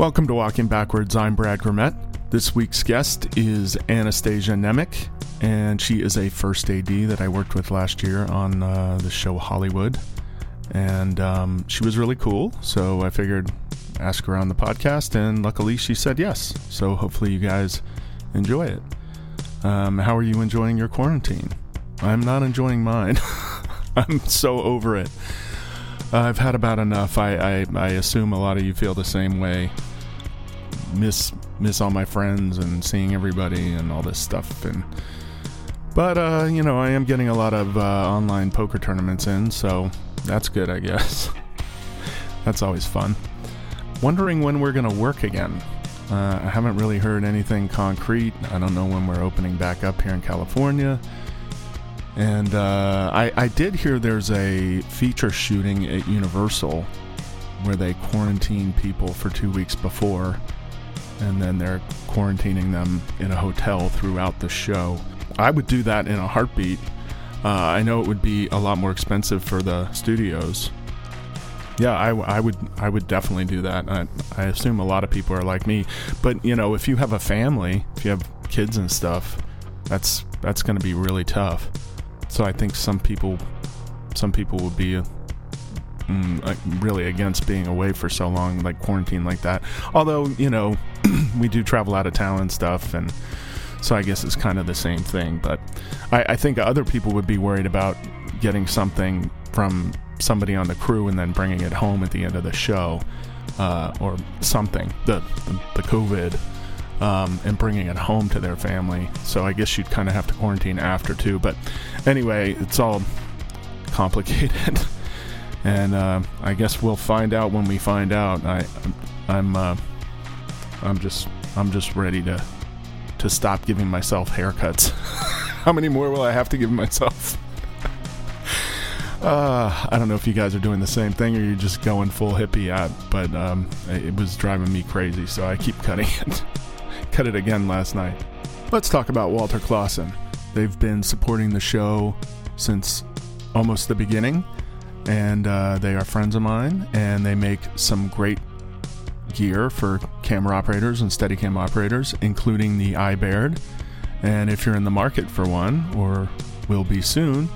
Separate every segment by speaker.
Speaker 1: Welcome to Walking Backwards. I'm Brad Grimmett. This week's guest is Anastasia Nemec, and she is a first AD that I worked with last year on uh, the show Hollywood. And um, she was really cool, so I figured ask her on the podcast, and luckily she said yes. So hopefully you guys enjoy it. Um, how are you enjoying your quarantine? I'm not enjoying mine. I'm so over it. I've had about enough. I, I, I assume a lot of you feel the same way. Miss miss all my friends and seeing everybody and all this stuff and but uh, you know I am getting a lot of uh, online poker tournaments in, so that's good, I guess. that's always fun. Wondering when we're gonna work again. Uh, I haven't really heard anything concrete. I don't know when we're opening back up here in California. And uh, I, I did hear there's a feature shooting at Universal where they quarantine people for two weeks before, and then they're quarantining them in a hotel throughout the show. I would do that in a heartbeat. Uh, I know it would be a lot more expensive for the studios. Yeah, I, I would I would definitely do that. I, I assume a lot of people are like me, but you know, if you have a family, if you have kids and stuff, that's that's going to be really tough. So I think some people, some people would be mm, really against being away for so long, like quarantine like that. Although you know, we do travel out of town and stuff, and so I guess it's kind of the same thing. But I, I think other people would be worried about getting something from somebody on the crew and then bringing it home at the end of the show, uh, or something. The the, the COVID um, and bringing it home to their family. So I guess you'd kind of have to quarantine after too. But anyway, it's all complicated, and uh, I guess we'll find out when we find out. I, I'm, uh, I'm just, I'm just ready to, to stop giving myself haircuts. How many more will I have to give myself? Uh, I don't know if you guys are doing the same thing or you're just going full hippie but um, it was driving me crazy, so I keep cutting it cut it again last night. Let's talk about Walter Klassen. They've been supporting the show since almost the beginning, and uh, they are friends of mine, and they make some great gear for camera operators and Steadicam operators, including the iBaird. And if you're in the market for one, or will be soon,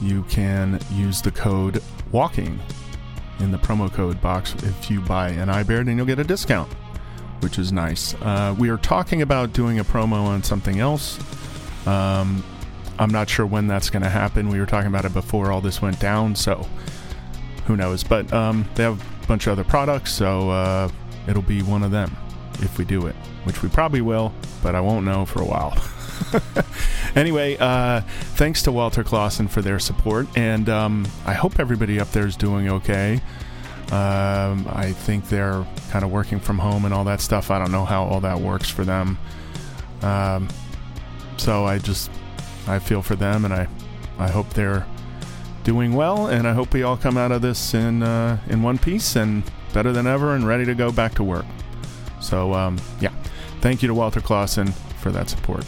Speaker 1: you can use the code WALKING in the promo code box if you buy an iBaird, and you'll get a discount which is nice. Uh, we are talking about doing a promo on something else. Um, I'm not sure when that's going to happen. We were talking about it before all this went down, so who knows? But um, they have bunch of other products, so uh, it'll be one of them if we do it, which we probably will, but I won't know for a while. anyway, uh, thanks to Walter Klassen for their support, and um, I hope everybody up there is doing okay. Um, I think they're kind of working from home and all that stuff. I don't know how all that works for them. Um, so I just I feel for them, and I I hope they're doing well, and I hope we all come out of this in uh, in one piece and better than ever and ready to go back to work. So um, yeah, thank you to Walter Klassen for that support.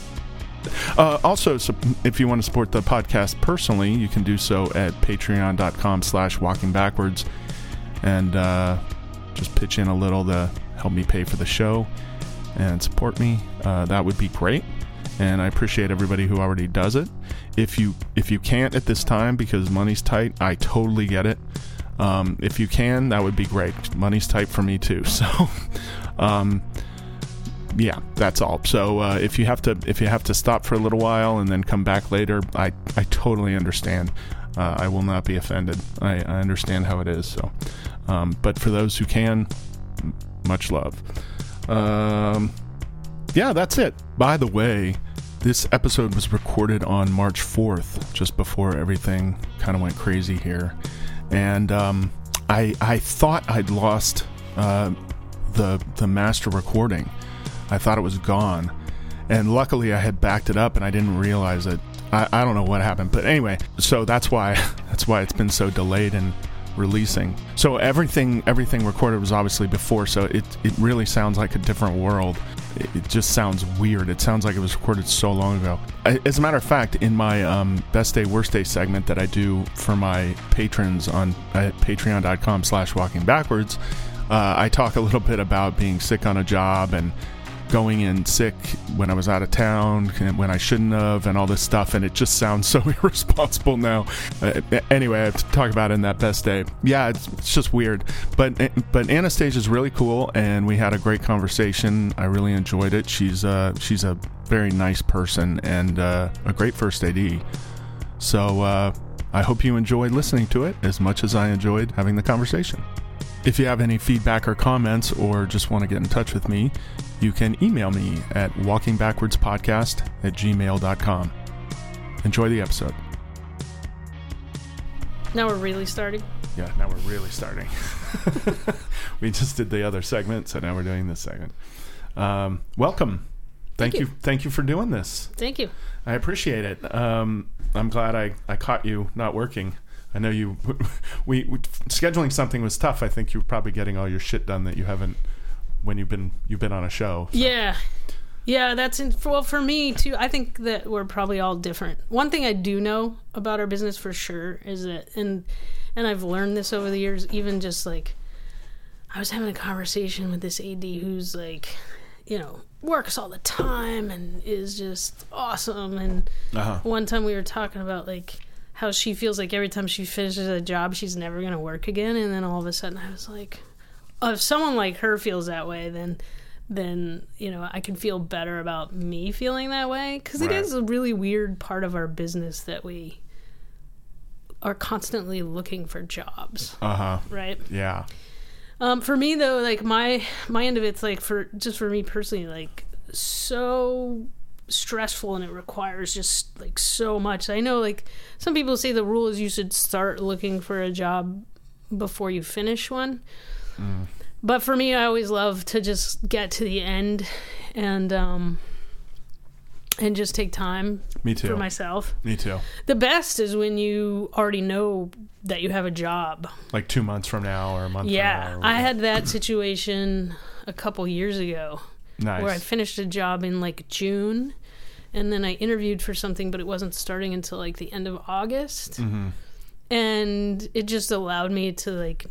Speaker 1: Uh, also, if you want to support the podcast personally, you can do so at patreon.com slash walking backwards and uh, just pitch in a little to help me pay for the show and support me. Uh, that would be great, and I appreciate everybody who already does it. If you if you can't at this time because money's tight, I totally get it. Um, if you can, that would be great. Money's tight for me too, so. Um, yeah, that's all. So uh, if you have to if you have to stop for a little while and then come back later, I I totally understand. Uh, I will not be offended. I, I understand how it is. So um, but for those who can, much love. Um, yeah, that's it. By the way, this episode was recorded on March 4th, just before everything kind of went crazy here. And um, I, I thought I'd lost uh, the, the master recording. I thought it was gone. And luckily, I had backed it up and I didn't realize it. I, I don't know what happened. But anyway, so that's why that's why it's been so delayed and releasing. So everything everything recorded was obviously before, so it it really sounds like a different world. It, just sounds weird. It sounds like it was recorded so long ago. As a matter of fact, in my um, best day worst day segment that I do for my patrons on at patreon.com slash walking backwards, Uh, I talk a little bit about being sick on a job and going in sick when I was out of town and when I shouldn't have and all this stuff and it just sounds so irresponsible now. Uh, anyway, I have to talk about it in that best day. Yeah, it's, it's just weird. But but Anastasia is really cool and we had a great conversation. I really enjoyed it. She's uh she's a very nice person and uh, a great first AD. So uh, I hope you enjoyed listening to it as much as I enjoyed having the conversation. If you have any feedback or comments or just want to get in touch with me, you can email me at walkingbackwardspodcast at gmail.com. Enjoy the episode.
Speaker 2: Now we're really starting.
Speaker 1: Yeah, now we're really starting. we just did the other segment, so now we're doing this segment. Um, welcome. Thank,
Speaker 2: Thank
Speaker 1: you.
Speaker 2: you.
Speaker 1: Thank you for doing this.
Speaker 2: Thank you.
Speaker 1: I appreciate it. Um, I'm glad I, I caught you not working. I know you. We, we scheduling something was tough. I think you're probably getting all your shit done that you haven't when you've been you've been on a show. so-
Speaker 2: Yeah. Yeah, that's in, well for me too. I think that we're probably all different. One thing I do know about our business for sure is that and and I've learned this over the years even just like I was having a conversation with this AD who's like, you know, works all the time and is just awesome and
Speaker 1: Uh-huh.
Speaker 2: one time we were talking about like how she feels like every time she finishes a job she's never going to work again and then all of a sudden I was like oh, if someone like her feels that way then then you know I can feel better about me feeling that way it
Speaker 1: Right.
Speaker 2: is a really weird part of our business that we are constantly looking for jobs,
Speaker 1: Uh huh.
Speaker 2: right?
Speaker 1: Yeah.
Speaker 2: Um, for me though, like my my end of it's like for just for me personally, like so stressful and it requires just like so much. I know like some people say the rule is you should start looking for a job before you finish one. But for me, I always love to just get to the end and um and just take time
Speaker 1: Me too.
Speaker 2: for myself.
Speaker 1: Me too.
Speaker 2: The best is when you already know that you have a job
Speaker 1: Like two months from now or a month.
Speaker 2: yeah,
Speaker 1: From now
Speaker 2: I had that situation a couple years ago
Speaker 1: nice.
Speaker 2: where I finished a job in like June, and then I interviewed for something, but it wasn't starting until like the end of August,
Speaker 1: hmm
Speaker 2: and it just allowed me to like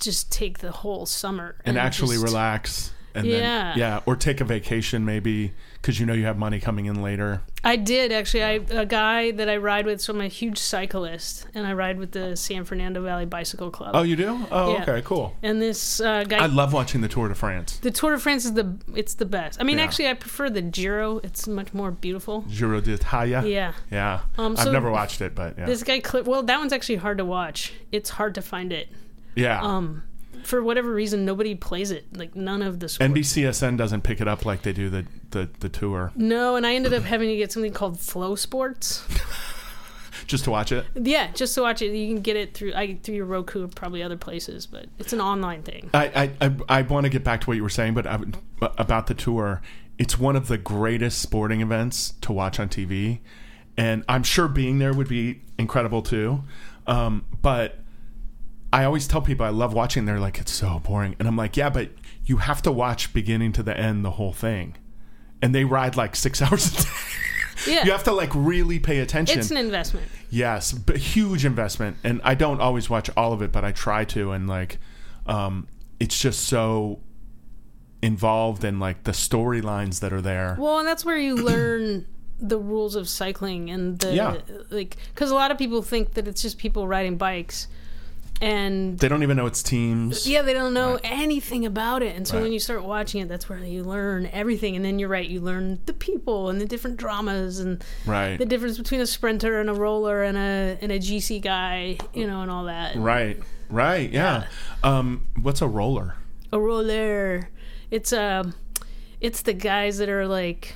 Speaker 2: just take the whole summer
Speaker 1: And actually
Speaker 2: just-
Speaker 1: relax. And
Speaker 2: Yeah.
Speaker 1: then yeah, or take a vacation maybe because you know you have money coming in later.
Speaker 2: I did actually. I a guy that I ride with, so I'm a huge cyclist, and I ride with the San Fernando Valley Bicycle Club.
Speaker 1: Oh, you do? Oh,
Speaker 2: Yeah.
Speaker 1: okay, cool.
Speaker 2: and this uh, guy
Speaker 1: I love watching the Tour de France.
Speaker 2: The Tour de France is the it's the best. I mean,
Speaker 1: Yeah.
Speaker 2: actually, I prefer the Giro. It's much more beautiful.
Speaker 1: Giro d'Italia.
Speaker 2: Yeah.
Speaker 1: Yeah.
Speaker 2: Um, so I've
Speaker 1: never watched it, but yeah.
Speaker 2: This guy, Cli- well, that one's actually hard to watch. It's hard to find it.
Speaker 1: yeah.
Speaker 2: Um, for whatever reason, nobody plays it. Like none of the sports.
Speaker 1: NBCSN doesn't pick it up like they do the, the, the tour.
Speaker 2: No, and I ended up having to get something called FloSports.
Speaker 1: Just to watch it?
Speaker 2: Yeah, just to watch it. You can get it through I through your Roku, or probably other places, but it's an online thing.
Speaker 1: I, I, I, I want to get back to what you were saying, but I, about the tour, it's one of the greatest sporting events to watch on TV, and I'm sure being there would be incredible too. Um, but I always tell people I love watching. They're like, it's so boring, and I'm like, yeah, but you have to watch beginning to the end the whole thing, and they ride like six hours a day.
Speaker 2: Yeah,
Speaker 1: you have to like really pay attention.
Speaker 2: it's an investment.
Speaker 1: Yes, but huge investment, and I don't always watch all of it, but I try to, and like, um, it's just so involved in like the storylines that are there.
Speaker 2: Well, and that's where you learn the rules of cycling and the
Speaker 1: Yeah.
Speaker 2: like because a lot of people think that it's just people riding bikes and
Speaker 1: They don't even know it's teams.
Speaker 2: yeah they don't know anything about it and so
Speaker 1: Right.
Speaker 2: when you start watching it that's where you learn everything and then you're right you learn the people and the different dramas and
Speaker 1: Right,
Speaker 2: the difference between a sprinter and a roller and a and a GC guy you know and all that
Speaker 1: right, right. Yeah. Um, what's a roller?
Speaker 2: a roller it's a it's the guys that are like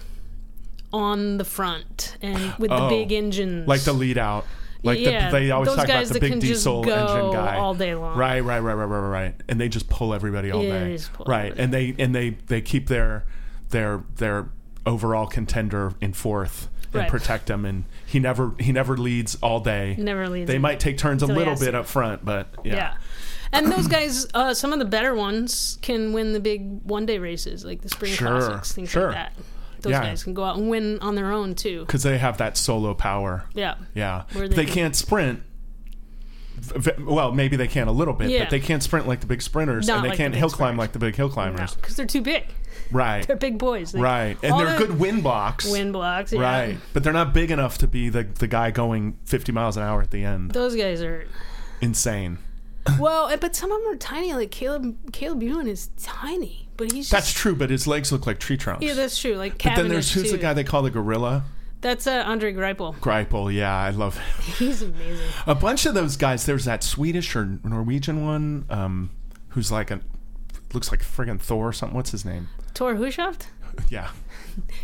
Speaker 2: on the front and with the
Speaker 1: Oh,
Speaker 2: big engines
Speaker 1: Like the lead out. Like
Speaker 2: yeah,
Speaker 1: the, they always talk about the big diesel engine guy.
Speaker 2: all day long.
Speaker 1: Right, right, right, right, right, right. And they just pull everybody all
Speaker 2: Yeah,
Speaker 1: day.
Speaker 2: they just pull
Speaker 1: right,
Speaker 2: everybody.
Speaker 1: and they and they they keep their their their overall contender in fourth and
Speaker 2: Right.
Speaker 1: protect him. And he never he never leads all day.
Speaker 2: Never leads.
Speaker 1: They might take turns a little bit up front, but yeah.
Speaker 2: yeah. And those guys, uh, some of the better ones, can win the big one-day races, like the spring
Speaker 1: Sure,
Speaker 2: classics, things
Speaker 1: sure.
Speaker 2: like that. Those
Speaker 1: Yeah.
Speaker 2: guys can go out and win on their own too.
Speaker 1: Because they have that solo power.
Speaker 2: Yeah,
Speaker 1: Yeah,
Speaker 2: they
Speaker 1: they
Speaker 2: can-
Speaker 1: can't sprint. Well, maybe they can a little bit,
Speaker 2: Yeah.
Speaker 1: but they can't sprint like the big sprinters,
Speaker 2: Not
Speaker 1: and they
Speaker 2: like
Speaker 1: can't
Speaker 2: big
Speaker 1: hill climb
Speaker 2: sprinters.
Speaker 1: like the big hill climbers.
Speaker 2: because they're too big.
Speaker 1: Right,
Speaker 2: They're big boys. They-
Speaker 1: right, and they're
Speaker 2: the
Speaker 1: good wind blocks.
Speaker 2: wind blocks. Yeah.
Speaker 1: Right, but they're not big enough to be the the guy going 50 miles an hour at the end.
Speaker 2: Those guys are
Speaker 1: Insane.
Speaker 2: well, but some of them are tiny. Like Caleb, Caleb Ewan is tiny, but he's
Speaker 1: That's
Speaker 2: just,
Speaker 1: true, but his legs look like tree trunks.
Speaker 2: yeah, that's true. Like
Speaker 1: but then there's who's the guy they call the gorilla?
Speaker 2: That's uh, Andre Greipel.
Speaker 1: Greipel, yeah, I love him.
Speaker 2: He's amazing.
Speaker 1: A bunch of those guys. There's that Swedish or Norwegian one, um, who's like a looks like friggin' Thor or something. What's his name?
Speaker 2: Thor Hushovd.
Speaker 1: Yeah.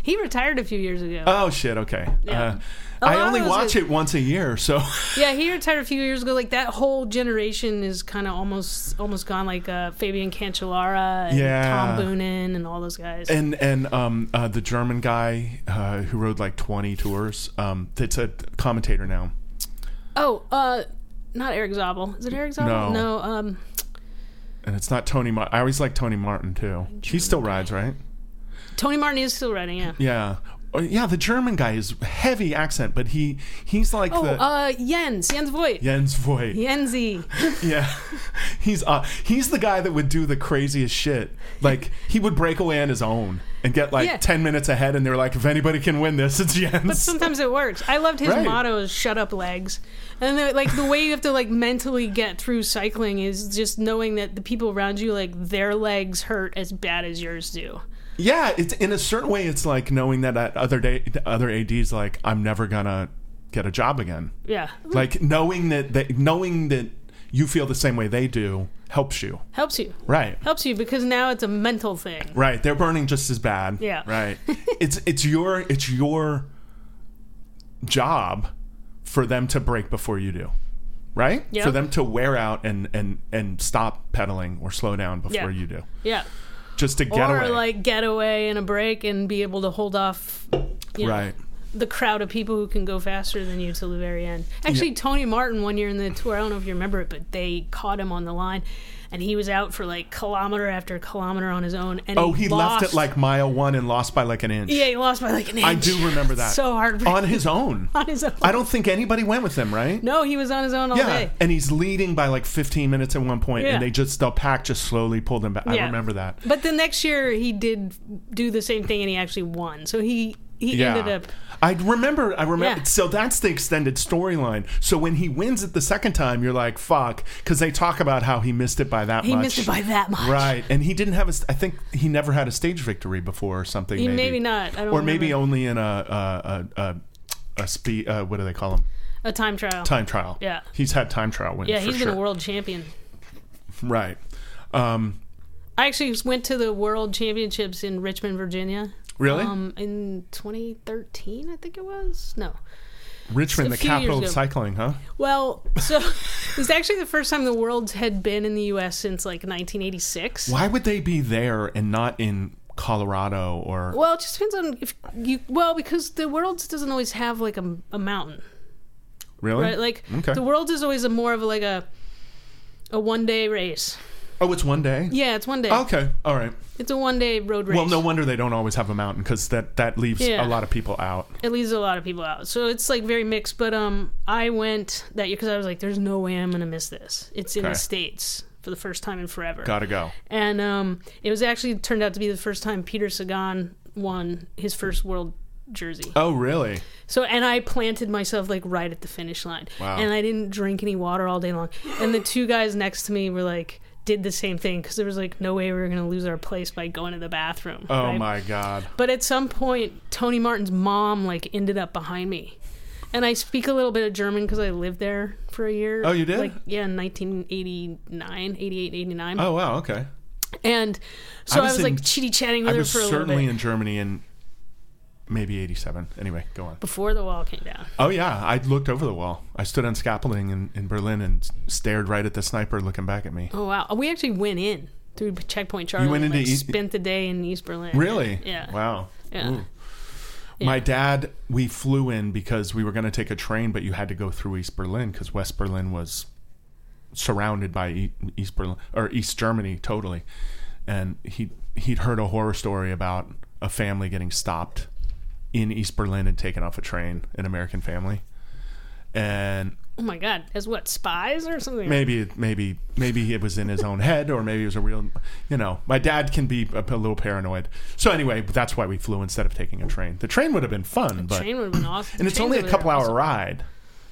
Speaker 2: He retired a few years ago.
Speaker 1: Oh shit. Okay.
Speaker 2: Yeah.
Speaker 1: Uh, I only watch it once a year, so
Speaker 2: Yeah, he retired a few years ago. Like that whole generation is kind of almost almost gone. Like uh, Fabian Cancellara and
Speaker 1: Yeah.
Speaker 2: Tom Boonen and all those guys.
Speaker 1: and and um uh, the German guy uh, who rode like 20 tours. Um, that's a commentator now.
Speaker 2: oh, uh, not Erik Zabel. Is it Erik Zabel?
Speaker 1: No.
Speaker 2: um,
Speaker 1: And it's not Tony. Mar- I always like Tony Martin too. He still rides, right?
Speaker 2: Tony Martin is still riding. Yeah.
Speaker 1: Yeah. Oh, yeah, the German guy is heavy accent, but he he's like
Speaker 2: Oh,
Speaker 1: the
Speaker 2: uh, Jens Jens Voigt.
Speaker 1: Jens Voigt.
Speaker 2: Jensi.
Speaker 1: Yeah, he's uh, he's the guy that would do the craziest shit. Like he would break away on his own and get like
Speaker 2: Yeah.
Speaker 1: ten minutes ahead, and they're like, if anybody can win this, it's Jens.
Speaker 2: But sometimes it works. I loved his
Speaker 1: Right.
Speaker 2: motto is "Shut up, legs," and like the way you have to like mentally get through cycling is just knowing that the people around you like their legs hurt as bad as yours do.
Speaker 1: Yeah, it's in a certain way, it's like knowing that that other day, other ads like, I'm never gonna get a job again.
Speaker 2: Yeah,
Speaker 1: Like knowing that they, knowing that you feel the same way they do helps you.
Speaker 2: helps you.
Speaker 1: Right.
Speaker 2: Helps you because now it's a mental thing.
Speaker 1: Right, they're burning just as bad.
Speaker 2: Yeah.
Speaker 1: Right. it's it's your it's your job for them to break before you do. Right?
Speaker 2: Yep.
Speaker 1: For them to wear out and and and stop pedaling or slow down before
Speaker 2: Yeah.
Speaker 1: you do.
Speaker 2: Yeah,
Speaker 1: Just to get
Speaker 2: or
Speaker 1: away.
Speaker 2: like get away in a break and be able to hold off. You know,
Speaker 1: right.
Speaker 2: the crowd of people who can go faster than you till the very end. Actually, Tony Martin one year in the tour, I don't know if you remember it, but they caught him on the line, and he was out for like kilometer after kilometer on his own. And
Speaker 1: Oh, he
Speaker 2: lost,
Speaker 1: left at like mile 1 and lost by like an inch.
Speaker 2: yeah, he lost by like an inch.
Speaker 1: I do remember that.
Speaker 2: so hard
Speaker 1: On his own.
Speaker 2: on his own.
Speaker 1: I don't think anybody went with him, right?
Speaker 2: no, he was on his own all
Speaker 1: Yeah,
Speaker 2: day.
Speaker 1: and he's leading by like 15 minutes at one point,
Speaker 2: Yeah.
Speaker 1: and they just the pack just slowly pulled him back. I remember that.
Speaker 2: But the next year he did do the same thing, and he actually won. So he he
Speaker 1: Yeah.
Speaker 2: ended up.
Speaker 1: I remember. I remember.
Speaker 2: Yeah.
Speaker 1: So that's the extended storyline. So when he wins it the second time, you're like, "Fuck," because they talk about how he missed it by that
Speaker 2: He
Speaker 1: much.
Speaker 2: He missed it by that much.
Speaker 1: Right, and he didn't have a. I think he never had a stage victory before or something.
Speaker 2: He-
Speaker 1: maybe,
Speaker 2: maybe not.
Speaker 1: Or maybe
Speaker 2: remember.
Speaker 1: only in a a a, a, a speed. Uh, what do they call them?
Speaker 2: A time trial.
Speaker 1: Time trial.
Speaker 2: Yeah.
Speaker 1: he's had time trial wins.
Speaker 2: yeah, he's
Speaker 1: sure.
Speaker 2: been a world champion.
Speaker 1: Right. Um,
Speaker 2: I actually went to the World Championships in Richmond, Virginia.
Speaker 1: Really,
Speaker 2: Um, in 2013, I think it was. No.
Speaker 1: Richmond, the capital of cycling, huh?
Speaker 2: Well, so it was actually the first time the Worlds had been in the U.S. since like 1986.
Speaker 1: Why would they be there and not in Colorado or?
Speaker 2: Well, it just depends on if you. Well, because the Worlds doesn't always have like a, a mountain,
Speaker 1: really?
Speaker 2: right? Like
Speaker 1: Okay.
Speaker 2: the Worlds is always a more of like a a one day race.
Speaker 1: Oh, it's one day.
Speaker 2: Yeah, it's one day.
Speaker 1: Okay, all right.
Speaker 2: It's a one day road race.
Speaker 1: Well, no wonder they don't always have a mountain because that that leaves
Speaker 2: Yeah.
Speaker 1: a lot of people out.
Speaker 2: it leaves a lot of people out. So it's like very mixed. But um, I went that year because I was like, "There's no way I'm gonna miss this." It's in
Speaker 1: Okay.
Speaker 2: the states for the first time in forever.
Speaker 1: Gotta go.
Speaker 2: And um, it was actually turned out to be the first time Peter Sagan won his first world jersey.
Speaker 1: Oh, really?
Speaker 2: So and I planted myself like right at the finish line.
Speaker 1: Wow.
Speaker 2: And I didn't drink any water all day long. And the two guys next to me were like did the same thing because there was like no way we were gonna lose our place by going to the bathroom.
Speaker 1: Oh
Speaker 2: right?
Speaker 1: my god.
Speaker 2: But at some point, Tony Martin's mom like ended up behind me. And I speak a little bit of German because I lived there for a year.
Speaker 1: Oh, you did?
Speaker 2: Like, yeah, in 1989, 88, 89.
Speaker 1: Oh wow. Okay.
Speaker 2: And so
Speaker 1: I
Speaker 2: I
Speaker 1: was
Speaker 2: was,
Speaker 1: in-
Speaker 2: like chitty chatting with
Speaker 1: I
Speaker 2: her
Speaker 1: was
Speaker 2: for a little
Speaker 1: certainly in Germany in maybe '87. Anyway, go on.
Speaker 2: before the wall came down.
Speaker 1: Oh yeah, I looked over the wall. I stood on scaffolding in, in Berlin and stared right at the sniper looking back at me.
Speaker 2: Oh, wow. We actually went in through Checkpoint Charlie.
Speaker 1: You went
Speaker 2: and,
Speaker 1: into
Speaker 2: like,
Speaker 1: East-
Speaker 2: spent the day in East Berlin.
Speaker 1: Really?
Speaker 2: Yeah.
Speaker 1: Wow.
Speaker 2: Yeah.
Speaker 1: My dad, we flew in because we were going to take a train, but you had to go through East Berlin because West Berlin was surrounded by East Berlin or East Germany totally. And he he'd heard a horror story about a family getting stopped in East Berlin and taken off a train, an American family. And
Speaker 2: Oh my god, as what spies or something?
Speaker 1: Maybe, maybe, maybe it was in his own head, or maybe it was a real. You know, my dad can be a, a little paranoid. So anyway, that's why we flew instead of taking a train. The train would have been fun, but
Speaker 2: Train would have been awesome.
Speaker 1: and it's only a couple hour
Speaker 2: awesome.
Speaker 1: ride.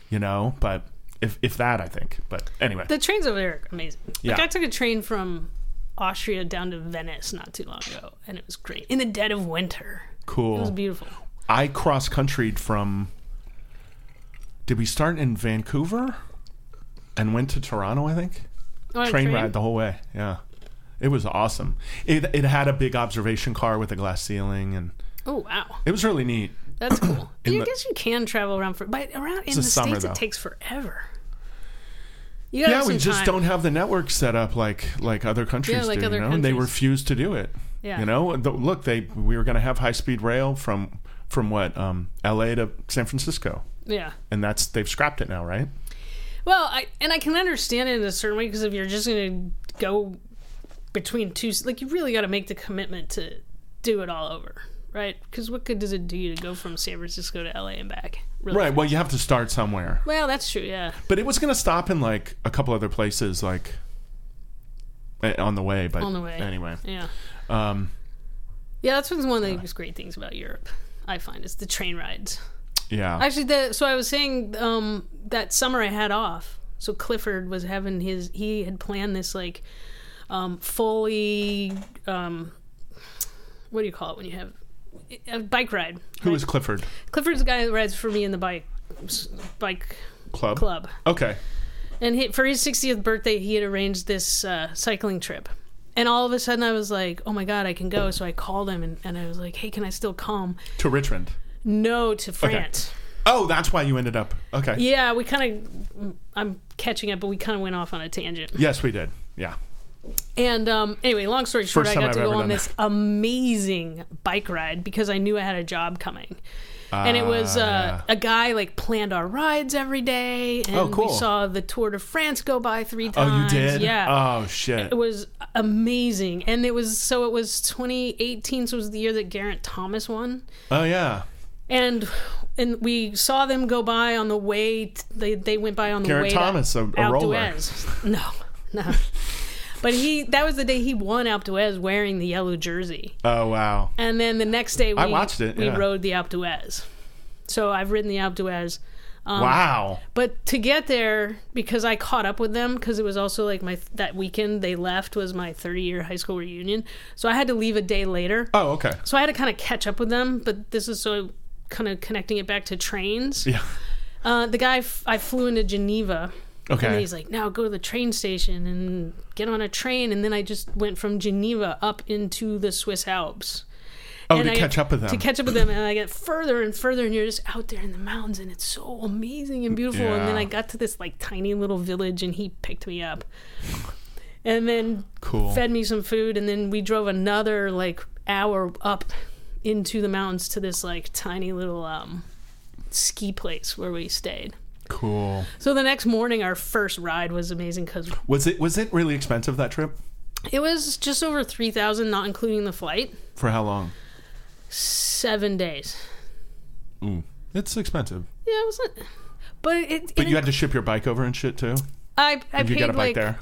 Speaker 1: You know, but if if that, I think. But anyway,
Speaker 2: The trains over there are amazing. Like
Speaker 1: Yeah.
Speaker 2: I took a train from Austria down to Venice not too long ago, and it was great in the dead of winter. Cool. It was beautiful.
Speaker 1: I cross countryed from. Did we start in Vancouver, and went to Toronto? I think.
Speaker 2: A
Speaker 1: train, ride the whole way. Yeah, it was awesome. It it had a big observation car with a glass ceiling, and
Speaker 2: Oh wow,
Speaker 1: it was really neat.
Speaker 2: that's cool. I guess you can travel around for, but around in
Speaker 1: the summer,
Speaker 2: states
Speaker 1: though.
Speaker 2: it takes forever. You
Speaker 1: Yeah, we just
Speaker 2: time.
Speaker 1: don't have the network set up like like other countries
Speaker 2: like
Speaker 1: do.
Speaker 2: other
Speaker 1: you know, and they refuse to do it.
Speaker 2: Yeah.
Speaker 1: You know, The- look, they we were going to have high speed rail from from what um, L.A. to San Francisco,
Speaker 2: Yeah.
Speaker 1: and that's they've scrapped it now, right?
Speaker 2: Well, I and I can understand it in a certain way because if you're just going to go between two, like you really got to make the commitment to do it all over, right? Because what good does it do you to go from San Francisco to LA and back? Really?
Speaker 1: Right. Well, you have to start somewhere,
Speaker 2: Well, that's true. Yeah.
Speaker 1: but it was going to stop in like a couple other places, like eh, on the way. But
Speaker 2: On the way.
Speaker 1: anyway,
Speaker 2: Yeah.
Speaker 1: um,
Speaker 2: Yeah, that's one of the great things about Europe. I find is the train rides.
Speaker 1: yeah,
Speaker 2: Actually, the so I was saying um, that summer I had off. So Clifford was having his. He had planned this like um, fully. Um, what do you call it when you have a bike ride?
Speaker 1: who
Speaker 2: right?
Speaker 1: is Clifford
Speaker 2: Clifford's the guy that rides for me in the bike bike
Speaker 1: Club?
Speaker 2: club.
Speaker 1: Okay.
Speaker 2: And he, for his 60th birthday, he had arranged this uh, cycling trip. And all of a sudden, I was like, "Oh my god, I can go!" So I called him and, and I was like, "Hey, can I still come?"
Speaker 1: To Richmond.
Speaker 2: No, to France.
Speaker 1: Oh, that's why you ended up. Okay.
Speaker 2: Yeah, we kind of. I'm catching up, but we kind of went off on a tangent.
Speaker 1: Yes, we did. Yeah.
Speaker 2: And um, anyway, long story short,
Speaker 1: First
Speaker 2: I got to
Speaker 1: I've
Speaker 2: go on this amazing bike ride because I knew I had a job coming. And it was
Speaker 1: Ah,
Speaker 2: uh,
Speaker 1: yeah.
Speaker 2: a guy like planned our rides every day, and
Speaker 1: Oh, cool.
Speaker 2: we saw the Tour de France go by three times.
Speaker 1: Oh, you did?
Speaker 2: Yeah.
Speaker 1: Oh shit.
Speaker 2: It was amazing, and it was so. It was 2018, so it was the year that Geraint Thomas won,
Speaker 1: Oh yeah.
Speaker 2: and and we saw them go by on the way. T- they they went by on the
Speaker 1: Geraint
Speaker 2: way
Speaker 1: Thomas,
Speaker 2: to
Speaker 1: a- a roller.
Speaker 2: No, no. But he that was the day he won Alpe d'Huez wearing the yellow jersey,
Speaker 1: Oh wow.
Speaker 2: and then the next day we
Speaker 1: I watched it,
Speaker 2: We
Speaker 1: yeah.
Speaker 2: rode the Alpe d'Huez. So I've ridden the Alpe d'Huez. Um,
Speaker 1: wow.
Speaker 2: But to get there, because I caught up with them, because it was also like my that weekend they left was my 30 year high school reunion, so I had to leave a day later.
Speaker 1: Oh okay.
Speaker 2: So I had to kind of catch up with them. But this is so kind of connecting it back to trains.
Speaker 1: Yeah.
Speaker 2: Uh, the guy f- I flew into Geneva. And
Speaker 1: Okay.
Speaker 2: he's like, now go to the train station and get on a train. And then I just went from Geneva up into the Swiss Alps.
Speaker 1: Oh,
Speaker 2: and
Speaker 1: to
Speaker 2: I
Speaker 1: catch
Speaker 2: get-
Speaker 1: up with them.
Speaker 2: To catch up with them, and I get further and further, and you're just out there in the mountains, and it's so amazing and beautiful. And then I got to this like tiny little village, and he picked me up, and then
Speaker 1: cool.
Speaker 2: fed me some food, and then we drove another like hour up into the mountains to this like tiny little um, ski place where we stayed.
Speaker 1: Cool.
Speaker 2: So the next morning, our first ride was amazing because
Speaker 1: Was it was it really expensive that trip?
Speaker 2: it was just over three thousand, not including the flight.
Speaker 1: For how long?
Speaker 2: Seven days.
Speaker 1: Ooh, it's expensive.
Speaker 2: Yeah, it wasn't. But it.
Speaker 1: But
Speaker 2: it-
Speaker 1: you had to ship your bike over and shit too.
Speaker 2: I I
Speaker 1: Did you
Speaker 2: paid
Speaker 1: get a bike
Speaker 2: like
Speaker 1: there?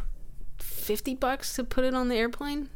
Speaker 2: fifty bucks to put it on the airplane.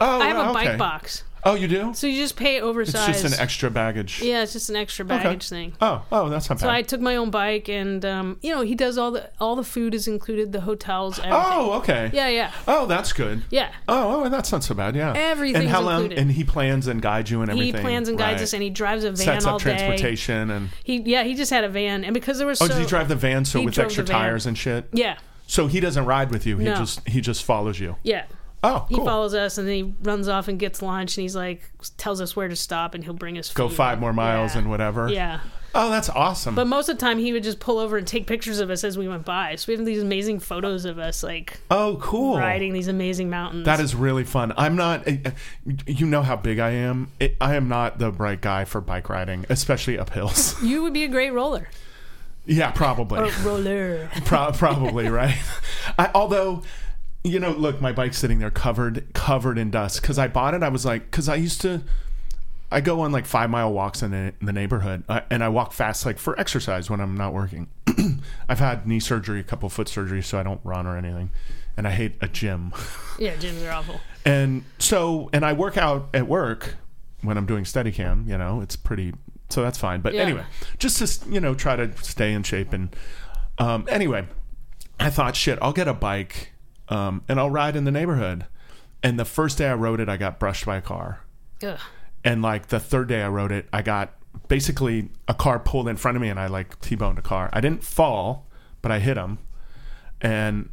Speaker 1: Oh,
Speaker 2: I have a
Speaker 1: okay.
Speaker 2: bike box,
Speaker 1: Oh, you do?
Speaker 2: so you just pay oversized.
Speaker 1: It's just an extra baggage.
Speaker 2: Yeah, it's just an extra baggage thing.
Speaker 1: Oh, oh, that's not bad.
Speaker 2: So I took my own bike, and um, you know he does all the all the food is included, the hotels, everything.
Speaker 1: oh, okay.
Speaker 2: Yeah, yeah,
Speaker 1: Oh, that's good.
Speaker 2: yeah.
Speaker 1: Oh, oh, that's not so bad. Yeah.
Speaker 2: Everything's
Speaker 1: and how long?
Speaker 2: included.
Speaker 1: And he plans and guides you and everything.
Speaker 2: He plans and guides
Speaker 1: right.
Speaker 2: us, and he drives a van
Speaker 1: sets
Speaker 2: all
Speaker 1: up
Speaker 2: day.
Speaker 1: transportation and.
Speaker 2: He yeah, he just had a van, and because there was
Speaker 1: Oh,
Speaker 2: so
Speaker 1: did he drive the van so with extra tires and shit?
Speaker 2: yeah,
Speaker 1: So he doesn't ride with you. He
Speaker 2: No.
Speaker 1: just he just follows you.
Speaker 2: yeah.
Speaker 1: Oh,
Speaker 2: He
Speaker 1: cool.
Speaker 2: follows us, and then he runs off and gets lunch, and he's like tells us where to stop, and he'll bring us
Speaker 1: Go five more miles
Speaker 2: Yeah.
Speaker 1: and whatever.
Speaker 2: Yeah.
Speaker 1: Oh, that's awesome.
Speaker 2: But most of the time, he would just pull over and take pictures of us as we went by. So we have these amazing photos of us, like
Speaker 1: oh, cool.
Speaker 2: riding these amazing mountains.
Speaker 1: That is really fun. I'm not. uh, You know how big I am. It, I am not the right guy for bike riding, especially up hills.
Speaker 2: You would be a great roller.
Speaker 1: yeah, probably.
Speaker 2: Or roller.
Speaker 1: Pro- probably right. I, although, you know, look, my bike's sitting there covered covered in dust because I bought it. I was like, because I used to, I go on like five mile walks in the, in the neighborhood, uh, and I walk fast like for exercise when I'm not working. I've had knee surgery, a couple foot surgeries, so I don't run or anything, and I hate a gym.
Speaker 2: Yeah, gyms are awful.
Speaker 1: And so, and I work out at work when I'm doing Steadicam. You know, it's pretty, so that's fine. But
Speaker 2: Yeah.
Speaker 1: anyway, just to you know, try to stay in shape. And um, anyway, I thought, shit, I'll get a bike um, and I'll ride in the neighborhood. And the first day I rode it, I got brushed by a car.
Speaker 2: Ugh.
Speaker 1: And like the third day I rode it, I got basically a car pulled in front of me, and I like t-boned a car. I didn't fall, but I hit him, and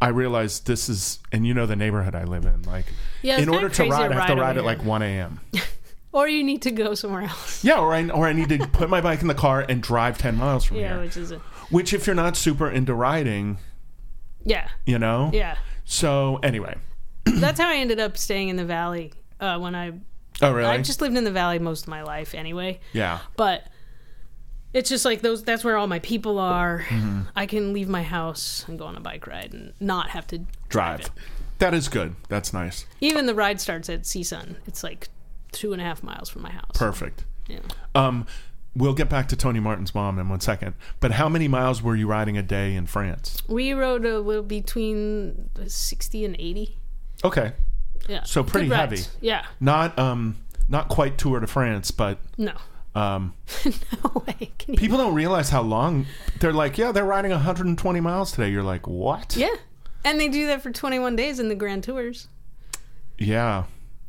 Speaker 1: I realized this is, and you know the neighborhood I live in. Like,
Speaker 2: Yeah,
Speaker 1: in order to ride,
Speaker 2: to
Speaker 1: I have to
Speaker 2: ride
Speaker 1: ride at like one a.m.
Speaker 2: Or you need to go somewhere else.
Speaker 1: Yeah, or I or I need to put my bike in the car and drive ten miles from
Speaker 2: Yeah,
Speaker 1: here.
Speaker 2: which is a
Speaker 1: Which, if you're not super into riding,
Speaker 2: yeah,
Speaker 1: you know.
Speaker 2: yeah.
Speaker 1: So anyway,
Speaker 2: That's how I ended up staying in the valley uh, when I
Speaker 1: oh really?
Speaker 2: I've just lived in the valley most of my life anyway.
Speaker 1: yeah.
Speaker 2: But it's just like those. That's where all my people are.
Speaker 1: Mm-hmm.
Speaker 2: I can leave my house and go on a bike ride and not have to drive.
Speaker 1: Drive. That is good. That's nice.
Speaker 2: Even the ride starts at CSUN. It's like two and a half miles from my house.
Speaker 1: Perfect.
Speaker 2: Yeah.
Speaker 1: Um, we'll get back to Tony Martin's mom in one second. But how many miles were you riding a day in France?
Speaker 2: We rode a little between sixty and eighty.
Speaker 1: Okay,
Speaker 2: Yeah.
Speaker 1: So pretty heavy.
Speaker 2: Yeah.
Speaker 1: not um, not quite Tour de France, but
Speaker 2: No.
Speaker 1: um,
Speaker 2: No way.
Speaker 1: People don't realize how long they're like. Yeah, they're riding 120 miles today. You're like, what?
Speaker 2: Yeah. And they do that for 21 days in the Grand Tours.
Speaker 1: Yeah.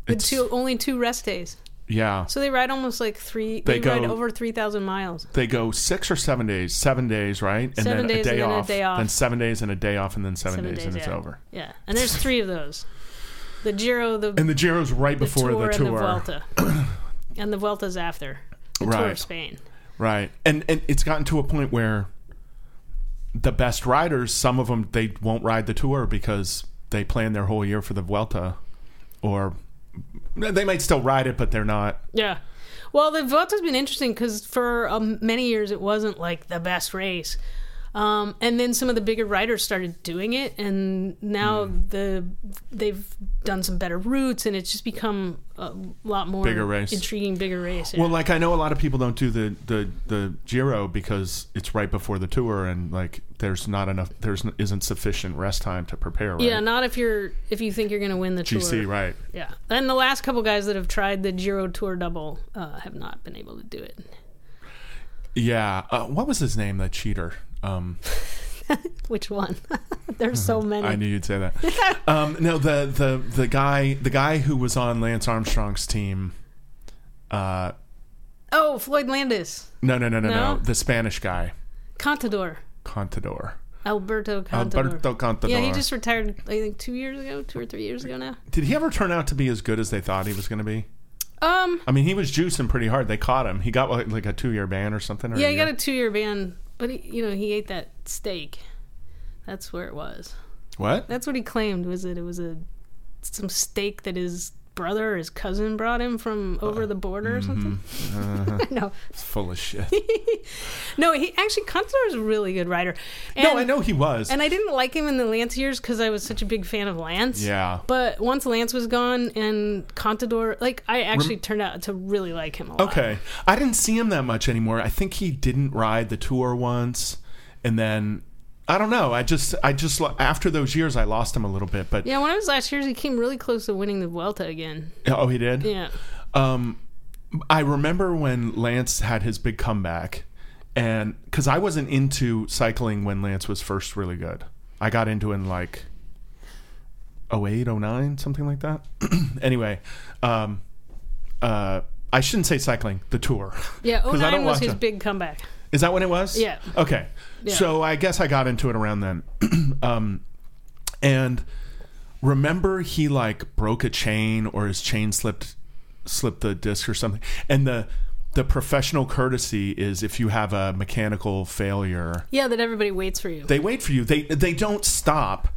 Speaker 2: With
Speaker 1: It's,
Speaker 2: two, only two rest days.
Speaker 1: Yeah.
Speaker 2: So they ride almost like three.
Speaker 1: They
Speaker 2: They, ride
Speaker 1: go-
Speaker 2: over 3,000 miles.
Speaker 1: They go six or seven days. Seven days, right? And
Speaker 2: Seven
Speaker 1: then
Speaker 2: days
Speaker 1: a day
Speaker 2: and then a
Speaker 1: off.
Speaker 2: day off.
Speaker 1: Then seven days and a day off, and then seven, days, and it's
Speaker 2: yeah.
Speaker 1: over.
Speaker 2: Yeah. And there's three of those the Giro, the,
Speaker 1: And the Giro's right before
Speaker 2: the
Speaker 1: before
Speaker 2: Tour,
Speaker 1: the
Speaker 2: and the. Vuelta. and the Vuelta's after. The Tour
Speaker 1: Right.
Speaker 2: of Spain.
Speaker 1: Right. And and it's gotten to a point where the best riders, some of them they won't ride the tour because they plan their whole year for the Vuelta or they might still ride it but they're not
Speaker 2: Yeah. Well, the Vuelta's been interesting because for um, many years it wasn't like the best race. Um, and then some of the bigger riders started doing it, and now
Speaker 1: Hmm.
Speaker 2: the they've done some better routes, and it's just become a lot more
Speaker 1: Bigger race.
Speaker 2: intriguing, bigger race. yeah.
Speaker 1: Well, like I know a lot of people don't do the, the, the Giro because it's right before the tour, and like there's not enough, there's isn't sufficient rest time to prepare. Right?
Speaker 2: yeah, not if you're if you think you're going to win the tour.
Speaker 1: GC,
Speaker 2: tour.
Speaker 1: right?
Speaker 2: Yeah, and the last couple guys that have tried the Giro Tour double uh, have not been able to do it.
Speaker 1: Yeah. Uh, what was his name? The cheater. Um,
Speaker 2: Which one? There's so many.
Speaker 1: I knew you'd say that. um, no, the the the guy the guy who was on Lance Armstrong's team. Uh,
Speaker 2: Oh, Floyd Landis,
Speaker 1: no, no, no, no, no,
Speaker 2: No?
Speaker 1: The Spanish guy,
Speaker 2: Contador,
Speaker 1: Contador.
Speaker 2: Alberto Contador.
Speaker 1: Alberto Contador.
Speaker 2: Yeah, he just retired. I think two years ago, two or three years ago now.
Speaker 1: Did he ever turn out to be as good as they thought he was going to be?
Speaker 2: Um,
Speaker 1: I mean, he was juicing pretty hard. They caught him. He got like, like a two-year ban or something. Or
Speaker 2: yeah, he got a two-year ban, but he, you know, he ate that steak. That's where it was.
Speaker 1: what?
Speaker 2: That's what he claimed was that it was a some steak that his brother or his cousin brought him from over the border or something.
Speaker 1: Uh,
Speaker 2: no,
Speaker 1: it's full of shit.
Speaker 2: no, he actually Contador is a really good rider. And,
Speaker 1: no, I know he was.
Speaker 2: And I didn't like him in the Lance years because I was such a big fan of Lance.
Speaker 1: yeah.
Speaker 2: But once Lance was gone and Contador, like I actually turned out to really like him a lot.
Speaker 1: Okay. I didn't see him that much anymore. I think he didn't ride the tour once, and then I don't know. I just, I just after those years, I lost him a little bit. But
Speaker 2: Yeah, when I was last years, he came really close to winning the Vuelta again.
Speaker 1: oh, he did.
Speaker 2: Yeah.
Speaker 1: Um, I remember when Lance had his big comeback, and because I wasn't into cycling when Lance was first really good, I got into it in like 08, 09, something like that. anyway, um, uh, I shouldn't say cycling, the tour.
Speaker 2: Yeah,
Speaker 1: 'Cause I don't
Speaker 2: 09 was his big comeback.
Speaker 1: Is that when it was?
Speaker 2: Yeah.
Speaker 1: Okay.
Speaker 2: Yeah.
Speaker 1: So I guess I got into it around then. um, and remember he like broke a chain or his chain slipped slipped the disc or something. And the the professional courtesy is if you have a mechanical failure,
Speaker 2: Yeah, that everybody waits for you.
Speaker 1: they wait for you. They they don't stop,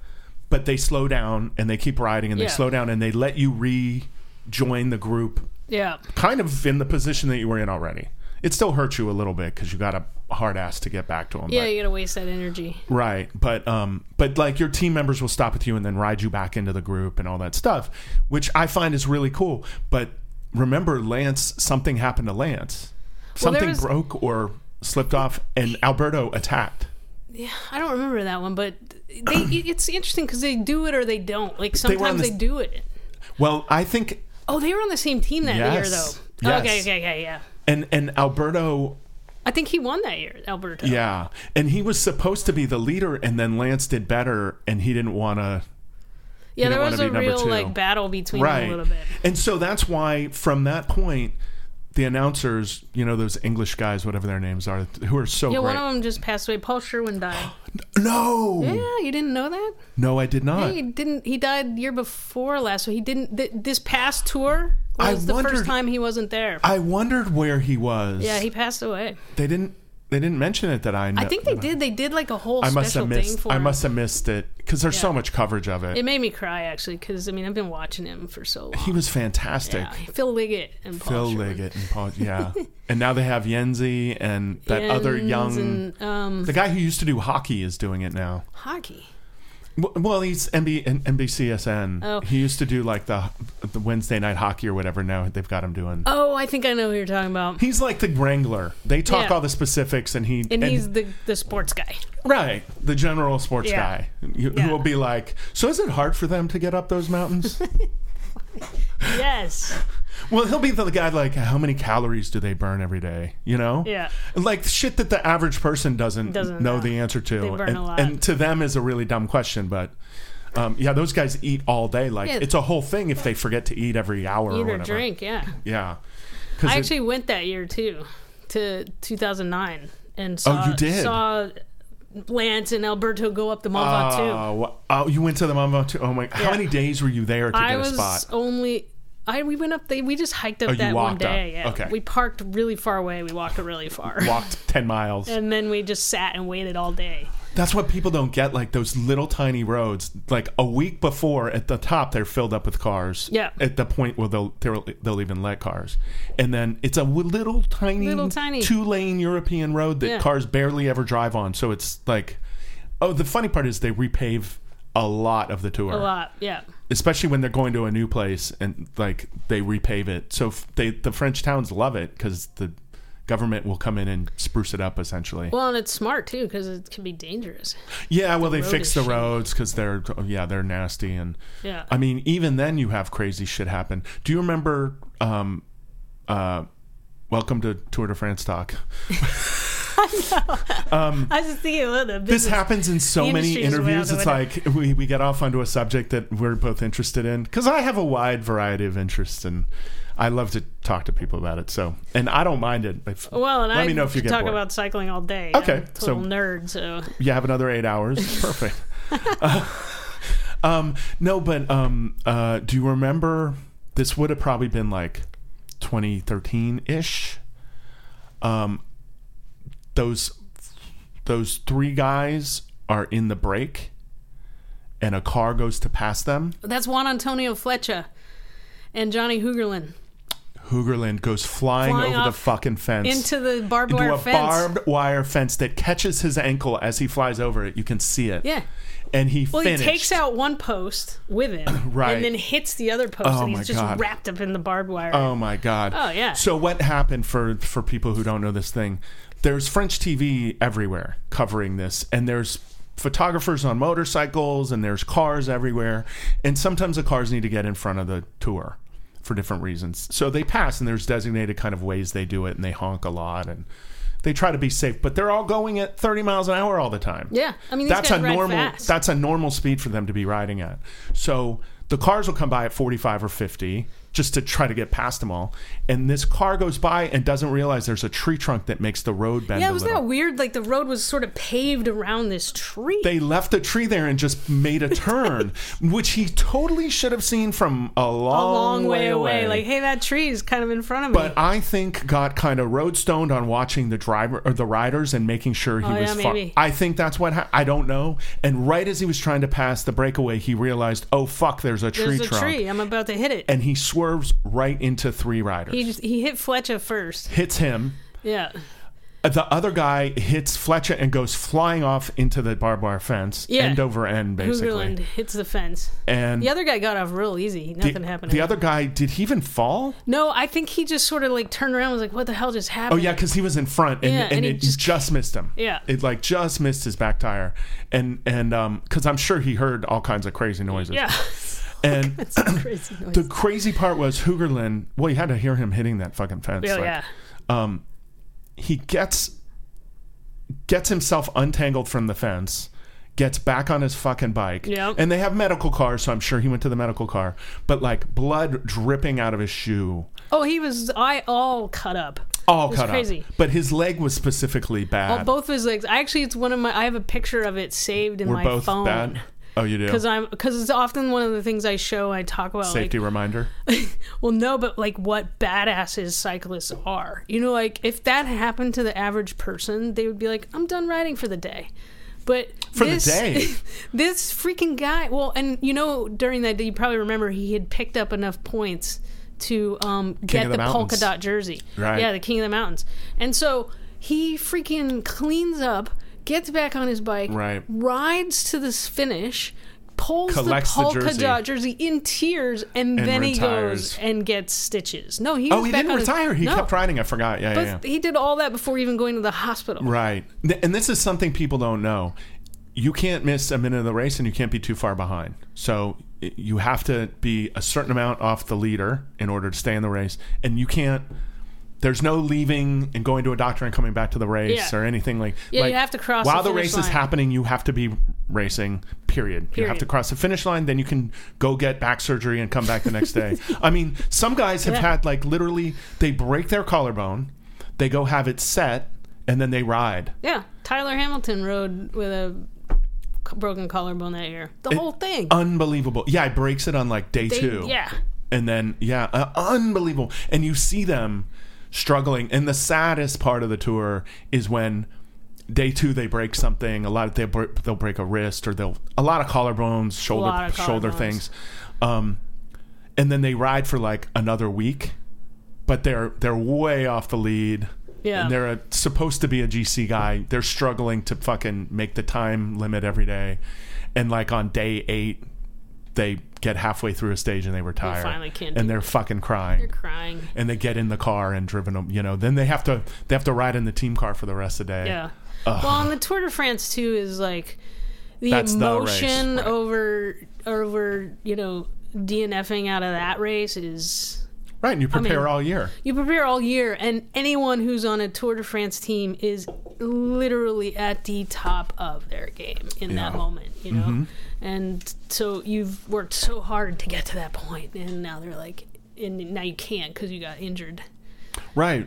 Speaker 1: but they slow down and they keep riding and they
Speaker 2: Yeah.
Speaker 1: slow down and they let you rejoin the group
Speaker 2: yeah.
Speaker 1: kind of in the position that you were in already. It still hurts you a little bit because you got a hard ass to get back to them.
Speaker 2: Yeah, you gotta waste that energy.
Speaker 1: right. But um, but like your team members will stop with you and then ride you back into the group and all that stuff, which I find is really cool. But remember, Lance, something happened to Lance.
Speaker 2: Well,
Speaker 1: Something
Speaker 2: was-
Speaker 1: broke or slipped off, and Alberto attacked.
Speaker 2: Yeah, I don't remember that one, but they it's interesting because they do it or they don't. Like sometimes
Speaker 1: the-
Speaker 2: they do it.
Speaker 1: Well, I think
Speaker 2: Oh, they were on the same team that year though.
Speaker 1: Yes.
Speaker 2: Okay, okay, okay, yeah.
Speaker 1: And and Alberto
Speaker 2: I think he won that year, Alberto.
Speaker 1: Yeah, and he was supposed to be the leader, and then Lance did better, and he didn't want to.
Speaker 2: yeah. There was a real
Speaker 1: two.
Speaker 2: like battle between
Speaker 1: Right,
Speaker 2: them a little bit.
Speaker 1: and so that's why from that point, the announcers, you know, those English guys, whatever their names are, who are so
Speaker 2: Yeah,
Speaker 1: great.
Speaker 2: one of them just passed away. Paul Sherwin died.
Speaker 1: no,
Speaker 2: yeah, you didn't know that?
Speaker 1: no, I did not.
Speaker 2: He didn't. He died year before last, so he didn't. Th- this past tour
Speaker 1: I
Speaker 2: was the
Speaker 1: wondered-
Speaker 2: first time he wasn't there.
Speaker 1: I wondered where he was.
Speaker 2: yeah, he passed away.
Speaker 1: they didn't. They didn't mention it that I. Know,
Speaker 2: I think they did. They did like a whole
Speaker 1: I must
Speaker 2: special
Speaker 1: have missed. I
Speaker 2: him.
Speaker 1: must have missed it because there's so much coverage of it.
Speaker 2: It made me cry actually, because I mean I've been watching him for so long.
Speaker 1: he was fantastic.
Speaker 2: yeah, Phil Liggett and Paul
Speaker 1: Phil
Speaker 2: Sherwin.
Speaker 1: Liggett and Paul, yeah, and now they have Yenzi and that other young,
Speaker 2: and, um,
Speaker 1: the guy who used to do hockey is doing it now.
Speaker 2: hockey.
Speaker 1: Well, he's MB, NBCSN.
Speaker 2: Oh.
Speaker 1: He used to do like the the Wednesday night hockey or whatever. Now they've got him doing.
Speaker 2: Oh, I think I know who you're talking about.
Speaker 1: He's like the wrangler. They talk
Speaker 2: Yeah.
Speaker 1: all the specifics, and he
Speaker 2: And he's the the sports guy.
Speaker 1: right, the general sports
Speaker 2: Yeah.
Speaker 1: guy, who
Speaker 2: Yeah.
Speaker 1: who will be like, "So is it hard for them to get up those mountains?"
Speaker 2: Yes.
Speaker 1: well, he'll be the guy like, "How many calories do they burn every day?" You know?
Speaker 2: Yeah.
Speaker 1: like shit that the average person doesn't,
Speaker 2: Doesn't
Speaker 1: know
Speaker 2: know.
Speaker 1: the answer to
Speaker 2: They burn
Speaker 1: and,
Speaker 2: a lot.
Speaker 1: and to them is a really dumb question but um, yeah those guys eat all day like
Speaker 2: Yeah.
Speaker 1: it's a whole thing if they forget to eat every hour or
Speaker 2: Eat or
Speaker 1: whatever
Speaker 2: drink. Yeah.
Speaker 1: Yeah.
Speaker 2: I
Speaker 1: it-
Speaker 2: actually went that year too, to 2009, and saw
Speaker 1: Oh, you did?
Speaker 2: saw Lance and Alberto go up the Mont Ventoux.
Speaker 1: oh, oh you went to the Mont Ventoux oh my how many days were you there to
Speaker 2: I
Speaker 1: get a spot
Speaker 2: only. I we went up. They, we just hiked up
Speaker 1: Oh,
Speaker 2: that one day. Yeah.
Speaker 1: Okay.
Speaker 2: We parked really far away. We walked really far.
Speaker 1: walked 10 miles
Speaker 2: and then we just sat and waited all day.
Speaker 1: That's what people don't get like those little tiny roads like a week before at the top they're filled up with cars
Speaker 2: Yeah.
Speaker 1: at the point where they'll they'll, they'll even let cars and then it's a little tiny
Speaker 2: Little tiny.
Speaker 1: two lane european road that
Speaker 2: Yeah.
Speaker 1: cars barely ever drive on so it's like oh the funny part is they repave a lot of the tour
Speaker 2: A lot. Yeah.
Speaker 1: especially when they're going to a new place and like they repave it so f- they the french towns love it because the government will come in and spruce it up essentially
Speaker 2: Well, and it's smart too because it can be dangerous.
Speaker 1: yeah, well, they fix the roads because they're yeah they're nasty and
Speaker 2: Yeah.
Speaker 1: I mean even then you have crazy shit happen. Do you remember? Um, uh, welcome to Tour de France talk.
Speaker 2: I was just thinking the
Speaker 1: This happens in so many
Speaker 2: industry is way
Speaker 1: interviews. It's like we, we get off onto a subject that we're both interested in because I have a wide variety of interests and I love to talk to people about it. So and I don't mind it. If,
Speaker 2: Well, and
Speaker 1: let
Speaker 2: I
Speaker 1: me know if you get
Speaker 2: talk
Speaker 1: bored.
Speaker 2: about cycling all day.
Speaker 1: Okay,
Speaker 2: I'm a total
Speaker 1: so-
Speaker 2: nerd. So
Speaker 1: you have another eight hours. Perfect. Uh, um, no, but um, uh, do you remember? This would have probably been like 2013 ish. Um, those those three guys are in the break, and a car goes to pass them.
Speaker 2: that's Juan Antonio Flecha and Johnny Hoogerland
Speaker 1: Hoogerland goes flying,
Speaker 2: Flying
Speaker 1: over the fucking fence
Speaker 2: into the barbed
Speaker 1: into
Speaker 2: wire
Speaker 1: a
Speaker 2: fence.
Speaker 1: barbed wire fence that catches his ankle as he flies over it. You can see it.
Speaker 2: yeah.
Speaker 1: And he
Speaker 2: Well,
Speaker 1: finished.
Speaker 2: he takes out one post with him,
Speaker 1: Right.
Speaker 2: and then hits the other post,
Speaker 1: Oh
Speaker 2: and he's just
Speaker 1: God.
Speaker 2: wrapped up in the barbed wire.
Speaker 1: Oh my god.
Speaker 2: Oh, yeah.
Speaker 1: So what happened for for people who don't know this thing? There's French TV everywhere covering this and there's photographers on motorcycles and there's cars everywhere and sometimes the cars need to get in front of the tour for different reasons. So they pass and there's designated kind of ways they do it and they honk a lot and they try to be safe, but they're all going at 30 miles an hour all the time
Speaker 2: yeah, I mean these
Speaker 1: that's
Speaker 2: guys
Speaker 1: a normal
Speaker 2: fast.
Speaker 1: that's a normal speed for them to be riding at so the cars will come by at 45 or 50 just to try to get past them all and this car goes by and doesn't realize there's a tree trunk that makes the road bend
Speaker 2: yeah, was that weird? Like the road was sort of paved around this tree.
Speaker 1: they left a tree there and just made a turn which he totally should have seen from a long,
Speaker 2: a long way away. Like, hey, that tree is kind of in front of me.
Speaker 1: but I think got kind of road stoned on watching the driver or the riders and making sure he
Speaker 2: Oh,
Speaker 1: was.
Speaker 2: yeah,
Speaker 1: far-. I think that's what ha- I don't know. And right as he was trying to pass the breakaway, he realized, oh fuck, there's a tree
Speaker 2: There's a
Speaker 1: trunk,
Speaker 2: tree. I'm about to hit it.
Speaker 1: and he swerves right into three riders.
Speaker 2: he just, he hit Flecha first.
Speaker 1: hits him.
Speaker 2: Yeah.
Speaker 1: Uh, The other guy hits Flecha and goes flying off into the barbed wire fence,
Speaker 2: Yeah.
Speaker 1: end over end, basically.
Speaker 2: Hoogerland hits the fence.
Speaker 1: And
Speaker 2: The other guy got off real easy.
Speaker 1: the,
Speaker 2: Nothing happened. to
Speaker 1: the
Speaker 2: him.
Speaker 1: other guy, did he even fall?
Speaker 2: No, I think he just sort of like turned around and was like, what the hell just happened?"
Speaker 1: Oh yeah, because he was in front and,
Speaker 2: Yeah,
Speaker 1: and,
Speaker 2: and
Speaker 1: it just,
Speaker 2: just-
Speaker 1: missed him.
Speaker 2: Yeah.
Speaker 1: it like just missed his back tire, and and um, because I'm sure he heard all kinds of crazy noises.
Speaker 2: Yeah.
Speaker 1: And
Speaker 2: It's crazy noise.
Speaker 1: the crazy part was Hoogerland. Well, you had to hear him hitting that fucking fence.
Speaker 2: Oh,
Speaker 1: like,
Speaker 2: yeah.
Speaker 1: um, he gets gets himself untangled from the fence, gets back on his fucking bike,
Speaker 2: Yep.
Speaker 1: and they have medical cars, so I'm sure he went to the medical car. But like blood dripping out of his shoe,
Speaker 2: Oh, he was I all cut up.
Speaker 1: all
Speaker 2: It was
Speaker 1: cut
Speaker 2: crazy.
Speaker 1: up. But his leg was specifically bad.
Speaker 2: All, both of his legs. Actually, it's one of my. I have a picture of it saved in
Speaker 1: Were
Speaker 2: my
Speaker 1: both
Speaker 2: phone.
Speaker 1: bad. Oh, you do.
Speaker 2: Because I'm because it's often one of the things I show. I talk about
Speaker 1: Safety
Speaker 2: like
Speaker 1: reminder.
Speaker 2: well, no, but like what badasses cyclists are. You know, like if that happened to the average person, they would be like, "I'm done riding for the day." But
Speaker 1: For the
Speaker 2: this,
Speaker 1: day?
Speaker 2: this freaking guy. Well, and you know, during that day, you probably remember he had picked up enough points to um, get the,
Speaker 1: the
Speaker 2: polka dot jersey.
Speaker 1: Right.
Speaker 2: Yeah, the King of the Mountains. And so he freaking cleans up, gets back on his bike,
Speaker 1: Right.
Speaker 2: rides to this finish. Pulls
Speaker 1: Collects the
Speaker 2: the polka
Speaker 1: jersey.
Speaker 2: dot jersey in tears, and,
Speaker 1: And
Speaker 2: then he
Speaker 1: retires.
Speaker 2: goes and gets stitches. No, he
Speaker 1: Oh,
Speaker 2: was
Speaker 1: he
Speaker 2: back
Speaker 1: didn't
Speaker 2: on his-
Speaker 1: retire. He
Speaker 2: no,
Speaker 1: kept riding. I forgot. Yeah,
Speaker 2: But
Speaker 1: yeah, yeah.
Speaker 2: he did all that before even going to the hospital.
Speaker 1: Right. Th- And this is something people don't know. You can't miss a minute of the race and you can't be too far behind. So i- you have to be a certain amount off the leader in order to stay in the race. And you can't, there's no leaving and going to a doctor and coming back to the race
Speaker 2: Yeah.
Speaker 1: or anything like
Speaker 2: Yeah,
Speaker 1: like,
Speaker 2: you have to cross
Speaker 1: While
Speaker 2: the
Speaker 1: the,
Speaker 2: finish
Speaker 1: race is
Speaker 2: line.
Speaker 1: happening, you have to be racing, period. You have
Speaker 2: Period.
Speaker 1: to cross the finish line, then you can go get back surgery and come back the next day. I mean, some guys have
Speaker 2: Yeah.
Speaker 1: had like literally, they break their collarbone, they go have it set, and then they ride.
Speaker 2: Yeah, Tyler Hamilton rode with a c- broken collarbone that year. The whole thing.
Speaker 1: unbelievable. Yeah, it breaks it on like day
Speaker 2: They-
Speaker 1: two.
Speaker 2: yeah.
Speaker 1: and then yeah, uh, unbelievable. And you see them struggling. And the saddest part of the tour is when day two they break something. A lot of they they'll break a wrist or they'll a lot of collarbones, shoulder
Speaker 2: of
Speaker 1: shoulder
Speaker 2: collarbones.
Speaker 1: things. Um, and then they ride for like another week, but they're they're way off the lead.
Speaker 2: Yeah.
Speaker 1: And they're a, supposed to be a GC guy. They're struggling to fucking make the time limit every day. And like on day eight, they get halfway through a stage and they retire.
Speaker 2: finally can't do
Speaker 1: and they're fucking crying.
Speaker 2: They're crying.
Speaker 1: and they get in the car and driven them. You know, then they have to they have to ride in the team car for the rest of the day.
Speaker 2: Yeah. Well, on the Tour de France too is like the
Speaker 1: That's the
Speaker 2: emotion
Speaker 1: right.
Speaker 2: over over you know DNFing out of that race is
Speaker 1: Right, and you prepare
Speaker 2: mean-
Speaker 1: all year.
Speaker 2: you prepare all year, and anyone who's on a Tour de France team is literally at the top of their game in that
Speaker 1: Yeah. Mm-hmm.
Speaker 2: moment, you know. And so you've worked so hard to get to that point, and now they're like, and now you can't because you got injured
Speaker 1: Right.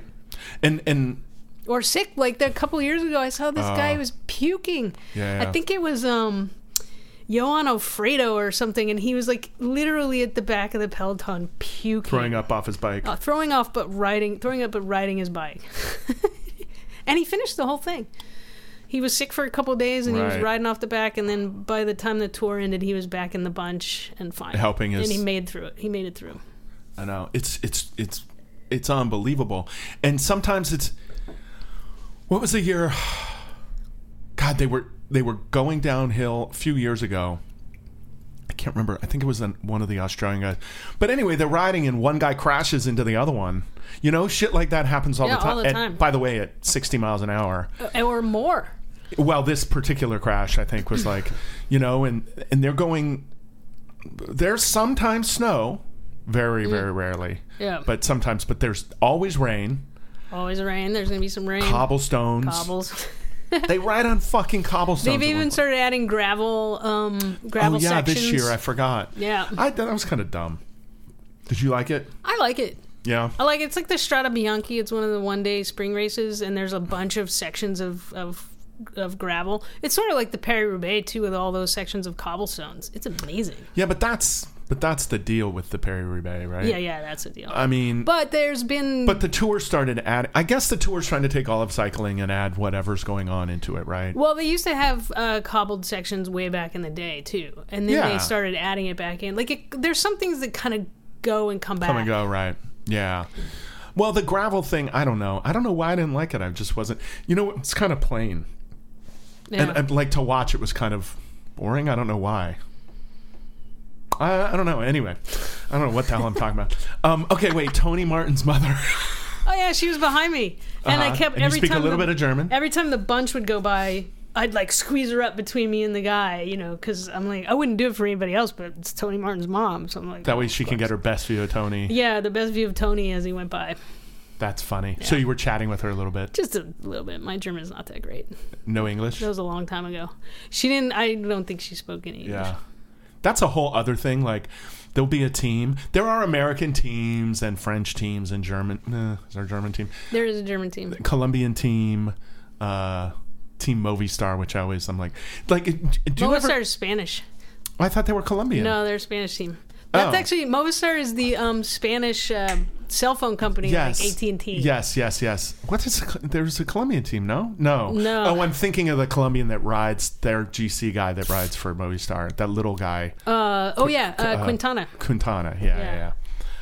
Speaker 1: And and
Speaker 2: or sick. Like a couple years ago, I saw this guy was puking.
Speaker 1: Ah. Yeah, yeah.
Speaker 2: I think it was um. Johan Alfredo or something, and he was like literally at the back of the peloton puking,
Speaker 1: throwing up off his bike.
Speaker 2: Uh, throwing off, but riding, throwing up, but riding his bike, and he finished the whole thing. He was sick for a couple days, and he was
Speaker 1: Right.
Speaker 2: riding off the back. And then by the time the tour ended, he was back in the bunch and fine,
Speaker 1: Helping his-
Speaker 2: and he made through it. He made it through.
Speaker 1: I know. It's it's it's it's unbelievable. And sometimes it's what was the year? God, they were they were going downhill a few years ago. I can't remember. I think it was an- one of the Australian guys. But anyway, they're riding and one guy crashes into the other one. You know, shit like that happens all
Speaker 2: Yeah,
Speaker 1: the time.
Speaker 2: all the
Speaker 1: And
Speaker 2: time.
Speaker 1: by the way, at 60 miles an hour.
Speaker 2: Uh, or more.
Speaker 1: Well, this particular crash, I think, was like, you know, and and they're going. There's sometimes snow, very very rarely.
Speaker 2: Yeah.
Speaker 1: But sometimes, but there's always rain,
Speaker 2: Always rain. There's gonna be some rain.
Speaker 1: cobblestones.
Speaker 2: Cobbles.
Speaker 1: They ride on fucking cobblestones.
Speaker 2: They've even started adding gravel, um, gravel
Speaker 1: Oh yeah,
Speaker 2: sections.
Speaker 1: this year I forgot.
Speaker 2: Yeah.
Speaker 1: I that was kind of dumb. Did you like it?
Speaker 2: I like it.
Speaker 1: Yeah.
Speaker 2: I like it. It's like the Strade Bianche. It's one of the one day spring races, and there's a bunch of sections of of of gravel. It's sort of like the Paris Roubaix too, with all those sections of cobblestones. It's amazing.
Speaker 1: Yeah, but that's but that's the deal with the Paris Roubaix, right?
Speaker 2: Yeah, yeah, that's the deal.
Speaker 1: I mean,
Speaker 2: but there's been
Speaker 1: but the tour started add. I guess the tour's trying to take all of cycling and add whatever's going on into it, right?
Speaker 2: well, they used to have uh, cobbled sections way back in the day too, and then
Speaker 1: Yeah.
Speaker 2: they started adding it back in. Like, it, there's some things that kind of go and come back.
Speaker 1: Come and go, right? Yeah. Well, the gravel thing, I don't know. I don't know why I didn't like it. I just wasn't. You know, it's kind of plain,
Speaker 2: Yeah.
Speaker 1: and I'd like to watch. It was kind of boring. I don't know why. I, I don't know. Anyway, I don't know what the hell I'm talking about. Um, okay, wait. Tony Martin's mother.
Speaker 2: oh yeah, she was behind me, and I
Speaker 1: Uh-huh.
Speaker 2: kept
Speaker 1: And you
Speaker 2: every
Speaker 1: time a little
Speaker 2: the,
Speaker 1: bit of German?
Speaker 2: Every time the bunch would go by, I'd like squeeze her up between me and the guy, you know, because I'm like, I wouldn't do it for anybody else, but it's Tony Martin's mom, so I'm like,
Speaker 1: That
Speaker 2: oh,
Speaker 1: way
Speaker 2: of
Speaker 1: she can get her best view of Tony.
Speaker 2: Yeah, the best view of Tony as he went by.
Speaker 1: That's funny. So you were chatting with her a little bit.
Speaker 2: Just a little bit. My German is not that great.
Speaker 1: No English.
Speaker 2: That was a long time ago. She didn't. I don't think she spoke any English.
Speaker 1: Yeah. That's a whole other thing. Like, there'll be a team. There are American teams and French teams and German. Uh, is there a German team?
Speaker 2: There is a German team.
Speaker 1: Colombian team. Uh, team Movistar, which I always I'm like, like, do you
Speaker 2: Movistar
Speaker 1: ever?
Speaker 2: is Spanish.
Speaker 1: I thought they were Colombian.
Speaker 2: No, they're a Spanish team. That's
Speaker 1: Oh.
Speaker 2: actually Movistar is the um, Spanish uh, cell phone company
Speaker 1: Yes.
Speaker 2: like AT and T.
Speaker 1: Yes, yes, yes. What is a, there's a Colombian team? No, no,
Speaker 2: No.
Speaker 1: Oh, I'm thinking of the Colombian that rides their GC guy that rides for Movistar. That little guy,
Speaker 2: Uh, oh yeah, uh,
Speaker 1: uh,
Speaker 2: Quintana.
Speaker 1: Quintana. Yeah, yeah,
Speaker 2: Yeah.
Speaker 1: yeah.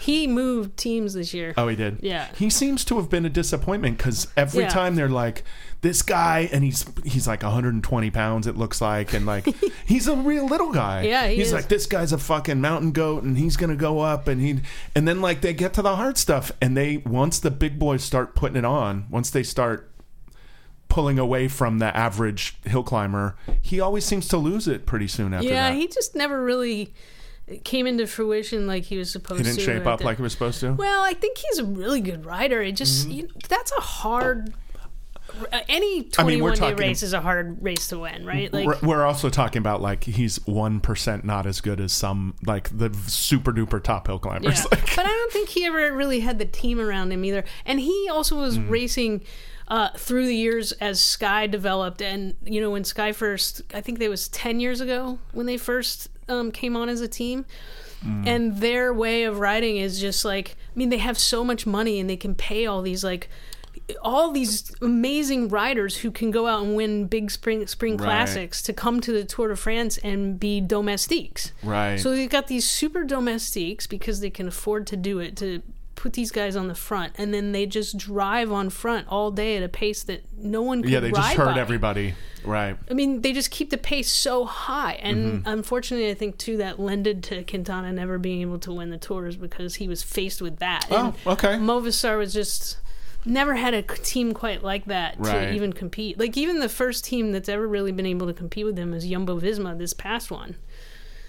Speaker 2: He moved teams this year.
Speaker 1: Oh, he did.
Speaker 2: Yeah.
Speaker 1: He seems to have been a disappointment because every
Speaker 2: Yeah.
Speaker 1: time they're like, this guy, and he's he's like 120 pounds. It looks like, and like he's a real little guy.
Speaker 2: Yeah, he
Speaker 1: he's
Speaker 2: is.
Speaker 1: like this guy's a fucking mountain goat, and he's gonna go up, and he, and then like they get to the hard stuff, and they once the big boys start putting it on, once they start pulling away from the average hill climber, he always seems to lose it pretty soon after
Speaker 2: yeah,
Speaker 1: that.
Speaker 2: he just never really came into fruition like he was supposed
Speaker 1: He
Speaker 2: to.
Speaker 1: didn't shape up like he was supposed to.
Speaker 2: Well, I think he's a really good rider. It just
Speaker 1: Mm-hmm.
Speaker 2: you that's a hard. Uh, Any
Speaker 1: I mean, we're
Speaker 2: day race is a hard race to win, right? Like,
Speaker 1: we're, we're also talking about like he's one percent not as good as some like the super duper top hill climbers.
Speaker 2: Yeah.
Speaker 1: Like,
Speaker 2: but I don't think he ever really had the team around him either. And he also was
Speaker 1: Mm.
Speaker 2: racing uh, through the years as Sky developed. And, you know, when Sky first, I think it was 10 years ago when they first um, came on as a team.
Speaker 1: Mm.
Speaker 2: And their way of riding is just like, I mean, they have so much money and they can pay all these, like, all these amazing riders who can go out and win big spring spring
Speaker 1: Right.
Speaker 2: classics to come to the Tour de France and be domestiques.
Speaker 1: right.
Speaker 2: So they've got these super domestiques because they can afford to do it to put these guys on the front, and then they just drive on front all day at a pace that no one could
Speaker 1: yeah, they just hurt
Speaker 2: by.
Speaker 1: everybody. Right.
Speaker 2: I mean, they just keep the pace so high, and
Speaker 1: Mm-hmm.
Speaker 2: unfortunately, I think too that lended to Quintana never being able to win the tours because he was faced with that.
Speaker 1: Oh,
Speaker 2: And
Speaker 1: okay.
Speaker 2: Movistar was just never had a team quite like that
Speaker 1: Right.
Speaker 2: to even compete. Like even the first team that's ever really been able to compete with them is Jumbo Visma. This past one,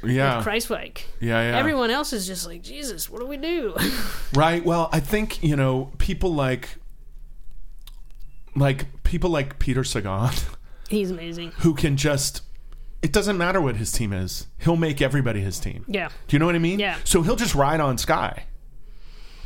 Speaker 1: Yeah.
Speaker 2: Kruijswijk.
Speaker 1: Yeah, yeah.
Speaker 2: Everyone else is just like, Jesus, what do we do?
Speaker 1: Right. Well, I think you know people like like people like Peter Sagan
Speaker 2: He's amazing.
Speaker 1: who can just. It doesn't matter what his team is. He'll make everybody his team.
Speaker 2: Yeah.
Speaker 1: Do you know what I mean?
Speaker 2: Yeah.
Speaker 1: So he'll just ride on Sky.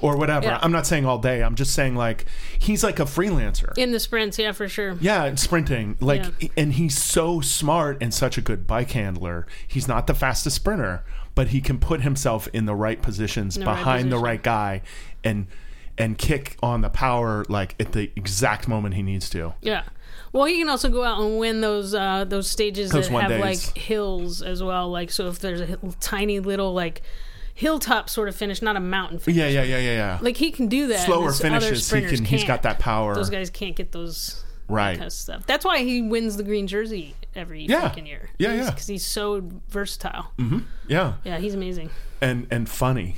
Speaker 1: Or whatever.
Speaker 2: Yeah.
Speaker 1: I'm not saying all day. I'm just saying like he's like a freelancer.
Speaker 2: In the sprints, yeah, for sure.
Speaker 1: Yeah, sprinting. Like
Speaker 2: Yeah.
Speaker 1: and he's so smart and such a good bike handler. He's not the fastest sprinter, but he can put himself in the right positions
Speaker 2: the right
Speaker 1: behind the right guy and and kick on the power like at the exact moment he needs to.
Speaker 2: Yeah. Well, he can also go out and win those uh, those stages
Speaker 1: Those
Speaker 2: that have
Speaker 1: days.
Speaker 2: like hills as well. Like so, if there's a tiny little like hilltop sort of finish, not a mountain finish.
Speaker 1: Yeah, yeah, yeah, yeah, yeah.
Speaker 2: Like he can do that.
Speaker 1: Slower finishes, he can he's got that power.
Speaker 2: Those guys can't get those
Speaker 1: right.
Speaker 2: kind of stuff. That's why he wins the green jersey every
Speaker 1: Yeah.
Speaker 2: freaking year.
Speaker 1: Yeah, yeah.
Speaker 2: Because he's so versatile. Mm-hmm.
Speaker 1: Yeah.
Speaker 2: Yeah, he's amazing.
Speaker 1: And and funny.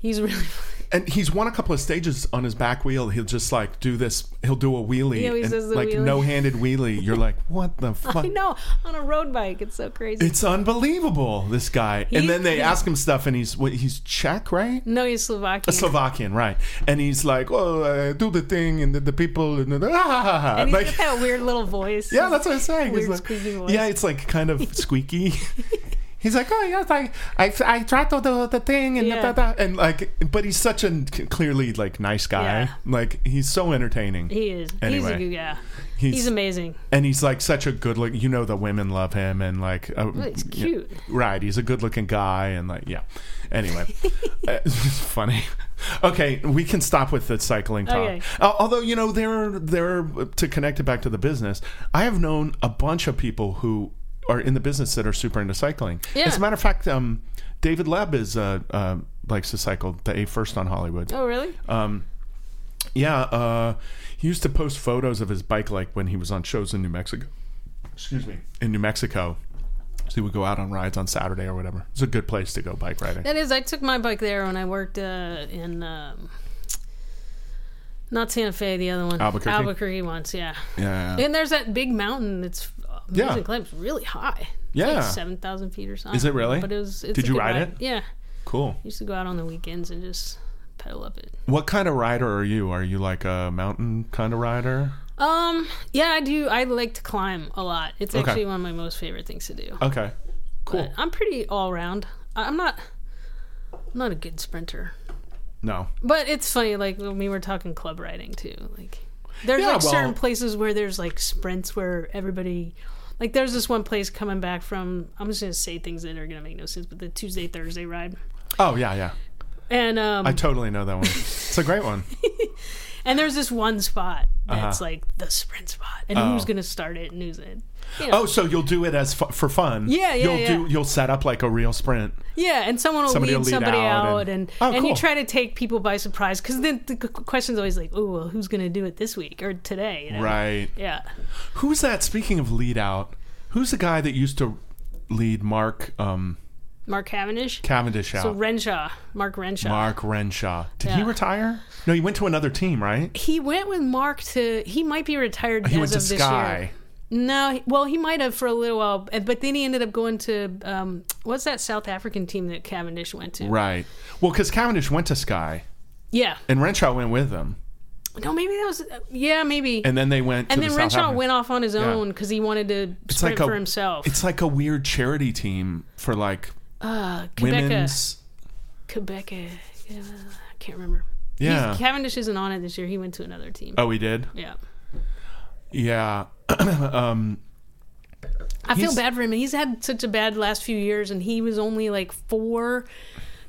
Speaker 2: He's really.
Speaker 1: And he's won a couple of stages on his back wheel. He'll just like do this. He'll do a wheelie,
Speaker 2: He always
Speaker 1: and,
Speaker 2: does the
Speaker 1: like
Speaker 2: wheelie.
Speaker 1: no-handed wheelie. You're like, what the fuck?
Speaker 2: I know on a road bike, it's so crazy.
Speaker 1: It's unbelievable, this guy. and then they ask him stuff, and he's what, he's Czech, right?
Speaker 2: no, he's Slovakian.
Speaker 1: Slovakian, right? And he's like, "Oh, uh, do the thing," and the, the people, and the, ah,
Speaker 2: and he's
Speaker 1: like,
Speaker 2: got that weird little voice.
Speaker 1: yeah, that's what I'm saying.
Speaker 2: Weird
Speaker 1: like-
Speaker 2: squeaky voice.
Speaker 1: yeah, it's like kind of squeaky. He's like, oh yes, I, I, I tried to do the thing, and
Speaker 2: Yeah.
Speaker 1: da, da, da," and like, but he's such a clearly like nice guy.
Speaker 2: Yeah.
Speaker 1: Like he's so entertaining.
Speaker 2: He is. He's
Speaker 1: Anyway,
Speaker 2: a good guy.
Speaker 1: he's,
Speaker 2: He's amazing.
Speaker 1: and he's like such a good look. You know, the women love him, and like, uh,
Speaker 2: Well, he's
Speaker 1: yeah.
Speaker 2: cute.
Speaker 1: Right, he's a good-looking guy, and like, yeah. Anyway, Uh, it's funny. Okay, we can stop with the cycling talk.
Speaker 2: Okay.
Speaker 1: Al- Although you know, there, there to connect it back to the business. I have known a bunch of people who are in the business that are super into cycling.
Speaker 2: Yeah.
Speaker 1: As a matter of fact, um, David Leb is uh, uh, likes to cycle the A first on Hollywood.
Speaker 2: Oh, really?
Speaker 1: Um, Yeah, uh, he used to post photos of his bike like when he was on shows in New Mexico. Excuse me, in New Mexico. So he would go out on rides on Saturday or whatever. It's a good place to go bike riding.
Speaker 2: That is, I took my bike there when I worked uh, in um, not Santa Fe, the other one,
Speaker 1: Albuquerque?
Speaker 2: Albuquerque once, yeah.
Speaker 1: Yeah,
Speaker 2: And there's that big mountain that's
Speaker 1: Yeah.
Speaker 2: amazing climb. It's really high.
Speaker 1: Yeah.
Speaker 2: like seven thousand feet or something.
Speaker 1: Is it really?
Speaker 2: But it was.
Speaker 1: Did you
Speaker 2: good
Speaker 1: ride it?
Speaker 2: Yeah,
Speaker 1: cool.
Speaker 2: used to go out on the weekends and just pedal up it.
Speaker 1: What kind of rider are you? Are you like a mountain kind of rider?
Speaker 2: Um, yeah, I do. I like to climb a lot. It's
Speaker 1: Okay.
Speaker 2: actually one of my most favorite things to do.
Speaker 1: Okay, cool.
Speaker 2: But I'm pretty all round. I- I'm not. I'm not a good sprinter.
Speaker 1: No,
Speaker 2: But it's funny, like when we were talking club riding too. Like there's
Speaker 1: Yeah,
Speaker 2: like
Speaker 1: well-
Speaker 2: certain places where there's like sprints where everybody like there's this one place coming back from I'm just gonna say things that are gonna make no sense, but the Tuesday Thursday ride.
Speaker 1: Oh yeah, yeah.
Speaker 2: And um
Speaker 1: I totally know that one. It's a great one.
Speaker 2: and there's this one spot that's
Speaker 1: Uh-huh.
Speaker 2: like the sprint spot and
Speaker 1: Oh.
Speaker 2: who's gonna start it and who's it. You know.
Speaker 1: Oh, so you'll do it as fu- for fun?
Speaker 2: Yeah, yeah,
Speaker 1: You'll
Speaker 2: yeah.
Speaker 1: do. You'll set up like a real sprint.
Speaker 2: Yeah, and someone will
Speaker 1: Somebody
Speaker 2: lead,
Speaker 1: will lead
Speaker 2: somebody
Speaker 1: out
Speaker 2: out,
Speaker 1: and-
Speaker 2: and
Speaker 1: Oh,
Speaker 2: and, you try to take people by surprise because then the q- question's always like, oh, well, who's going to do it this week or today? you know?
Speaker 1: Right.
Speaker 2: Yeah.
Speaker 1: Who's that? Speaking of lead out, who's the guy that used to lead Mark um,
Speaker 2: Mark Cavendish.
Speaker 1: Cavendish out?
Speaker 2: So Renshaw, Mark Renshaw.
Speaker 1: Mark Renshaw. Did he
Speaker 2: Yeah.
Speaker 1: retire? No, he went to another team, right?
Speaker 2: He went with Mark to. He might be retired
Speaker 1: He
Speaker 2: as
Speaker 1: went to
Speaker 2: of this
Speaker 1: Sky.
Speaker 2: year. No, well, he might have for a little while, but then he ended up going to um, what's that South African team that Cavendish went to?
Speaker 1: Right. Well, because Cavendish went to Sky
Speaker 2: Yeah.
Speaker 1: and Renshaw went with them,
Speaker 2: No, maybe that was. Yeah, maybe.
Speaker 1: and then they went.
Speaker 2: And then
Speaker 1: the
Speaker 2: Renshaw went off on his own because he wanted to
Speaker 1: It's
Speaker 2: sprint
Speaker 1: like a-
Speaker 2: for himself.
Speaker 1: It's like a weird charity team for like
Speaker 2: uh, Qhubeka.
Speaker 1: women's.
Speaker 2: Qhubeka. I can't remember.
Speaker 1: Yeah.
Speaker 2: He's, Cavendish isn't on it this year. He went to another team.
Speaker 1: Oh, he did.
Speaker 2: Yeah.
Speaker 1: Yeah. um,
Speaker 2: I feel bad for him. He's had such a bad last few years, and he was only like four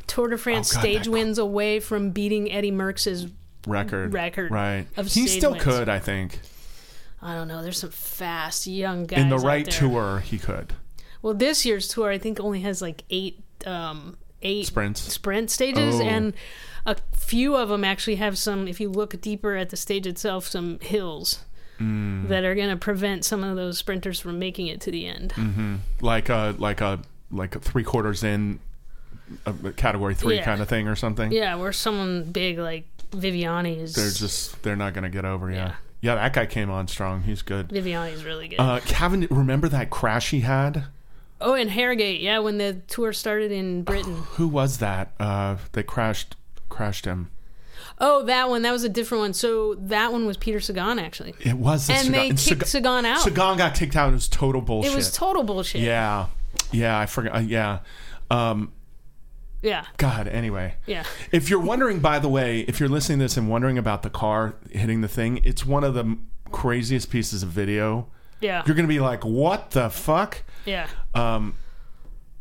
Speaker 2: Tour de France
Speaker 1: Oh, God,
Speaker 2: stage wins away from beating Eddy Merckx's.
Speaker 1: record.
Speaker 2: Record
Speaker 1: Right.
Speaker 2: of
Speaker 1: he still
Speaker 2: wins.
Speaker 1: could, I think.
Speaker 2: I don't know. There's some fast young guys
Speaker 1: In the right tour, he could.
Speaker 2: Well, this year's tour, I think, only has like eight, um, eight
Speaker 1: Sprints.
Speaker 2: sprint stages,
Speaker 1: Oh.
Speaker 2: and a few of them actually have some. If you look deeper at the stage itself, some hills
Speaker 1: Mm.
Speaker 2: that are going to prevent some of those sprinters from making it to the end. Mm-hmm.
Speaker 1: Like a like a like a three quarters in a category three
Speaker 2: Yeah.
Speaker 1: kind of thing or something.
Speaker 2: Yeah, where someone big like Viviani is.
Speaker 1: They're just they're not gonna get over, yeah.
Speaker 2: Yeah.
Speaker 1: Yeah, that guy came on strong. He's good.
Speaker 2: Viviani's really good.
Speaker 1: Uh Kevin remember that crash he had?
Speaker 2: oh, in Harrogate, yeah, when the tour started in Britain.
Speaker 1: Who was that? Uh they crashed crashed him.
Speaker 2: Oh, that one. That was a different one. So that one was Peter Sagan actually,
Speaker 1: It was the
Speaker 2: and
Speaker 1: Sagan-
Speaker 2: they kicked
Speaker 1: Sagan,
Speaker 2: Sagan out.
Speaker 1: Sagan got kicked out. It was total bullshit.
Speaker 2: it was total bullshit.
Speaker 1: Yeah. Yeah, I forgot. Uh, yeah. Um
Speaker 2: yeah,
Speaker 1: God, anyway.
Speaker 2: yeah.
Speaker 1: If you're wondering, by the way, if you're listening to this and wondering about the car hitting the thing, it's one of the craziest pieces of video.
Speaker 2: Yeah.
Speaker 1: You're going to be like, what the fuck?
Speaker 2: Yeah.
Speaker 1: Um,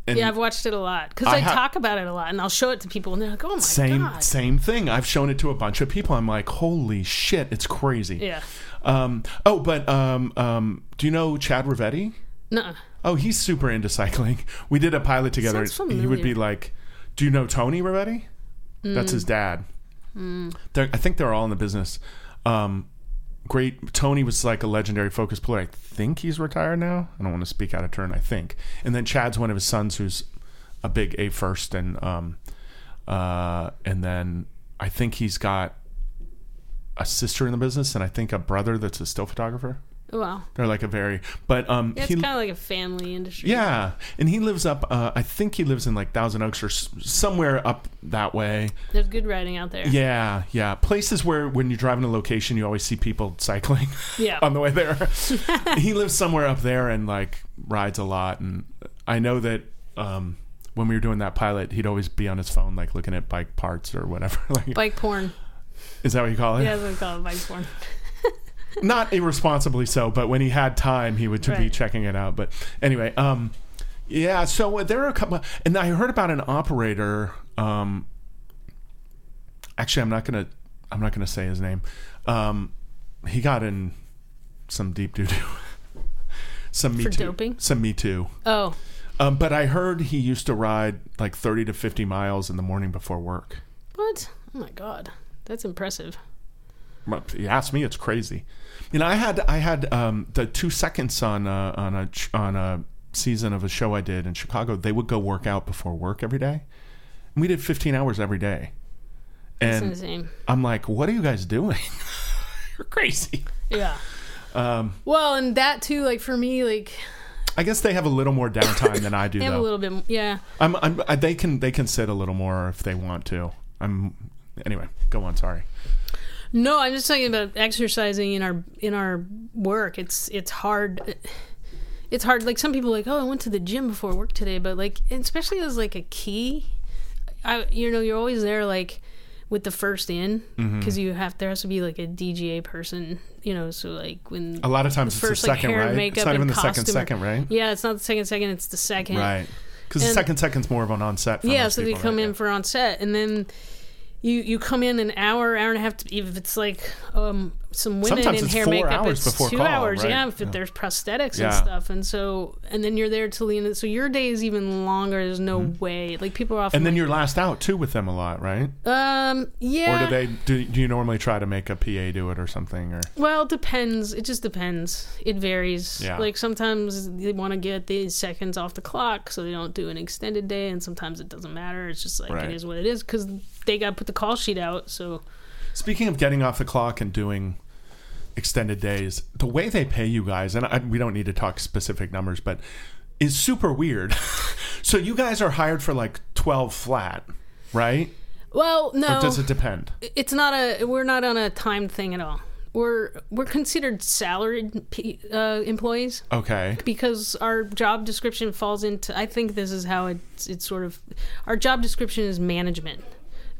Speaker 1: and
Speaker 2: Yeah, I've watched it a lot because
Speaker 1: I
Speaker 2: I,
Speaker 1: ha-
Speaker 2: talk about it a lot, and I'll show it to people, and they're like, "Oh my
Speaker 1: same
Speaker 2: god!"
Speaker 1: same thing. I've shown it to a bunch of people. I'm like, holy shit, it's crazy.
Speaker 2: Yeah.
Speaker 1: Um, oh, but um, um, do you know Chad Rivetti?
Speaker 2: Nuh-uh.
Speaker 1: Oh, he's super into cycling. We did a pilot together. He would be like, "Do you know Tony Rivetti? That's
Speaker 2: Mm.
Speaker 1: his dad. They're, I think they're all in the business. Um, great. Tony was like a legendary focus puller. I think he's retired now. I don't want to speak out of turn. I think. And then Chad's one of his sons, who's a big A first, and um, uh, and then I think he's got a sister in the business, and I think a brother that's a still photographer.
Speaker 2: Wow.
Speaker 1: They're like a very, but um,
Speaker 2: Yeah, it's kind of like a family industry.
Speaker 1: yeah, and he lives up. Uh, I think he lives in like Thousand Oaks or s- somewhere up that way.
Speaker 2: There's good riding out there.
Speaker 1: Yeah, yeah, places where when you're driving a location, you always see people cycling
Speaker 2: Yeah.
Speaker 1: on the way there. he lives somewhere up there and like rides a lot. And I know that um, when we were doing that pilot, he'd always be on his phone, like looking at bike parts or whatever. like,
Speaker 2: Bike porn.
Speaker 1: is that what you call it?
Speaker 2: Yeah, that's what we call it, bike porn.
Speaker 1: Not irresponsibly so, but when he had time, he would to be checking it out. But anyway, um, yeah. So there are a couple, and I heard about an operator. Um, actually, I'm not gonna, I'm not gonna say his name. Um, he got in some deep doo doo. some me
Speaker 2: For
Speaker 1: too.
Speaker 2: doping?
Speaker 1: Some me too.
Speaker 2: Oh,
Speaker 1: Um, but I heard he used to ride like 30 to 50 miles in the morning before work.
Speaker 2: what? Oh my god, that's impressive.
Speaker 1: You ask me, it's crazy. You know, I had I had um, the two seconds on uh, on a on a season of a show I did in Chicago. They would go work out before work every day, and we did 15 hours every day. And
Speaker 2: insane.
Speaker 1: I'm like, what are you guys doing? You're crazy.
Speaker 2: Yeah.
Speaker 1: Um,
Speaker 2: Well, and that too, like for me, like
Speaker 1: I guess they have a little more downtime than I do.
Speaker 2: they have a little bit. Yeah.
Speaker 1: I'm, I'm, I, they can they can sit a little more if they want to. I'm anyway. Go on. Sorry.
Speaker 2: No, I'm just talking about exercising in our in our work. It's it's hard. It's hard. Like some people, are like oh, I went to the gym before work today, but like especially as like a key, I you know you're always there like with the first in
Speaker 1: Mm-hmm.
Speaker 2: because you have there has to be like a DGA person, you know. So like when
Speaker 1: A lot of times
Speaker 2: The
Speaker 1: it's
Speaker 2: first,
Speaker 1: the
Speaker 2: like,
Speaker 1: second, right?
Speaker 2: makeup
Speaker 1: It's not even the second second, right?
Speaker 2: yeah, it's not the second second, it's the second.
Speaker 1: Right. Because the second second's more of an on set.
Speaker 2: Yeah so they come
Speaker 1: right?
Speaker 2: in for on set and then you you come in an hour hour and a half to, if it's like um some women
Speaker 1: Sometimes
Speaker 2: in hair makeup
Speaker 1: hours
Speaker 2: it's two
Speaker 1: call,
Speaker 2: hours
Speaker 1: right?
Speaker 2: yeah if
Speaker 1: Yeah.
Speaker 2: there's prosthetics
Speaker 1: Yeah.
Speaker 2: and stuff and so and then you're there till the end so your day is even longer there's no way like people are often
Speaker 1: Mm-hmm. And then
Speaker 2: like,
Speaker 1: you're last out too with them a lot, right?
Speaker 2: um yeah
Speaker 1: Or do they do? Do you normally try to make a PA do it or something? Or
Speaker 2: Well, it depends. It just depends. It varies.
Speaker 1: Yeah.
Speaker 2: Like sometimes they want to get these seconds off the clock, so they don't do an extended day, and sometimes it doesn't matter. It's just like
Speaker 1: Right.
Speaker 2: it is what it is because they got to put the call sheet out. So
Speaker 1: Speaking of getting off the clock and doing extended days, the way they pay you guys, and I, we don't need to talk specific numbers, but is super weird. so you guys are hired for like twelve flat, right?
Speaker 2: well, no,
Speaker 1: Or does it depend?
Speaker 2: it's not a. We're not on a timed thing at all. We're we're considered salaried uh, employees
Speaker 1: Okay.
Speaker 2: because our job description falls into. I think this is how it's it's sort of. Our job description is management,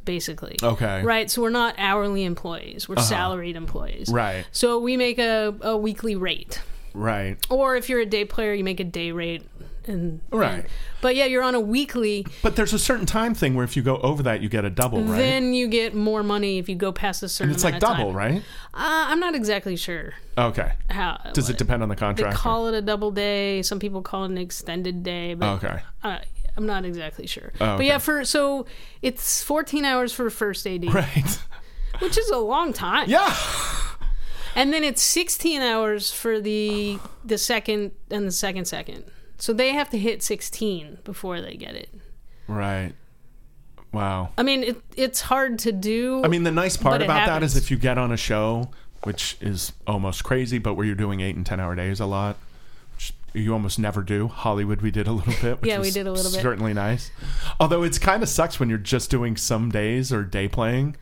Speaker 2: basically.
Speaker 1: Okay.
Speaker 2: Right. So we're not hourly employees. We're salaried employees.
Speaker 1: Right.
Speaker 2: So we make a, a weekly rate.
Speaker 1: Right.
Speaker 2: Or if you're a day player, you make a day rate. And
Speaker 1: Right.
Speaker 2: and- but yeah, you're on a weekly.
Speaker 1: But there's a certain time thing where if you go over that, you get a double, right?
Speaker 2: Then you get more money if you go past a certain
Speaker 1: and it's like double,
Speaker 2: time.
Speaker 1: right?
Speaker 2: Uh, I'm not exactly sure
Speaker 1: Okay.
Speaker 2: how.
Speaker 1: Does it depend on the
Speaker 2: They
Speaker 1: contract?
Speaker 2: call it a double day. Some people call it an extended day. But
Speaker 1: okay.
Speaker 2: uh, I'm not exactly sure.
Speaker 1: Oh, okay.
Speaker 2: But yeah, for so it's 14 hours for first AD,
Speaker 1: Right.
Speaker 2: which is a long time.
Speaker 1: Yeah.
Speaker 2: And then it's 16 hours for the the second and the second second. So they have to hit 16 before they get it.
Speaker 1: Right. Wow.
Speaker 2: I mean, it, it's hard to do.
Speaker 1: I mean, the nice part about that is if you get on a show, which is almost crazy, but where you're doing eight and ten hour days a lot, you almost never do. Hollywood, we did a little bit. Which
Speaker 2: Yeah, we did a little bit.
Speaker 1: Certainly nice. Although it's kind of sucks when you're just doing some days or day playing,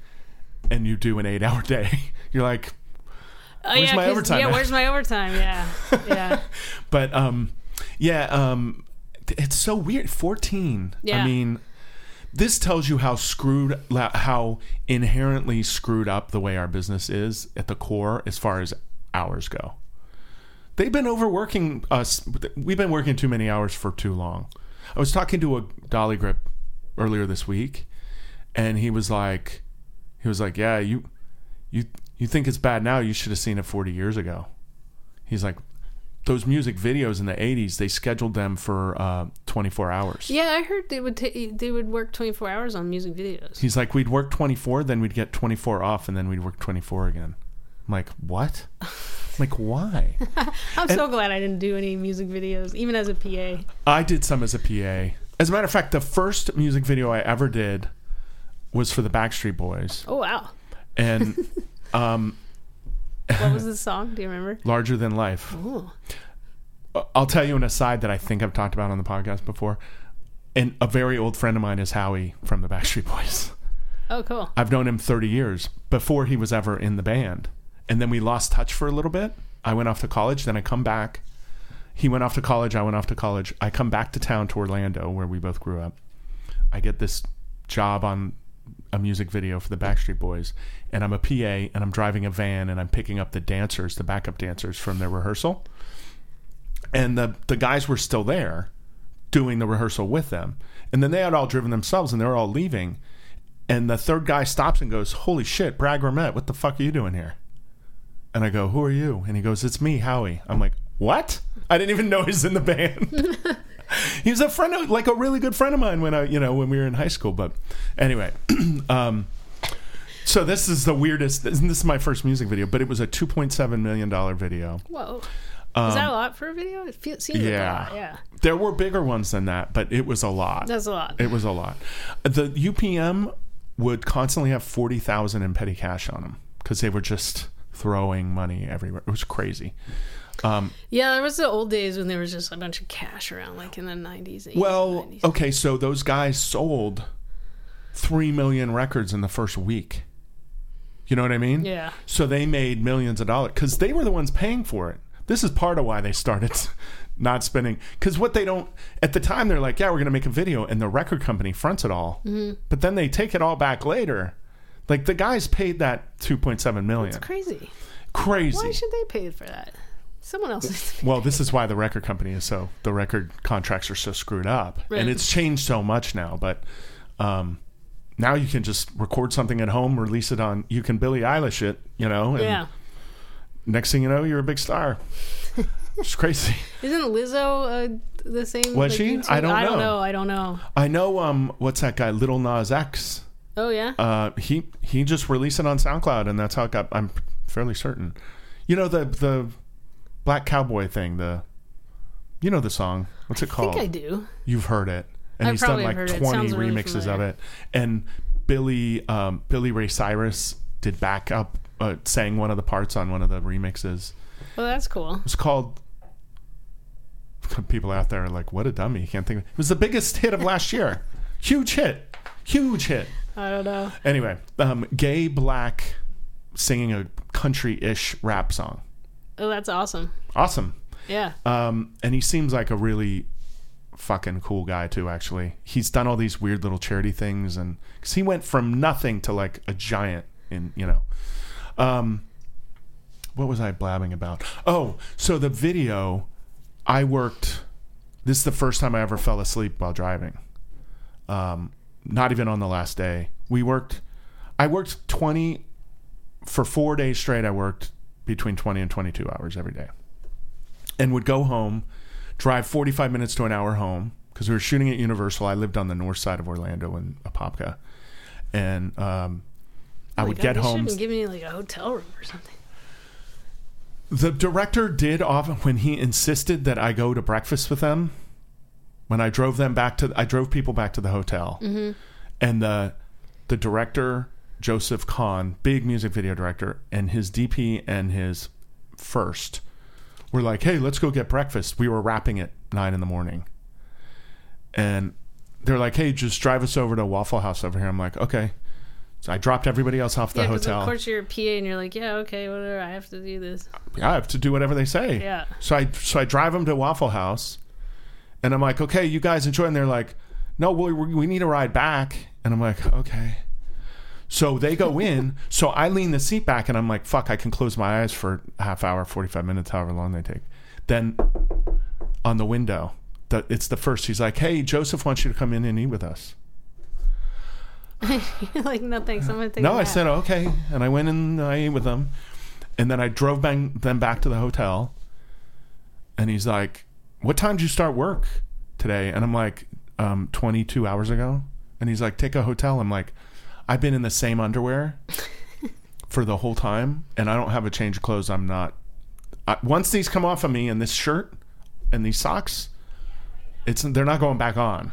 Speaker 1: and you do an eight hour day. You're like,
Speaker 2: Oh,
Speaker 1: where's
Speaker 2: yeah,
Speaker 1: my overtime
Speaker 2: Yeah,
Speaker 1: at?
Speaker 2: where's my overtime? Yeah, yeah.
Speaker 1: but um, yeah, um, it's so weird. Fourteen.
Speaker 2: Yeah.
Speaker 1: I mean, this tells you how screwed, how inherently screwed up the way our business is at the core as far as hours go. They've been overworking us. We've been working too many hours for too long. I was talking to a dolly grip earlier this week, and he was like, he was like, yeah, you, you, you think it's bad now? You should have seen it forty years ago. He's like, those music videos in the '80s, they scheduled them for uh, 24 hours.
Speaker 2: Yeah, I heard they would ta they would work 24 hours on music videos.
Speaker 1: He's like, we'd work 24, then we'd get 24 off, and then we'd work 24 again. I'm like, what? Like, why?
Speaker 2: I'm so glad I didn't do any music videos, even as a PA.
Speaker 1: I did some as a PA. As a matter of fact, the first music video I ever did was for the Backstreet Boys,
Speaker 2: Oh wow,
Speaker 1: and um,
Speaker 2: what was the song? Do you remember?
Speaker 1: Larger Than Life.
Speaker 2: Ooh.
Speaker 1: I'll tell you an aside that I think I've talked about on the podcast before. And a very old friend of mine is Howie from the Backstreet Boys.
Speaker 2: Oh, cool.
Speaker 1: I've known him 30 years before he was ever in the band. And then we lost touch for a little bit. I went off to college, then I come back. He went off to college, I went off to college. I come back to town to Orlando where we both grew up. I get this job on a music video for the Backstreet Boys and I'm a PA and I'm driving a van and I'm picking up the dancers, the backup dancers from their rehearsal. And the the guys were still there doing the rehearsal with them. And then they had all driven themselves and they were all leaving. And the third guy stops and goes, Holy shit, Brad Gourmet, what the fuck are you doing here? And I go, Who are you? And he goes, It's me, Howie. I'm like, What? I didn't even know he's in the band. he was a friend of like a really good friend of mine when I you know, when we were in high school. But anyway, um So this is the weirdest. This is my first music video, but it was a two point seven million dollar video.
Speaker 2: Whoa. Is that a lot for a video? It feels, seems
Speaker 1: Um, yeah.
Speaker 2: like a lot. Yeah.
Speaker 1: There were bigger ones than that, but it was a lot.
Speaker 2: That's a lot.
Speaker 1: It was a lot. The UPM would constantly have forty thousand in petty cash on them because they were just throwing money everywhere. It was crazy. Um,
Speaker 2: Yeah, there was the old days when there was just a bunch of cash around, like in the 90s.
Speaker 1: well,
Speaker 2: 90s.
Speaker 1: okay, so those guys sold three million records in the first week. You know what I mean?
Speaker 2: Yeah.
Speaker 1: So they made millions of dollars because they were the ones paying for it. This is part of why they started not spending. Because what they don't, at the time, they're like, yeah, we're going to make a video, and the record company fronts it all.
Speaker 2: Mm-hmm.
Speaker 1: But then they take it all back later. Like the guys paid that 2.7 million.
Speaker 2: It's crazy.
Speaker 1: Crazy.
Speaker 2: Why should they pay for that? Someone else.
Speaker 1: Well, this is why the record company is so the record contracts are so screwed up,
Speaker 2: Right.
Speaker 1: and it's changed so much now. But um, now you can just record something at home, release it on. You can Billie Eilish it, you know. And
Speaker 2: Yeah.
Speaker 1: Next thing you know, you're a big star. it's crazy.
Speaker 2: Isn't Lizzo uh, the same?
Speaker 1: Was
Speaker 2: like,
Speaker 1: she? I don't
Speaker 2: I don't
Speaker 1: know.
Speaker 2: know. I don't know.
Speaker 1: I know. Um, what's that guy? Little Nas X.
Speaker 2: Oh, yeah?
Speaker 1: Uh, he he just released it on SoundCloud, and that's how it got. I'm fairly certain. You know the the Black Cowboy thing. The you know the song. What's it
Speaker 2: I
Speaker 1: called?
Speaker 2: think I do.
Speaker 1: You've heard it, and
Speaker 2: I
Speaker 1: he's done like twenty
Speaker 2: Sounds really
Speaker 1: remixes of it. And Billy, um, Billy Ray Cyrus did backup, uh, sang one of the parts on one of the remixes.
Speaker 2: Well, that's cool.
Speaker 1: It's called. People out there are like, "What a dummy!" You can't think. Of it. it was the biggest hit of last year. Huge hit, huge hit.
Speaker 2: I don't know.
Speaker 1: Anyway, um, gay black singing a country-ish rap song.
Speaker 2: Oh, that's awesome.
Speaker 1: Awesome.
Speaker 2: Yeah.
Speaker 1: Um, and he seems like a really fucking cool guy too. Actually, he's done all these weird little charity things, and because he went from nothing to like a giant in you know. Um, what was I blabbing about? Oh, so the video, I worked. This is the first time I ever fell asleep while driving. Um, not even on the last day. We worked. I worked twenty for four days straight. I worked between twenty and twenty-two hours every day and would go home, drive 45 minutes to an hour home because we were shooting at Universal. I lived on the north side of Orlando in Apopka, and um, I
Speaker 2: Oh
Speaker 1: would
Speaker 2: God,
Speaker 1: get home.
Speaker 2: shouldn't give me like a hotel room or something.
Speaker 1: The director did often when he insisted that I go to breakfast with them. When I drove them back to, I drove people back to the hotel,
Speaker 2: Mm-hmm.
Speaker 1: and the the director Joseph Kahn, big music video director, and his DP and his first were like, "Hey, let's go get breakfast." We were wrapping at nine in the morning, and they're like, "Hey, just drive us over to Waffle House over here." I'm like, "Okay." So I dropped everybody else off the
Speaker 2: yeah,
Speaker 1: hotel.
Speaker 2: of course you're a PA and you're like, yeah, okay, whatever. I have to do this.
Speaker 1: Yeah, I have to do whatever they say.
Speaker 2: Yeah.
Speaker 1: So I so I drive them to Waffle House, and I'm like, okay, you guys enjoy. And they're like, no, we we need a ride back. And I'm like, okay. So they go in. so I lean the seat back, and I'm like, fuck, I can close my eyes for a half hour, 45 minutes, however long they take. Then on the window, the, it's the first. He's like, hey, Joseph wants you to come in and eat with us.
Speaker 2: You're like, no thanks. I'm gonna take.
Speaker 1: No, I
Speaker 2: nap."
Speaker 1: said okay, and I went and I ate with them, and then I drove bang, them back to the hotel. And he's like, "What time did you start work today?" And I'm like, um, "22 hours ago." And he's like, "Take a hotel." I'm like, "I've been in the same underwear for the whole time, and I don't have a change of clothes. I'm not. I, once these come off of me, and this shirt and these socks." It's they're not going back on.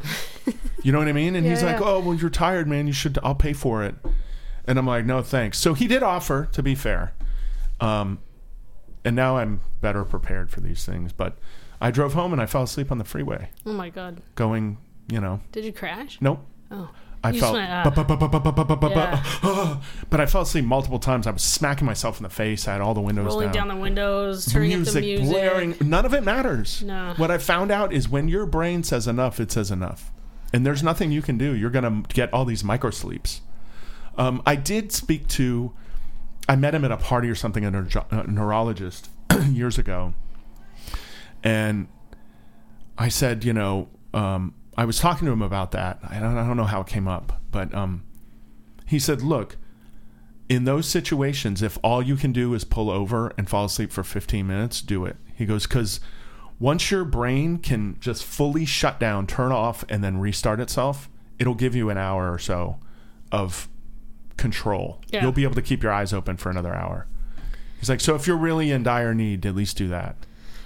Speaker 1: You know what I mean? And
Speaker 2: Yeah,
Speaker 1: he's like, "Oh, well, you're tired, man. You should. I'll pay for it." And I'm like, "No, thanks." So he did offer, to be fair. Um, and now I'm better prepared for these things. But I drove home and I fell asleep on the freeway,
Speaker 2: Oh my god,
Speaker 1: going, you know,
Speaker 2: did you crash?
Speaker 1: nope.
Speaker 2: Oh,
Speaker 1: I
Speaker 2: You
Speaker 1: felt,
Speaker 2: just went,
Speaker 1: bu- bu- bu- bu- bu- bu- bu- bu-
Speaker 2: Yeah.
Speaker 1: but I fell asleep multiple times. I was smacking myself in the face. I had all the windows
Speaker 2: rolling
Speaker 1: down.
Speaker 2: down the windows, turning up the
Speaker 1: music,
Speaker 2: music.
Speaker 1: blaring. None of it matters.
Speaker 2: No.
Speaker 1: What I found out is when your brain says enough, it says enough, and there's nothing you can do. You're gonna get all these micro sleeps. Um, I did speak to. I met him at a party or something, a, neuro- a neurologist years ago, and I said, you know, um, I was talking to him about that. I don't, I don't know how it came up, but um, he said, look, in those situations, if all you can do is pull over and fall asleep for 15 minutes, do it. He goes, because once your brain can just fully shut down, turn off, and then restart itself, it'll give you an hour or so of control.
Speaker 2: Yeah.
Speaker 1: You'll be able to keep your eyes open for another hour. He's like, so if you're really in dire need, at least do that.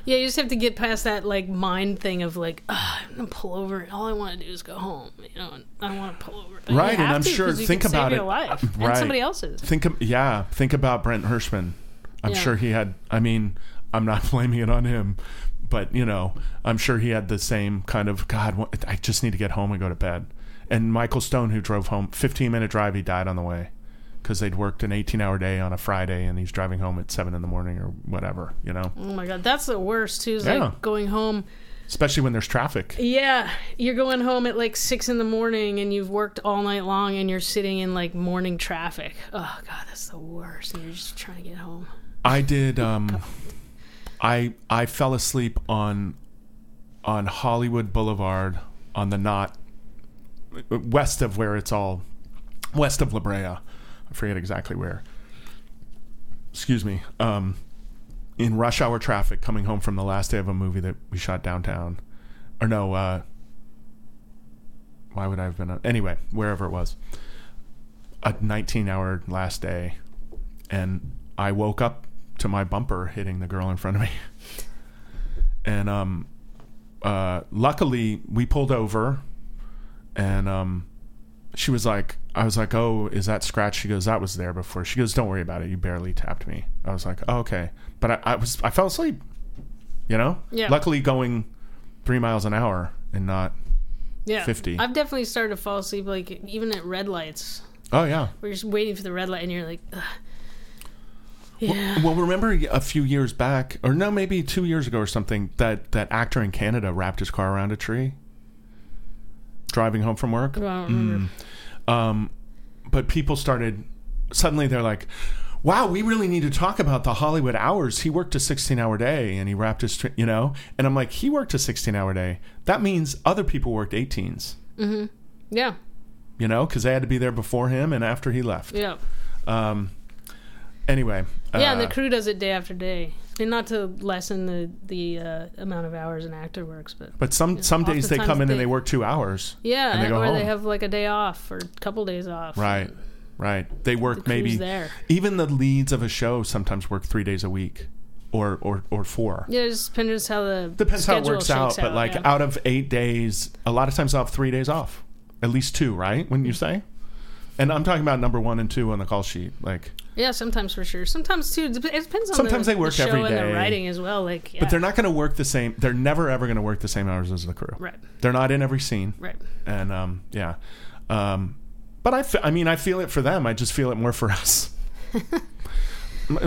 Speaker 2: Yeah, you just have to get past that like mind thing of like, I'm gonna pull over. And All I want to do is go home. You know, and I don't want to pull over. But
Speaker 1: Right, and I'm
Speaker 2: to,
Speaker 1: sure- think about it.
Speaker 2: Your life
Speaker 1: Right.
Speaker 2: and somebody else's.
Speaker 1: Think, of, yeah, think about Brent Hershman. I'm
Speaker 2: Yeah.
Speaker 1: sure he had. I mean, I'm not blaming it on him, but you know, I'm sure he had the same kind of God. I just need to get home and go to bed. And Michael Stone, who drove home, 15 minute drive, he died on the way because they'd worked an 18 hour day on a Friday, and he's driving home at seven in the morning or whatever. You know,
Speaker 2: Oh my god, that's the worst too. Is
Speaker 1: Yeah.
Speaker 2: like going home.
Speaker 1: especially when there's traffic.
Speaker 2: Yeah, you're going home at like six in the morning, and you've worked all night long, and you're sitting in like morning traffic. Oh god, that's the worst. And you're just trying to get home.
Speaker 1: I did. Um, I I fell asleep on on Hollywood Boulevard on the not west of where it's all west of La Brea. I forget exactly where. Excuse me. Um, in rush hour traffic, coming home from the last day of a movie that we shot downtown, or no. Uh, why would I have been? On, anyway, wherever it was, a 19 hour last day, and I woke up to my bumper hitting the girl in front of me. And um uh luckily we pulled over and um she was like I was like, "Oh, is that scratch?" She goes, "That was there before." She goes, "Don't worry about it. You barely tapped me." I was like, oh, "Okay." But I, I was I fell asleep. You know?
Speaker 2: Yeah.
Speaker 1: Luckily going 3 miles an hour and not
Speaker 2: Yeah,
Speaker 1: 50.
Speaker 2: I've definitely started to fall asleep, like even at red lights.
Speaker 1: Oh yeah.
Speaker 2: We're just waiting for the red light, and you're like, Ugh. yeah.
Speaker 1: Well, remember a few years back, or no, maybe two years ago or something, that that actor in Canada wrapped his car around a tree, driving home from work.
Speaker 2: I don't remember. Mm.
Speaker 1: Um, but people started suddenly. They're like, "Wow, we really need to talk about the Hollywood hours." He worked a sixteen-hour day, and he wrapped his, you know. And I'm like, he worked a sixteen-hour day. That means other people worked 18s,
Speaker 2: Yeah,
Speaker 1: you know, because they had to be there before him and after he left.
Speaker 2: yeah,
Speaker 1: Um. Anyway.
Speaker 2: Yeah. and
Speaker 1: uh,
Speaker 2: the crew does it day after day, and not to lessen the the uh, amount of hours an actor works, but
Speaker 1: But some some days they
Speaker 2: oftentimes
Speaker 1: come in and
Speaker 2: they-
Speaker 1: work two hours.
Speaker 2: yeah,
Speaker 1: And they go
Speaker 2: or they
Speaker 1: home.
Speaker 2: have like a day off or a couple days off.
Speaker 1: Right, right. They work
Speaker 2: crew's
Speaker 1: maybe
Speaker 2: there.
Speaker 1: even the leads of a show sometimes work three days a week, or or or four.
Speaker 2: Yeah, it just depends how the
Speaker 1: Depends how it
Speaker 2: schedule
Speaker 1: works out, but like
Speaker 2: yeah.
Speaker 1: out of eight days, a lot of times I'll have three days off, at least two, right? Wouldn't you say? And I'm talking about number one and two on the call sheet. Like,
Speaker 2: yeah, sometimes for sure. Sometimes too. It depends on
Speaker 1: Sometimes
Speaker 2: the,
Speaker 1: they work
Speaker 2: the show
Speaker 1: every
Speaker 2: and the writing as well. Like, yeah.
Speaker 1: but they're not going to work the same. They're never ever going to work the same hours as the crew.
Speaker 2: right,
Speaker 1: They're not in every scene.
Speaker 2: right.
Speaker 1: and um, yeah, um, but I, I mean, I feel it for them. I just feel it more for us.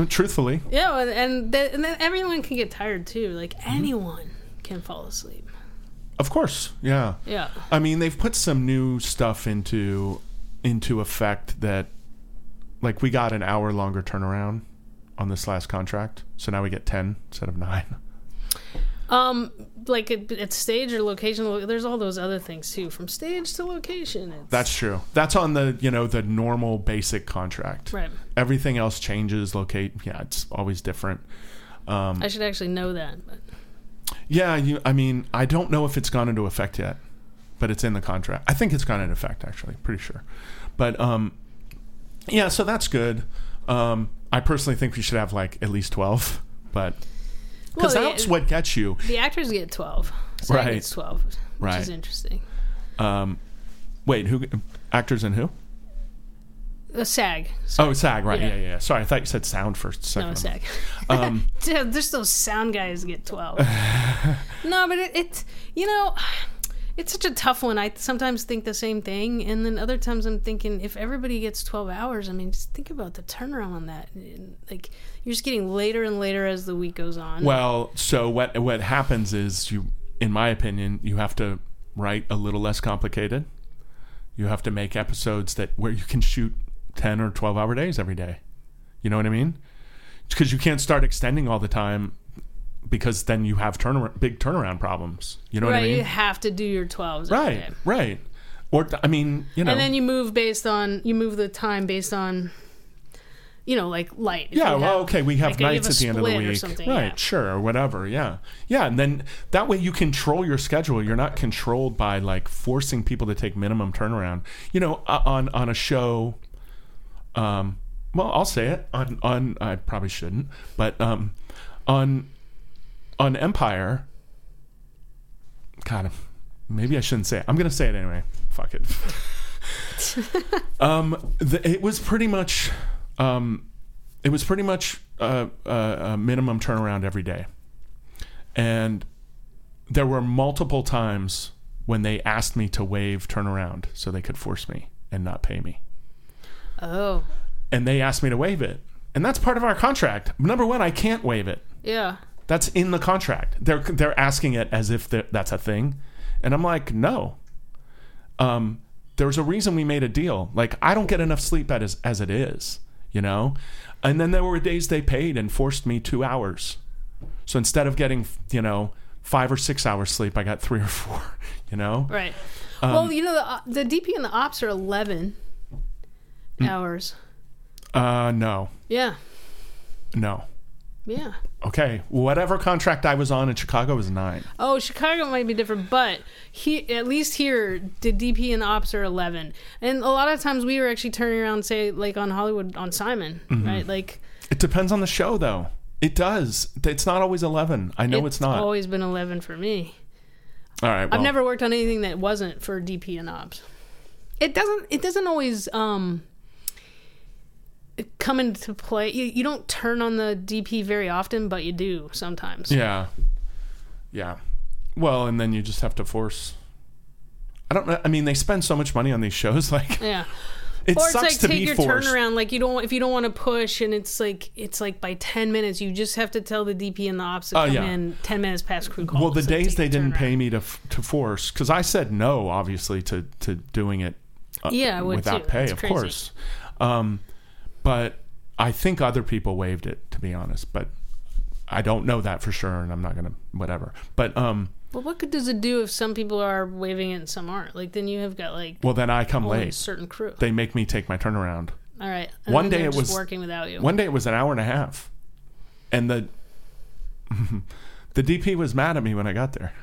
Speaker 1: Truthfully,
Speaker 2: Yeah, and and, th- and then everyone can get tired too. Like anyone can fall asleep.
Speaker 1: of course, yeah.
Speaker 2: Yeah.
Speaker 1: I mean, they've put some new stuff into into effect that, like, we got an hour longer turnaround on this last contract, so now we get ten instead of nine.
Speaker 2: Um, like at, at stage or location, there's all those other things too. From stage to location, it's,
Speaker 1: That's true. That's on the you know the normal basic contract.
Speaker 2: right.
Speaker 1: Everything else changes. Locate. Yeah, it's always different. Um,
Speaker 2: I should actually know that. But
Speaker 1: Yeah, you. I mean, I don't know if it's gone into effect yet, but it's in the contract. I think it's gone into effect actually, pretty sure. But um, yeah, so that's good. Um, I personally think we should have like at least twelve, but because
Speaker 2: Well,
Speaker 1: that's what gets you.
Speaker 2: the actors get twelve. SAG
Speaker 1: Right.
Speaker 2: gets twelve, which
Speaker 1: Right.
Speaker 2: is interesting.
Speaker 1: Um, wait, who actors and who?
Speaker 2: A SAG.
Speaker 1: Oh, SAG, right?
Speaker 2: Yeah.
Speaker 1: Yeah, yeah. Sorry, I thought you said sound for a
Speaker 2: No. SAG.
Speaker 1: Um,
Speaker 2: Dude, there's those sound guys get 12. no, but it, it's, you know, it's such a tough one. I sometimes think the same thing. And then other times I'm thinking, if everybody gets 12 hours, I mean, just think about the turnaround on that. Like, you're just getting later and later as the week goes on.
Speaker 1: Well, so what what happens is you, in my opinion, you have to write a little less complicated. You have to make episodes that where you can shoot ten or twelve hour days every day. You know what I mean? Because you can't start extending all the time, because then you have turn big turnaround problems. You know
Speaker 2: right,
Speaker 1: what I mean?
Speaker 2: you have to do your 12s.
Speaker 1: Right, right. Or I mean, you know,
Speaker 2: And then you move based on, you move the time based on, you know, like light.
Speaker 1: Yeah, well,
Speaker 2: have-
Speaker 1: okay, we have
Speaker 2: like,
Speaker 1: nights at the end of the week. Right,
Speaker 2: yeah.
Speaker 1: sure, or whatever. Yeah. Yeah, and then that way you control your schedule. You're not controlled by like forcing people to take minimum turnaround. You know, on on a show Um, well, I'll say it on on. I probably shouldn't, but um, on on Empire. God, maybe I shouldn't say it. I'm gonna say it anyway. Fuck it. um, the, it was pretty much, um, it was pretty much a, a, a minimum turnaround every day, and there were multiple times when they asked me to waive turnaround so they could force me and not pay me.
Speaker 2: Oh.
Speaker 1: And they asked me to waive it. And that's part of our contract. Number one, I can't waive it.
Speaker 2: Yeah.
Speaker 1: That's in the contract. They're they're asking it as if that's a thing, and I'm like, no. Um, there's a reason we made a deal. Like I don't get enough sleep as as it is, you know. And then there were days they paid and forced me two hours. So instead of getting you know five or six hours sleep, I got three or four. You know.
Speaker 2: Right.
Speaker 1: Um,
Speaker 2: well, you know the the DP and the ops are eleven
Speaker 1: Hmm.
Speaker 2: hours.
Speaker 1: Uh, no,
Speaker 2: Yeah.
Speaker 1: no.
Speaker 2: Yeah.
Speaker 1: Okay, whatever contract I was on in Chicago was nine.
Speaker 2: Oh, Chicago might be different, but he at least here the DP and the ops are eleven, and a lot of times we were actually turning around say like on Hollywood on Simon,
Speaker 1: Mm-hmm.
Speaker 2: right? Like
Speaker 1: It depends on the show, though. It does. It's not always eleven. I know it's, not.
Speaker 2: always been eleven for me.
Speaker 1: All right.
Speaker 2: I've never worked on anything that wasn't for DP and ops. It doesn't. It doesn't always um come into play. You, you don't turn on the DP very often, but you do sometimes.
Speaker 1: Yeah. Yeah. Well, and then you just have to force. I don't know. I mean, they spend so much money on these shows. Like,
Speaker 2: Yeah.
Speaker 1: it
Speaker 2: or it's
Speaker 1: sucks
Speaker 2: like
Speaker 1: to
Speaker 2: take
Speaker 1: be
Speaker 2: your
Speaker 1: forced.
Speaker 2: turnaround. Like you don't if you don't want to push, and it's like it's like by ten minutes, you just have to tell the DP and the ops to
Speaker 1: Oh,
Speaker 2: come
Speaker 1: yeah.
Speaker 2: in ten minutes past crew call.
Speaker 1: Well, the
Speaker 2: so
Speaker 1: days they didn't pay me to to force because I said no, obviously, to to doing it. uh,
Speaker 2: Yeah,
Speaker 1: without
Speaker 2: too.
Speaker 1: pay,
Speaker 2: That's
Speaker 1: of
Speaker 2: crazy.
Speaker 1: course. Um, but I think other people waived it, to be honest. But I don't know that for sure, and I'm not gonna whatever. But um,
Speaker 2: Well, what good does it do if some people are waving it and some aren't? Like then you have got like
Speaker 1: well, then I come late.
Speaker 2: certain crew.
Speaker 1: They make me take my turnaround.
Speaker 2: All right. And
Speaker 1: One day it was-
Speaker 2: working without you.
Speaker 1: One day it was an hour and a half, and the the DP was mad at me when I got there.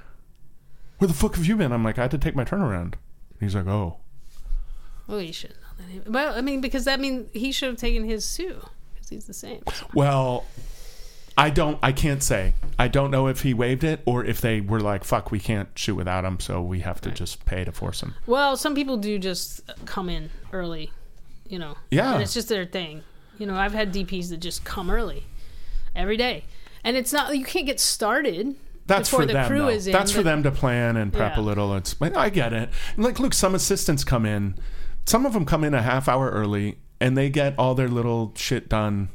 Speaker 1: Where the fuck have you been? I'm like, I had to take my turnaround. He's like, oh,
Speaker 2: Well, you should. Know that. he- Well, I mean, because that means he should have taken his too, because he's the same.
Speaker 1: well, I don't, I can't say. I don't know if he waived it or if they were like, fuck, we can't shoot without him, so we have to just pay to force him.
Speaker 2: Well, some people do just come in early, you know.
Speaker 1: Yeah.
Speaker 2: And it's just their thing. You know, I've had DPs that just come early every day. And it's not, you can't get started
Speaker 1: That's
Speaker 2: before
Speaker 1: for
Speaker 2: the
Speaker 1: them.
Speaker 2: crew
Speaker 1: though.
Speaker 2: is in.
Speaker 1: That's for them to plan and prep
Speaker 2: Yeah.
Speaker 1: a little. It's I get it. And like, look, some assistants come in. Some of them come in a half hour early, and they get all their little shit done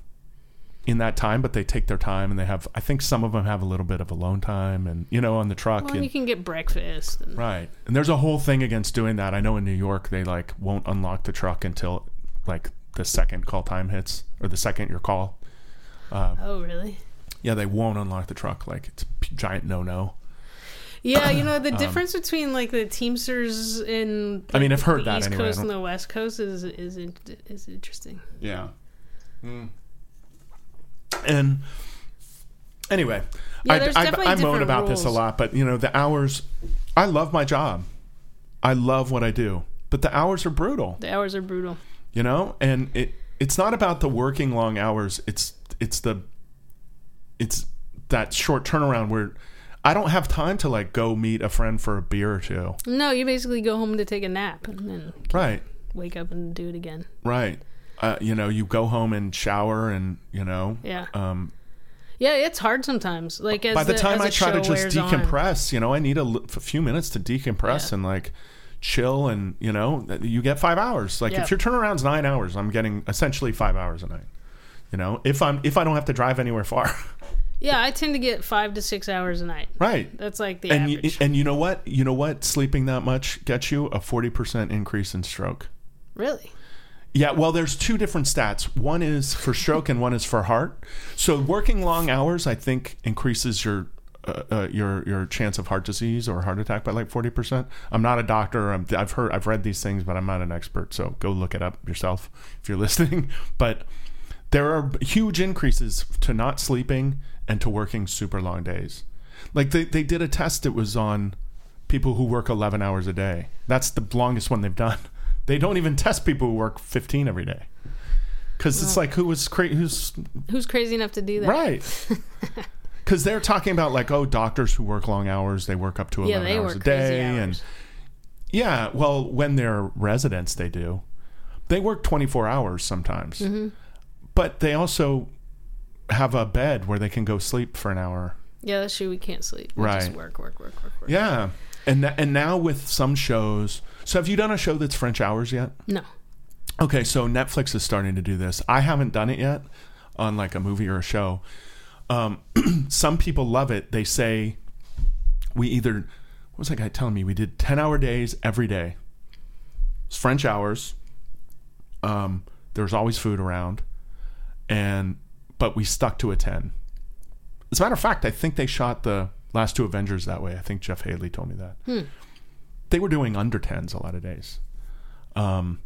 Speaker 1: in that time. But they take their time, and they have. I think some of them have a little bit of alone time, and you know, on the truck.
Speaker 2: Well,
Speaker 1: and,
Speaker 2: you can get breakfast. And,
Speaker 1: right. And there's a whole thing against doing that. I know in New York they like won't unlock the truck until like the second call time hits or the second your call.
Speaker 2: Uh, oh, really?
Speaker 1: Yeah, they won't unlock the truck. Like it's a giant no no.
Speaker 2: Yeah, you know the difference between like the Teamsters in
Speaker 1: Um, I mean, I've heard
Speaker 2: the
Speaker 1: that
Speaker 2: East
Speaker 1: anyway. I
Speaker 2: Coast and the West Coast is is is interesting.
Speaker 1: Yeah. And anyway,
Speaker 2: Yeah,
Speaker 1: I,
Speaker 2: there's
Speaker 1: I,
Speaker 2: definitely
Speaker 1: I moan
Speaker 2: different
Speaker 1: about this a lot, but you know, the hours, I love my job. I love what I do, but the hours are brutal,
Speaker 2: The hours are brutal.
Speaker 1: you know, and it, it's not about the working long hours. It's, it's the, it's that short turnaround where I don't have time to like go meet a friend for a beer or two.
Speaker 2: No, you basically go home to take a nap and then
Speaker 1: Right.
Speaker 2: wake up and do it again.
Speaker 1: Right. Uh, you know, you go home and shower and, you know,
Speaker 2: Yeah,
Speaker 1: um,
Speaker 2: yeah, it's hard sometimes. Like as
Speaker 1: by the time
Speaker 2: as
Speaker 1: I try to just
Speaker 2: wears on.
Speaker 1: decompress, you know, I need a, few minutes to decompress
Speaker 2: Yeah.
Speaker 1: and like chill, and you know, you get five hours. Like
Speaker 2: Yeah.
Speaker 1: if your turnaround's nine hours, I'm getting essentially five hours a night. You know, if I'm if I don't have to drive anywhere far,
Speaker 2: Yeah, I tend to get five to six hours a night.
Speaker 1: right?
Speaker 2: That's like the
Speaker 1: And you,
Speaker 2: average.
Speaker 1: and you know what? You know what? Sleeping that much gets you a forty percent increase in stroke.
Speaker 2: really?
Speaker 1: Yeah, well, there's two different stats. One is for stroke, and one is for heart. So working long hours, I think, increases your uh, uh, your your chance of heart disease or heart attack by like forty percent. I'm not a doctor. I'm, I've heard, I've read these things, but I'm not an expert. So go look it up yourself if you're listening. But there are huge increases to not sleeping and to working super long days. Like they they did a test. It was on people who work 11 hours a day. That's the longest one they've done. They don't even test people who work 15 every day. because it's like who was cra- who's
Speaker 2: Who's crazy enough to do that?
Speaker 1: right. Because they're talking about like oh doctors who work long hours they work up to
Speaker 2: Yeah,
Speaker 1: eleven
Speaker 2: they
Speaker 1: hours a day
Speaker 2: crazy
Speaker 1: and yeah well when they're residents they do they work twenty four hours sometimes
Speaker 2: Mm-hmm.
Speaker 1: but they also have a bed where they can go sleep for an hour
Speaker 2: Yeah, that's true. We can't sleep. We just
Speaker 1: Right.
Speaker 2: work, work, work, work, work.
Speaker 1: yeah and th- and now with some shows so have you done a show that's French hours yet
Speaker 2: No.
Speaker 1: Okay, so Netflix is starting to do this. I haven't done it yet on like a movie or a show. Um, some people love it. They say we either what was that guy telling me? We did ten hour days every day. It's French hours. Um, there's always food around, and but we stuck to a ten. As a matter of fact, I think they shot the last two Avengers that way. I think Jeff Haley told me that. They were doing under tens a lot of days. Um,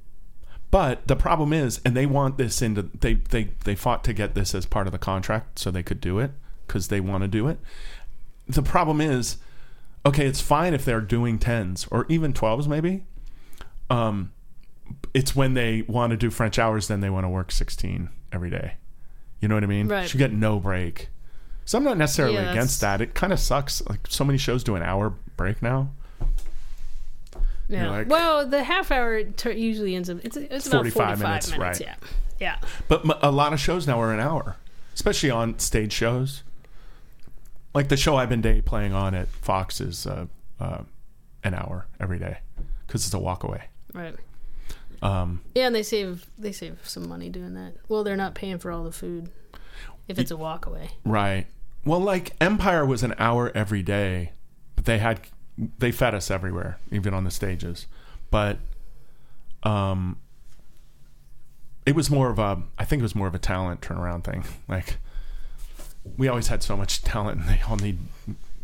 Speaker 1: but the problem is, and they want this into they they they fought to get this as part of the contract so they could do it because they want to do it. The problem is, okay, it's fine if they're doing tens or even twelves maybe. Um, it's when they want to do French hours, then they want to work sixteen every day. You know what I mean?
Speaker 2: Right.
Speaker 1: Should get no break. So I'm not necessarily
Speaker 2: Yeah,
Speaker 1: against that. It kind of sucks. Like so many shows do an hour break now.
Speaker 2: Yeah.
Speaker 1: like-
Speaker 2: well, the half hour usually ends up it's it's about
Speaker 1: 45
Speaker 2: 45 minutes.
Speaker 1: minutes, right.
Speaker 2: Yeah. Yeah.
Speaker 1: But m- a lot of shows now are an hour, especially on stage shows. Like the show I've been day playing on at Fox is uh, uh, an hour every day because it's a walk away.
Speaker 2: Right.
Speaker 1: Um,
Speaker 2: Yeah, and they save they save some money doing that. Well, they're not paying for all the food if it's a walk away.
Speaker 1: right. Well, like Empire was an hour every day, but they had they fed us everywhere, even on the stages. But um, it was more of a I think it was more of a talent turnaround thing. Like we always had so much talent, and they all need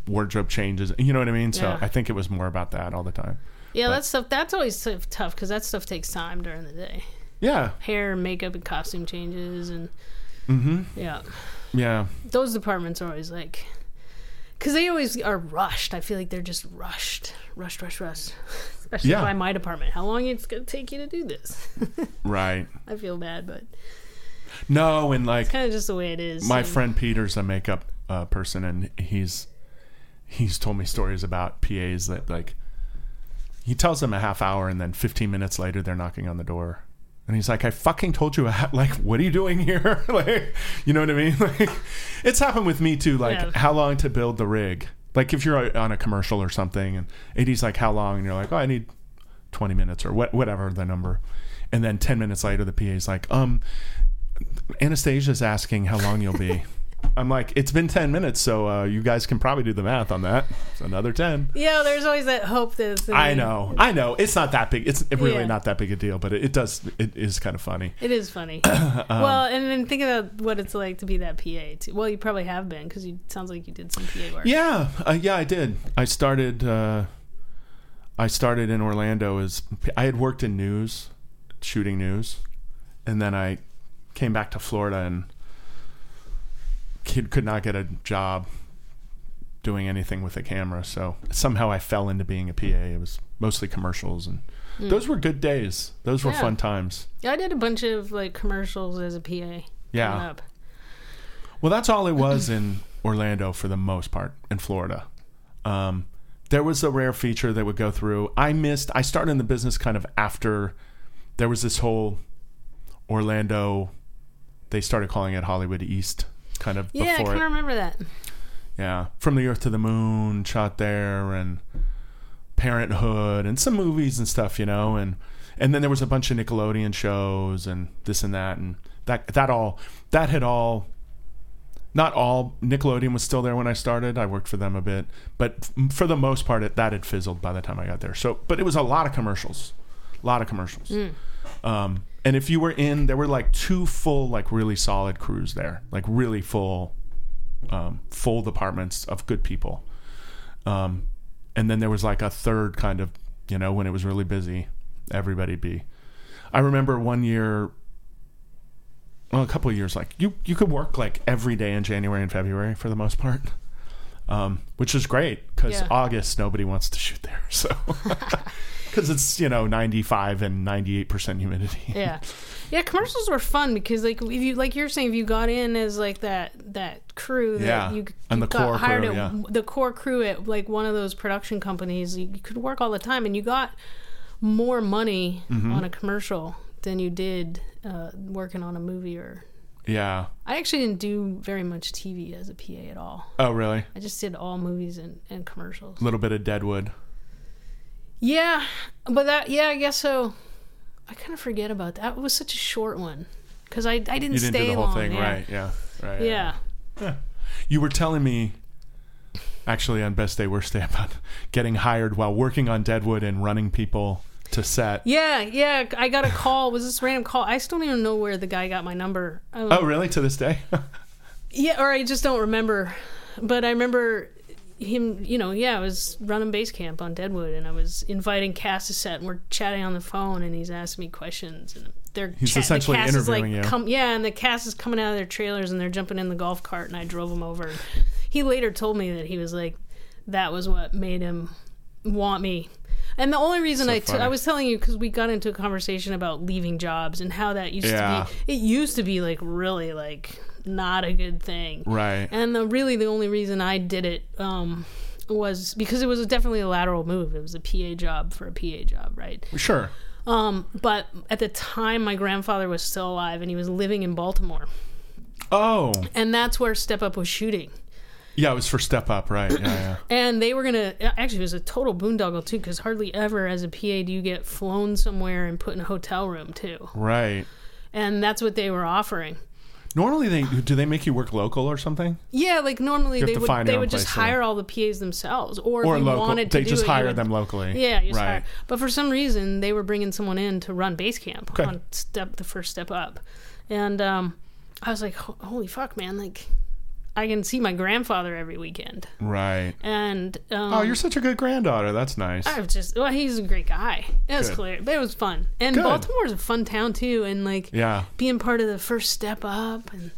Speaker 1: wardrobe changes. You know what I mean? So
Speaker 2: Yeah.
Speaker 1: I think it was more about that all the time.
Speaker 2: Yeah,
Speaker 1: But-
Speaker 2: that stuff that's always tough because that stuff takes time during the day.
Speaker 1: Yeah.
Speaker 2: Hair, and makeup, and costume changes, and
Speaker 1: Mm-hmm.
Speaker 2: yeah,
Speaker 1: Yeah.
Speaker 2: those departments are always like, because they always are rushed. I feel like they're just rushed, rushed, rushed, rushed. Especially
Speaker 1: Yeah.
Speaker 2: by my department. How long it's gonna take you to do this?
Speaker 1: Right.
Speaker 2: I feel bad, but
Speaker 1: No, and like
Speaker 2: kind of just the way it is.
Speaker 1: my friend Peter's a makeup uh, person, and he's he's told me stories about PAs that like he tells them a half hour, and then 15 minutes later they're knocking on the door, and he's like, "I fucking told you, like, what are you doing here? like, you know what I mean? Like, it's happened with me too. Like,
Speaker 2: Yeah.
Speaker 1: how long to build the rig? Like, if you're on a commercial or something, and AD's like, how long? And you're like, oh, I need 20 minutes or what, whatever the number. And then 10 minutes later, the PA's like, um, Anastasia's asking how long you'll be. I'm like, it's been 10 minutes, so uh, you guys can probably do the math on that. It's another 10.
Speaker 2: Yeah, there's always that hope that it's
Speaker 1: I know, I know. It's not that big. It's really
Speaker 2: Yeah.
Speaker 1: not that big a deal, but it, it does. It is kind of funny.
Speaker 2: It is funny.
Speaker 1: Um,
Speaker 2: well, and then think about what it's like to be that PA. Too. Well, you probably have been because you sounds like you did some PA work.
Speaker 1: Yeah, uh, yeah, I did. I started. Uh, I started in Orlando as I had worked in news, shooting news, and then I came back to Florida and kid could not get a job doing anything with a camera. So somehow I fell into being a PA. It was mostly commercials, and those were good days. Those were.
Speaker 2: Yeah.
Speaker 1: fun times.
Speaker 2: Yeah, I did a bunch of like commercials as a PA.
Speaker 1: Yeah. Well, that's all it was in Orlando for the most part in Florida. Um, there was a rare feature that would go through. I missed. I started in the business kind of after there was this whole Orlando. They started calling it Hollywood East, kind of
Speaker 2: Yeah, I
Speaker 1: before
Speaker 2: kind of
Speaker 1: it.
Speaker 2: remember that.
Speaker 1: Yeah, from the Earth to the Moon, shot there, and Parenthood, and some movies and stuff, you know, and and then there was a bunch of Nickelodeon shows and this and that, and that that all that had all. Not all Nickelodeon was still there when I started. I worked for them a bit, but f- for the most part, it, that had fizzled by the time I got there. So, but it was a lot of commercials, a lot of commercials. Um, and if you were in, there were like two full, like really solid crews there, like really full um, full departments of good people. Um, and then there was like a third kind of, you know, when it was really busy, everybody'd be. I remember one year, well, a couple of years, like you you could work like every day in January and February for the most part, um, which is great because
Speaker 2: Yeah.
Speaker 1: August nobody wants to shoot there, so because it's you know ninety five and ninety eight percent humidity.
Speaker 2: Yeah. Yeah, commercials were fun because like if you like you're saying if you got in as like that that crew that
Speaker 1: Yeah,
Speaker 2: you,
Speaker 1: and
Speaker 2: you
Speaker 1: the
Speaker 2: got
Speaker 1: core
Speaker 2: hired
Speaker 1: crew,
Speaker 2: at
Speaker 1: yeah.
Speaker 2: the core crew at like one of those production companies you, you could work all the time and you got more money
Speaker 1: Mm-hmm.
Speaker 2: on a commercial than you did uh, working on a movie or
Speaker 1: Yeah.
Speaker 2: I actually didn't do very much TV as a PA at all.
Speaker 1: Oh, really?
Speaker 2: I just did all movies and, and commercials.
Speaker 1: A little bit of Deadwood.
Speaker 2: Yeah, but that yeah, I guess so. I kind of forget about that. It was such a short one because I I didn't
Speaker 1: You didn't
Speaker 2: stay
Speaker 1: do the whole
Speaker 2: long.
Speaker 1: thing,
Speaker 2: yeah.
Speaker 1: right? Yeah. Right.
Speaker 2: Yeah.
Speaker 1: Yeah. You were telling me, actually, on Best Day Worst Day about getting hired while working on Deadwood and running people to set.
Speaker 2: Yeah, yeah. I got a call. Was this random call? I still don't even know where the guy got my number. Um,
Speaker 1: Oh, really? To this day?
Speaker 2: Yeah, or I just don't remember. But I remember him, you know, yeah, I was running base camp on Deadwood and I was inviting Cass to set and we're chatting on the phone and he's asking me questions and they're
Speaker 1: He's
Speaker 2: chat-
Speaker 1: essentially
Speaker 2: the cast is like
Speaker 1: interviewing you.
Speaker 2: come yeah, and the cast is coming out of their trailers and they're jumping in the golf cart and I drove him over. He later told me that he was like that was what made him want me. And the only reason
Speaker 1: So
Speaker 2: I t-. I was telling you because we got into a conversation about leaving jobs and how that used
Speaker 1: Yeah.
Speaker 2: to be. It used to be like really like not a good thing.
Speaker 1: right.
Speaker 2: And the, really, the only reason I did it um, was because it was definitely a lateral move. It was a PA job for a PA job, right?
Speaker 1: Sure.
Speaker 2: Um, but at the time, my grandfather was still alive and he was living in Baltimore.
Speaker 1: Oh,
Speaker 2: And that's where Step Up was shooting.
Speaker 1: yeah. It was for Step Up, right? Yeah, yeah.
Speaker 2: And they were going to, actually, it was a total boondoggle, too, because hardly ever as a PA do you get flown somewhere and put in a hotel room, too.
Speaker 1: right.
Speaker 2: And that's what they were offering.
Speaker 1: Normally, they do they make you work local or something,
Speaker 2: Yeah, like normally they would they would just hire all the PAs themselves, or,
Speaker 1: or
Speaker 2: if you
Speaker 1: local?
Speaker 2: wanted to
Speaker 1: They
Speaker 2: do
Speaker 1: just
Speaker 2: it,
Speaker 1: hire
Speaker 2: would-
Speaker 1: them locally.
Speaker 2: Yeah,
Speaker 1: right.
Speaker 2: hire. But for some reason, they were bringing someone in to run base camp
Speaker 1: Okay.
Speaker 2: on step the first step up, and um, I was like, "Holy fuck, man! Like, I can see my grandfather every weekend."
Speaker 1: Right.
Speaker 2: And um,
Speaker 1: Oh, you're such a good granddaughter. That's nice.
Speaker 2: I was just well, he's a great guy. It was
Speaker 1: Good.
Speaker 2: clear, but it was fun. And
Speaker 1: Good.
Speaker 2: Baltimore's a fun town too, and like
Speaker 1: Yeah.
Speaker 2: being part of the first step up and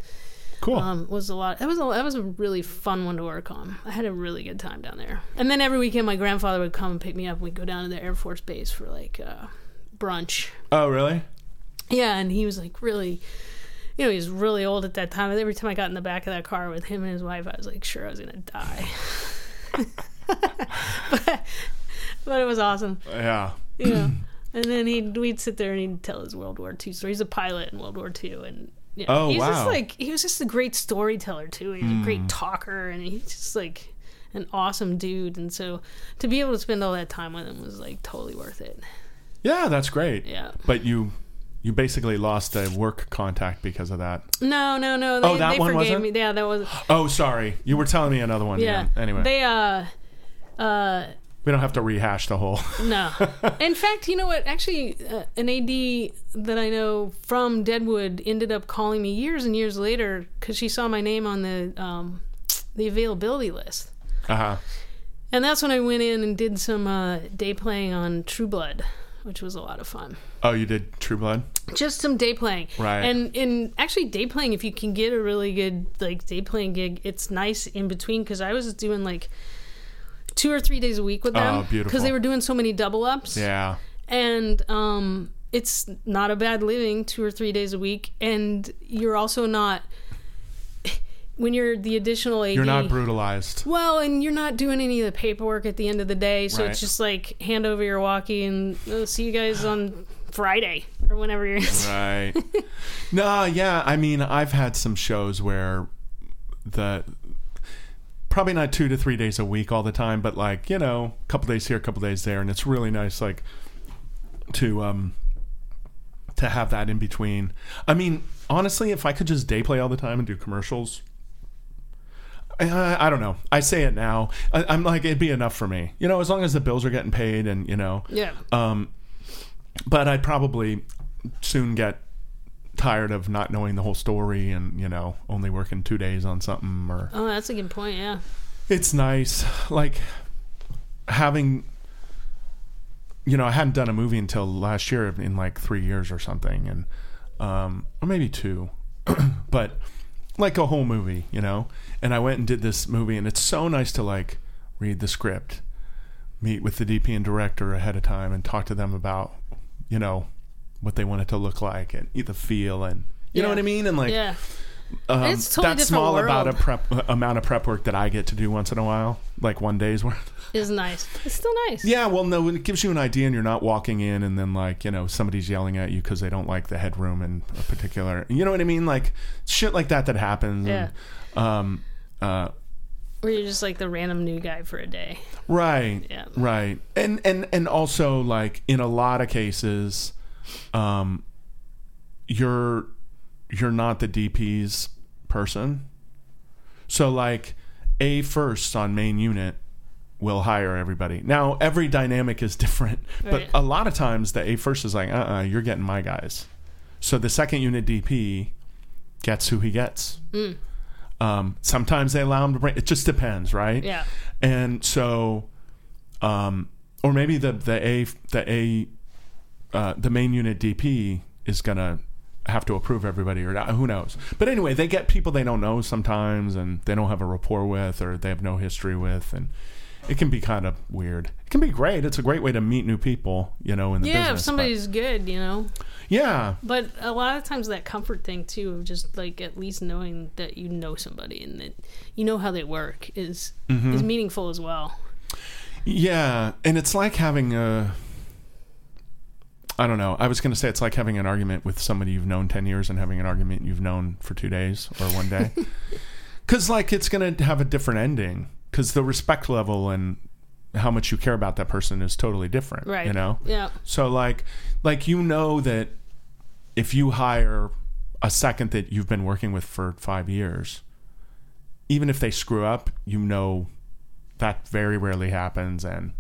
Speaker 1: Cool.
Speaker 2: um, was a lot. That was a that was a really fun one to work on. I had a really good time down there. And then every weekend, my grandfather would come and pick me up. We'd go down to the Air Force Base for like uh, brunch.
Speaker 1: oh, really?
Speaker 2: Yeah, and he was like really, you know, he was really old at that time. And every time I got in the back of that car with him and his wife, I was like, sure, I was gonna die. but, but it was awesome.
Speaker 1: Yeah.
Speaker 2: Yeah. and then he'd we'd sit there and he'd tell his World War II story. He's a pilot in World War II, and yeah,
Speaker 1: Oh,
Speaker 2: he's just
Speaker 1: wow. Hmm.
Speaker 2: like he was just a great storyteller too. He's a great talker, and he's just like an awesome dude. And so to be able to spend all that time with him was like totally worth it.
Speaker 1: Yeah, that's great.
Speaker 2: Yeah.
Speaker 1: But you you basically lost a work contact because of that.
Speaker 2: No, no, no. They,
Speaker 1: Oh, that
Speaker 2: they
Speaker 1: one
Speaker 2: forgave
Speaker 1: wasn't?
Speaker 2: me. Yeah, that was.
Speaker 1: Oh, sorry. You were telling me another one.
Speaker 2: Yeah.
Speaker 1: Yeah. Anyway,
Speaker 2: They uh. Uh,
Speaker 1: we don't have to rehash the whole.
Speaker 2: no. In fact, you know what? Actually, uh, an AD that I know from Deadwood ended up calling me years and years later because she saw my name on the um, the availability list,
Speaker 1: Uh huh.
Speaker 2: and that's when I went in and did some uh, day playing on True Blood, which was a lot of fun.
Speaker 1: Oh, you did True Blood.
Speaker 2: Just some day playing,
Speaker 1: Right.
Speaker 2: And and actually, day playing if you can get a really good like day playing gig, it's nice in between because I was doing like two or three days a week with them
Speaker 1: Oh, beautiful.
Speaker 2: because they were doing so many double ups
Speaker 1: Yeah.
Speaker 2: and um, it's not a bad living two or three days a week and you're also not when you're the additional AD,
Speaker 1: You're not brutalized.
Speaker 2: well and you're not doing any of the paperwork at the end of the day so
Speaker 1: Right.
Speaker 2: it's just like hand over your walkie and uh, see you guys on Friday or whenever you're
Speaker 1: Right. no, yeah. I mean, I've had some shows where the probably not two to three days a week all the time, but like you know, a couple days here, a couple days there, and it's really nice, like to um to have that in between. I mean, honestly, if I could just day play all the time and do commercials. I, I don't know. I say it now. I, I'm like it'd be enough for me, you know, as long as the bills are getting paid and you know,
Speaker 2: yeah
Speaker 1: um, but I'd probably soon get tired of not knowing the whole story and you know only working two days on something or
Speaker 2: oh that's a good point yeah.
Speaker 1: It's nice. Like having you know i hadn't done a movie until last year in like three years or something and um or maybe two. But like a whole movie you know? And i went and did this movie and it's so nice to like read the script meet with the dp and director ahead of time and talk to them about you know what they want it to look like and the feel and you know what I mean and like
Speaker 2: yeah.
Speaker 1: um,
Speaker 2: It's totally
Speaker 1: that small about a prep uh, amount of prep work that I get to do once in a while, like one day's worth.
Speaker 2: Is nice. It's still nice.
Speaker 1: Yeah, well, no, it gives you an idea, and you're not walking in and then like you know somebody's yelling at you because they don't like the headroom in a particular. You know what I mean? Like shit like that that happens.
Speaker 2: Yeah.
Speaker 1: And, um. Uh.
Speaker 2: Where you're just like the random new guy for a day.
Speaker 1: Right.
Speaker 2: Yeah.
Speaker 1: Right. And and and also like in a lot of cases, um, you're you're not the DP's person. So like a first on main unit will hire everybody. Now every dynamic is different, but a lot of times the A first is like, uh, uh-uh, you're getting my guys. So the second unit DP gets who he gets.
Speaker 2: Mm.
Speaker 1: Um, sometimes they allow them to bring. It just depends, right?
Speaker 2: Yeah.
Speaker 1: and so um or maybe the the a the a uh, the main unit dp is gonna have to approve everybody or not, who knows but anyway they get people they don't know sometimes and they don't have a rapport with or they have no history with and it can be kind of weird it can be great it's a great way to meet new people you know in the
Speaker 2: Yeah,
Speaker 1: business
Speaker 2: if
Speaker 1: but-
Speaker 2: somebody's good, you know.
Speaker 1: yeah
Speaker 2: But a lot of times that comfort thing too of just like at least knowing that you know somebody and that you know how they work is
Speaker 1: Mm-hmm.
Speaker 2: is meaningful as well.
Speaker 1: Yeah, and it's like having a. I don't know. I was going to say it's like having an argument with somebody you've known 10 years and having an argument you've known for two days or one day. Because, like, it's going to have a different ending. Because the respect level and how much you care about that person is totally different.
Speaker 2: Right.
Speaker 1: You know?
Speaker 2: Yeah.
Speaker 1: So, like, like you know that if you hire a second that you've been working with for five years, even if they screw up, you know that very rarely happens and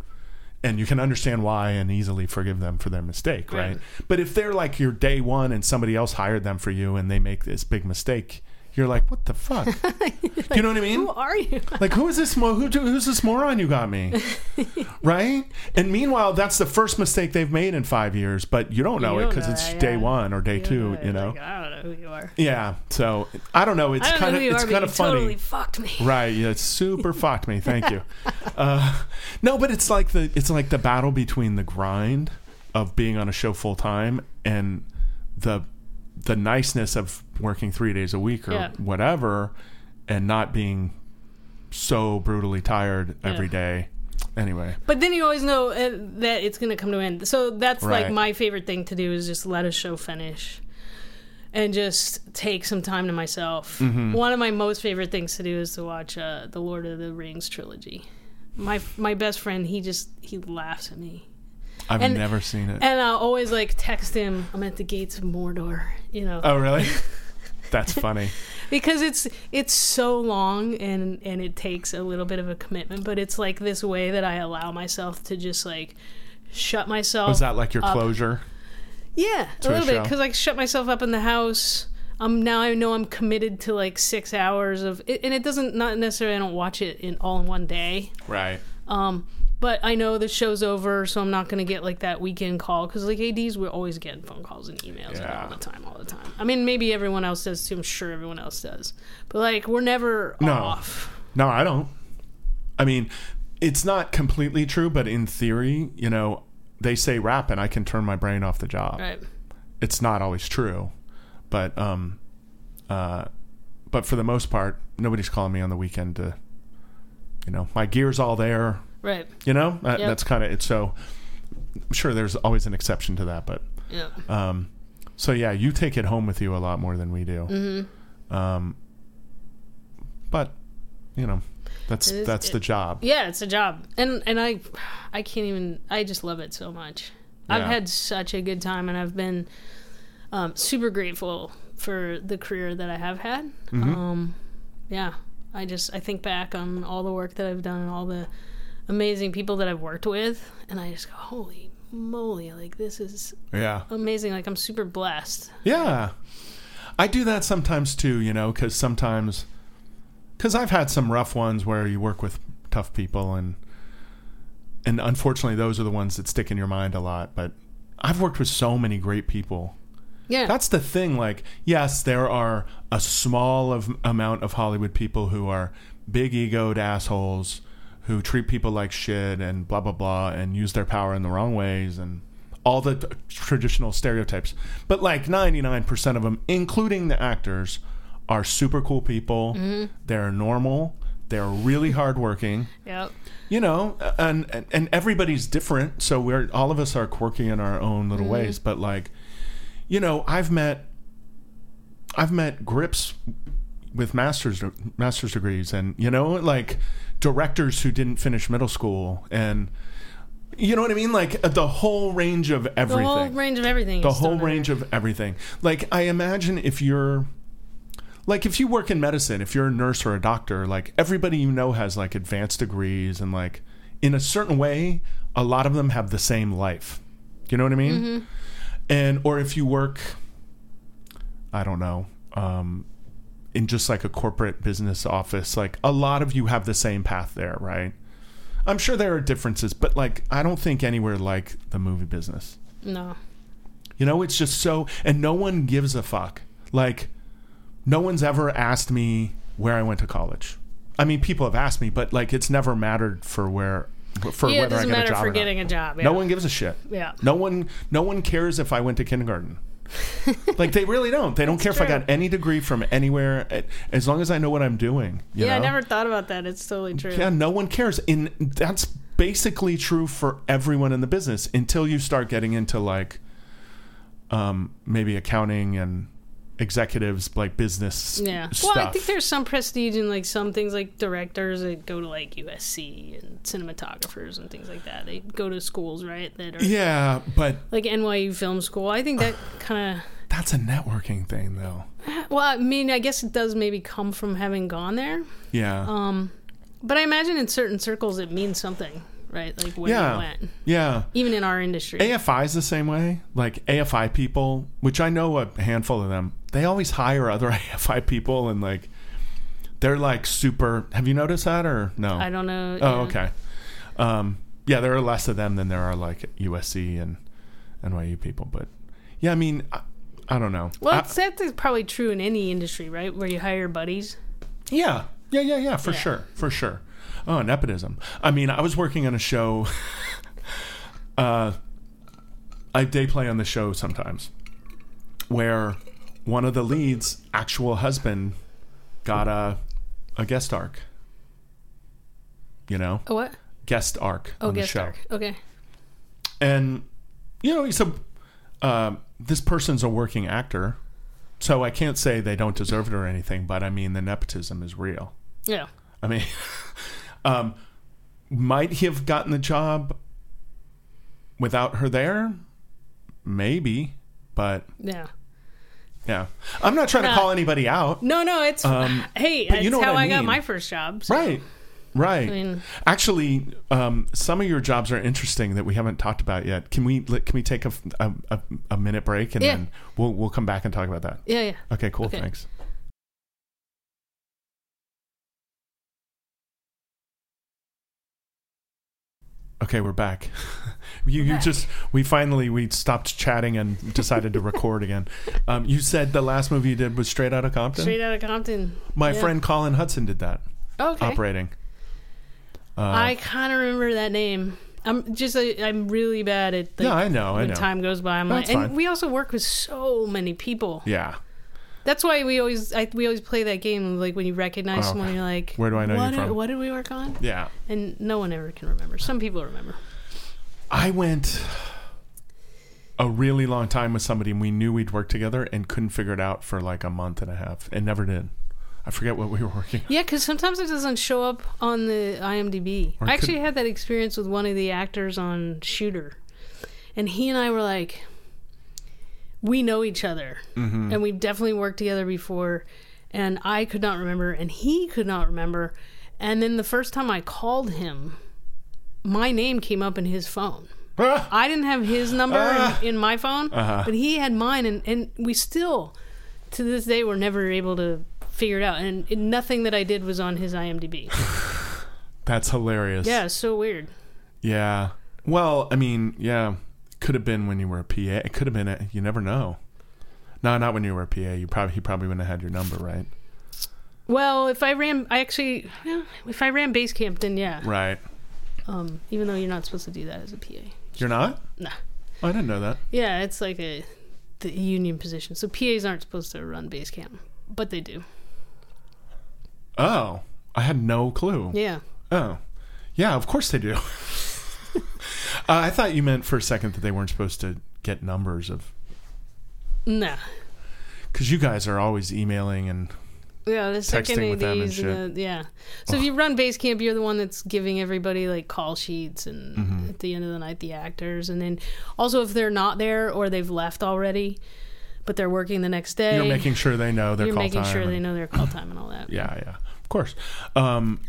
Speaker 1: and you can understand why and easily forgive them for their mistake, right?
Speaker 2: Right.
Speaker 1: But if they're like your day one and somebody else hired them for you and they make this big mistake, you're like, what the fuck? Do you know what I mean?
Speaker 2: Who are you?
Speaker 1: Like, who is this? Mo- who, who's this moron you got me? right? And meanwhile, that's the first mistake they've made in five years, but you don't know
Speaker 2: You
Speaker 1: it because it's
Speaker 2: that,
Speaker 1: day one or day two.
Speaker 2: Yeah,
Speaker 1: You know?
Speaker 2: like, I don't know who you are.
Speaker 1: yeah. So I don't know. It's kind of it's kind of funny.
Speaker 2: totally fucked me.
Speaker 1: Right. Yeah, it's super fucked me. Thank you. Uh, no, but it's like the it's like the battle between the grind of being on a show full time and the the niceness of working three days a week or
Speaker 2: Yeah.
Speaker 1: whatever, and not being so brutally tired every
Speaker 2: Yeah.
Speaker 1: day. Anyway,
Speaker 2: But then you always know uh, that it's going to come to an end. So that's
Speaker 1: Right.
Speaker 2: like my favorite thing to do is just let a show finish and just take some time to myself.
Speaker 1: Mm-hmm.
Speaker 2: One of my most favorite things to do is to watch uh, the Lord of the Rings trilogy. My my best friend, he just he laughs at me.
Speaker 1: I've
Speaker 2: And-
Speaker 1: never seen it.
Speaker 2: And I'll always like text him, I'm at the gates of Mordor, you know.
Speaker 1: oh, really? That's funny.
Speaker 2: because it's it's so long and and it takes a little bit of a commitment but it's like this way that i allow myself to just like shut myself
Speaker 1: Was that like your
Speaker 2: up.
Speaker 1: closure?
Speaker 2: yeah a
Speaker 1: to a
Speaker 2: little bit because I shut myself up in the house um now i know i'm committed to like six hours of and it doesn't not necessarily i don't watch it in all in one day
Speaker 1: Right.
Speaker 2: um but I know the show's over, so I'm not gonna get like that weekend call because like ads we're always getting phone calls and emails
Speaker 1: Yeah.
Speaker 2: all the time, all the time. I mean, maybe everyone else does too. I'm sure everyone else does, but like we're never
Speaker 1: No.
Speaker 2: off.
Speaker 1: No, I don't. I mean, it's not completely true, but in theory, you know, they say rap and I can turn my brain off the job.
Speaker 2: Right?
Speaker 1: It's not always true, but um, uh, but for the most part, nobody's calling me on the weekend to, you know, my gear's all there.
Speaker 2: Right?
Speaker 1: You know, that,
Speaker 2: Yep.
Speaker 1: that's kind of it. So, I'm sure there's always an exception to that, but
Speaker 2: Yeah.
Speaker 1: um, so yeah, you take it home with you a lot more than we do.
Speaker 2: Mm-hmm.
Speaker 1: Um, but you know, that's
Speaker 2: is-
Speaker 1: that's
Speaker 2: it-
Speaker 1: the job.
Speaker 2: Yeah, it's a job, and and I, I can't even. I just love it so much. I've had such a good time, and I've been um, super grateful for the career that I have had.
Speaker 1: Mm-hmm.
Speaker 2: Um, yeah, I just I think back on all the work that I've done and all the amazing people that I've worked with, and I just go, holy moly, like this is
Speaker 1: Yeah.
Speaker 2: amazing. Like I'm super blessed.
Speaker 1: Yeah. I do that sometimes too, you know, because sometimes, because I've had some rough ones where you work with tough people, and and unfortunately, those are the ones that stick in your mind a lot. But I've worked with so many great people.
Speaker 2: Yeah,
Speaker 1: That's the thing. Like, yes, there are a small of, amount of Hollywood people who are big egoed assholes who treat people like shit and blah blah blah and use their power in the wrong ways and all the t- traditional stereotypes. But like 99% of them, including the actors, are super cool people. Mm-hmm. They're normal. They're really hardworking.
Speaker 2: Yep.
Speaker 1: You know, and, and and everybody's different. So we're all of us are quirky in our own little mm-hmm. ways. But like, you know, I've met I've met grips with masters master's degrees and you know like directors who didn't finish middle school and you know what I mean like the whole range of everything.
Speaker 2: The whole range of everything.
Speaker 1: the whole range of everything like I imagine if you're like if you work in medicine if you're a nurse or a doctor like everybody you know has like advanced degrees and like in a certain way a lot of them have the same life you know what I mean
Speaker 2: Mm-hmm.
Speaker 1: and or if you work I don't know, um, in just like a corporate business office, like a lot of you have the same path there, right? I'm sure there are differences, but like I don't think anywhere like the movie business.
Speaker 2: No.
Speaker 1: You know, it's just so, and no one gives a fuck. Like, no one's ever asked me where I went to college. I mean, people have asked me, but like it's never mattered for where for
Speaker 2: Yeah,
Speaker 1: whether I get a job
Speaker 2: for
Speaker 1: or not.
Speaker 2: getting a job. Yeah.
Speaker 1: No one gives a shit.
Speaker 2: Yeah.
Speaker 1: No one no one cares if I went to kindergarten. like they really don't. They don't care if I got any degree from anywhere eh, as long as I know what I'm doing. you
Speaker 2: Yeah, I never thought about that. It's totally true.
Speaker 1: Yeah, no one cares. And that's basically true for everyone in the business until you start getting into like um maybe accounting and executives like business
Speaker 2: Yeah.
Speaker 1: stuff.
Speaker 2: Well, I think there's some prestige in like some things like directors that go to like USC and cinematographers and things like that. They go to schools, right? That are
Speaker 1: yeah, but
Speaker 2: like NYU Film School. I think that kind of
Speaker 1: that's a networking thing though.
Speaker 2: Well, I mean, I guess it does maybe come from having gone there,
Speaker 1: Yeah.
Speaker 2: Um, but I imagine in certain circles it means something, right? Like where
Speaker 1: yeah.
Speaker 2: you went,
Speaker 1: Yeah.
Speaker 2: even in our industry.
Speaker 1: AFI is the same way. Like AFI people, which I know a handful of them, they always hire other AFI people and like they're like super. Have you noticed that or no?
Speaker 2: I don't know.
Speaker 1: Oh,
Speaker 2: yeah.
Speaker 1: okay. Um, yeah, there are less of them than there are like USC and NYU people, but yeah, I mean, I, I don't know.
Speaker 2: Well,
Speaker 1: I-
Speaker 2: it's, that's probably true in any industry, right? Where you hire buddies.
Speaker 1: Yeah, yeah, yeah, yeah, for
Speaker 2: Yeah.
Speaker 1: sure, for sure. Oh, nepotism. I mean, I was working on a show. uh, I day play on the show sometimes, where one of the leads' actual husband got a a guest arc. You know,
Speaker 2: Oh, what?
Speaker 1: guest arc
Speaker 2: Oh,
Speaker 1: on the
Speaker 2: guest
Speaker 1: show,
Speaker 2: arc. Okay.
Speaker 1: and you know, a uh, this person's a working actor, so I can't say they don't deserve it or anything. But I mean, the nepotism is real.
Speaker 2: Yeah.
Speaker 1: I mean, um, might he have gotten the job without her there? Maybe, but
Speaker 2: Yeah.
Speaker 1: Yeah, I'm not trying to call anybody out.
Speaker 2: No, no, it's
Speaker 1: Um,
Speaker 2: hey, that's
Speaker 1: you know
Speaker 2: how
Speaker 1: I
Speaker 2: I, got my first job. so-
Speaker 1: Right, right.
Speaker 2: I mean,
Speaker 1: Actually, um, some of your jobs are interesting that we haven't talked about yet. Can we can we take a, a, a, a minute break and
Speaker 2: Yeah.
Speaker 1: then we'll we'll come back and talk about that?
Speaker 2: yeah, yeah.
Speaker 1: Okay, cool.
Speaker 2: Okay.
Speaker 1: Thanks. Okay, we're back. you you
Speaker 2: back.
Speaker 1: just we finally we stopped chatting and decided to record again. Um, you said the last movie you did was Straight Outta Compton.
Speaker 2: Straight out of Compton.
Speaker 1: My
Speaker 2: yeah.
Speaker 1: friend Colin Hudson did that
Speaker 2: Okay.
Speaker 1: operating. Uh,
Speaker 2: I kind of remember that name. I'm just I, I'm really bad at like,
Speaker 1: yeah, I know, I know.
Speaker 2: time goes by. I'm
Speaker 1: That's
Speaker 2: like, and
Speaker 1: fine.
Speaker 2: we also work with so many people.
Speaker 1: Yeah,
Speaker 2: That's why we always I, we always play that game. Like when you recognize
Speaker 1: Oh,
Speaker 2: someone, you're like,
Speaker 1: Where do I know you
Speaker 2: what did,
Speaker 1: from?
Speaker 2: What did we work on?
Speaker 1: yeah.
Speaker 2: And no one ever can remember. Some people remember.
Speaker 1: I went a really long time with somebody and we knew we'd work together and couldn't figure it out for like a month and a half and never did. I forget what we were working on.
Speaker 2: Yeah, because sometimes it doesn't show up on the IMDb.
Speaker 1: Or it
Speaker 2: I actually
Speaker 1: could-
Speaker 2: had that experience with one of the actors on Shooter, and he and I were like, we know each other,
Speaker 1: Mm-hmm.
Speaker 2: and we've definitely worked together before. And I could not remember, and he could not remember. And then the first time I called him, my name came up in his phone. I didn't have his number
Speaker 1: Ah.
Speaker 2: in, in my phone,
Speaker 1: Uh-huh.
Speaker 2: but he had mine, and, and we still, to this day, were never able to figure it out. And it, nothing that I did was on his IMDb.
Speaker 1: That's hilarious.
Speaker 2: yeah, so weird.
Speaker 1: Yeah. Well, I mean, yeah. Could have been when you were a PA. It could have been. A, you never know. No, not when you were a PA. You probably he probably wouldn't have had your number, right?
Speaker 2: Well, if I ran, I actually, if I ran Basecamp, then yeah.
Speaker 1: Right.
Speaker 2: Um, even though you're not supposed to do that as a PA.
Speaker 1: You're not.
Speaker 2: Nah.
Speaker 1: I didn't know that.
Speaker 2: Yeah, it's like a the union position. So PAs aren't supposed to run base camp, but they do.
Speaker 1: Oh, I had no clue.
Speaker 2: Yeah.
Speaker 1: Oh, yeah, of course they do. uh, I thought you meant for a second that they weren't supposed to get numbers of
Speaker 2: Nah.
Speaker 1: because you guys are always emailing and
Speaker 2: Yeah, the second
Speaker 1: Texting with them and
Speaker 2: ADs and the, yeah. So if you run base camp, you're the one that's giving everybody like call sheets and
Speaker 1: Mm-hmm.
Speaker 2: at the end of the night the actors, and then also if they're not there or they've left already, but they're working the next day,
Speaker 1: you're making sure they know their
Speaker 2: you're
Speaker 1: call
Speaker 2: making
Speaker 1: time.
Speaker 2: sure
Speaker 1: and-
Speaker 2: they know their call time and all that.
Speaker 1: Yeah, yeah, of course. Um,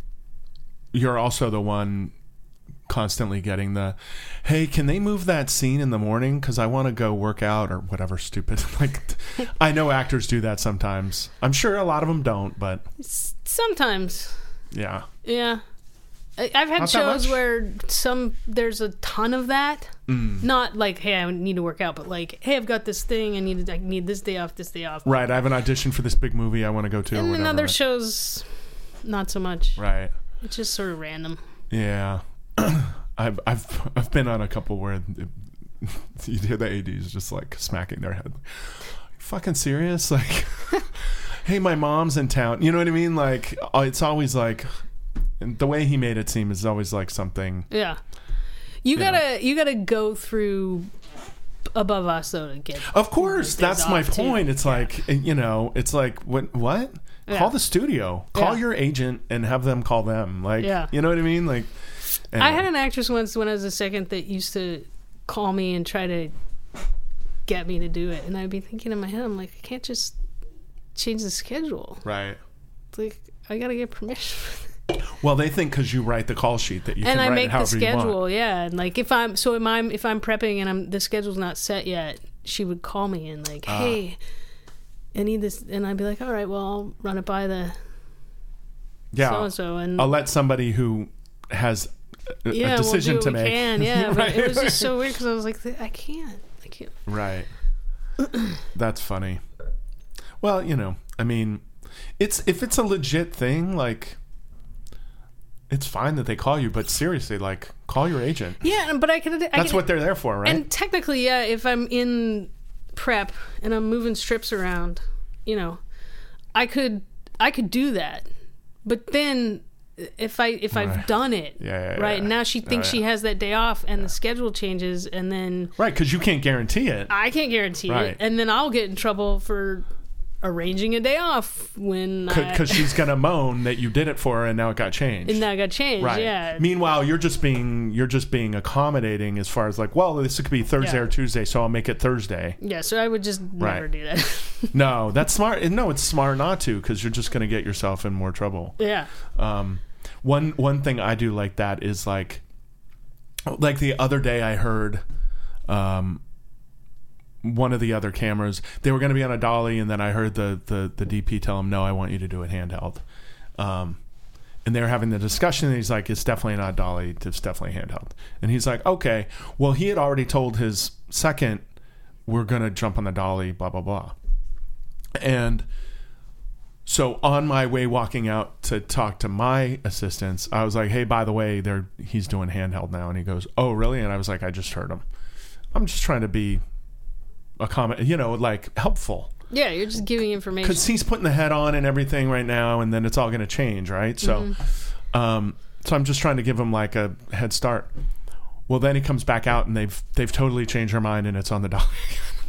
Speaker 1: you're also the one constantly getting the, hey, can they move that scene in the morning because I want to go work out or whatever stupid. like, I know actors do that sometimes. I'm sure a lot of them don't, but
Speaker 2: Sometimes,
Speaker 1: yeah,
Speaker 2: yeah. I've had
Speaker 1: Not
Speaker 2: shows where some there's a ton of that.
Speaker 1: Mm.
Speaker 2: Not like, hey, I need to work out, but like, hey, I've got this thing. I need to, I need this day off, this day off.
Speaker 1: right. I have an audition for this big movie I want to go to.
Speaker 2: and then other shows, not so much.
Speaker 1: right.
Speaker 2: It's just sort of random.
Speaker 1: Yeah, I've I've I've been on a couple where you hear the ads just like smacking their head. Fucking serious? Like, hey, my mom's in town. You know what I mean? Like, uh, it's always like and the way he made it seem is always like something.
Speaker 2: Yeah. You gotta you gotta go through above us though to get
Speaker 1: Of course, that's my
Speaker 2: off, too.
Speaker 1: point. It's like you know, it's like what what?
Speaker 2: Yeah.
Speaker 1: Call the studio. Call
Speaker 2: Yeah.
Speaker 1: your agent and have them call them. Like,
Speaker 2: Yeah.
Speaker 1: you know what I mean? Like,
Speaker 2: I had an actress once when I was a second that used to call me and try to get me to do it and I'd be thinking in my head, I'm like, I can't just change the schedule.
Speaker 1: right.
Speaker 2: It's like I gotta get permission.
Speaker 1: Well, they think because you write the call sheet that you
Speaker 2: and
Speaker 1: can
Speaker 2: I
Speaker 1: write
Speaker 2: make
Speaker 1: it however you want.
Speaker 2: schedule, yeah. And like if I'm so am I if I'm prepping and I'm the schedule's not set yet, she would call me and like,
Speaker 1: Ah.
Speaker 2: Hey, I need this and I'd be like, All right, well I'll run it by the
Speaker 1: Yeah,
Speaker 2: so and so and
Speaker 1: I'll let somebody who has a, a
Speaker 2: yeah,
Speaker 1: decision
Speaker 2: we'll
Speaker 1: to make.
Speaker 2: Can, yeah,
Speaker 1: Right.
Speaker 2: but it was just so weird because I was like, I can't, I can't.
Speaker 1: right. That's funny. Well, you know, I mean, it's if it's a legit thing, like it's fine that they call you, but seriously, like call your agent.
Speaker 2: Yeah, but I could. I
Speaker 1: That's
Speaker 2: could,
Speaker 1: what they're there for, right?
Speaker 2: And technically, yeah, if I'm in prep and I'm moving strips around, you know, I could I could do that. But then if I if I've
Speaker 1: Right.
Speaker 2: done it,
Speaker 1: Yeah, yeah,
Speaker 2: right,
Speaker 1: yeah.
Speaker 2: and now she thinks
Speaker 1: Oh,
Speaker 2: she has that day off and the schedule changes and then
Speaker 1: right, because you can't guarantee it.
Speaker 2: I can't guarantee
Speaker 1: Right.
Speaker 2: it and then I'll get in trouble for arranging a day off when I
Speaker 1: Because she's gonna moan that you did it for her and now it got changed.
Speaker 2: and that got changed.
Speaker 1: Right.
Speaker 2: Yeah.
Speaker 1: Meanwhile, you're just being you're just being accommodating as far as like, well, this could be Thursday
Speaker 2: Yeah.
Speaker 1: or Tuesday, so I'll make it Thursday.
Speaker 2: yeah, so I would just never do that.
Speaker 1: No, that's smart. No, it's smart not to because you're just going to get yourself in more trouble.
Speaker 2: yeah.
Speaker 1: Um, one one thing I do like that is like, like the other day I heard, um, one of the other cameras they were going to be on a dolly, and then I heard the the the DP tell him, "No, I want you to do it handheld." Um, and they were having the discussion, and he's like, "It's definitely not dolly. It's definitely handheld." And he's like, "Okay." Well, he had already told his second, "We're going to jump on the dolly." Blah blah blah. And so on my way walking out to talk to my assistants, I was like, "Hey, by the way, they're he's doing handheld now." And he goes, "Oh, really?" And I was like, "I just heard him. I'm just trying to be a comment, you know, like helpful
Speaker 2: Yeah, you're just giving information.
Speaker 1: because he's putting the head on and everything right now, and then it's all going to change, right? So,
Speaker 2: Mm-hmm.
Speaker 1: um, so I'm just trying to give him like a head start. Well, then he comes back out, and they've they've totally changed her mind, and it's on the dolly.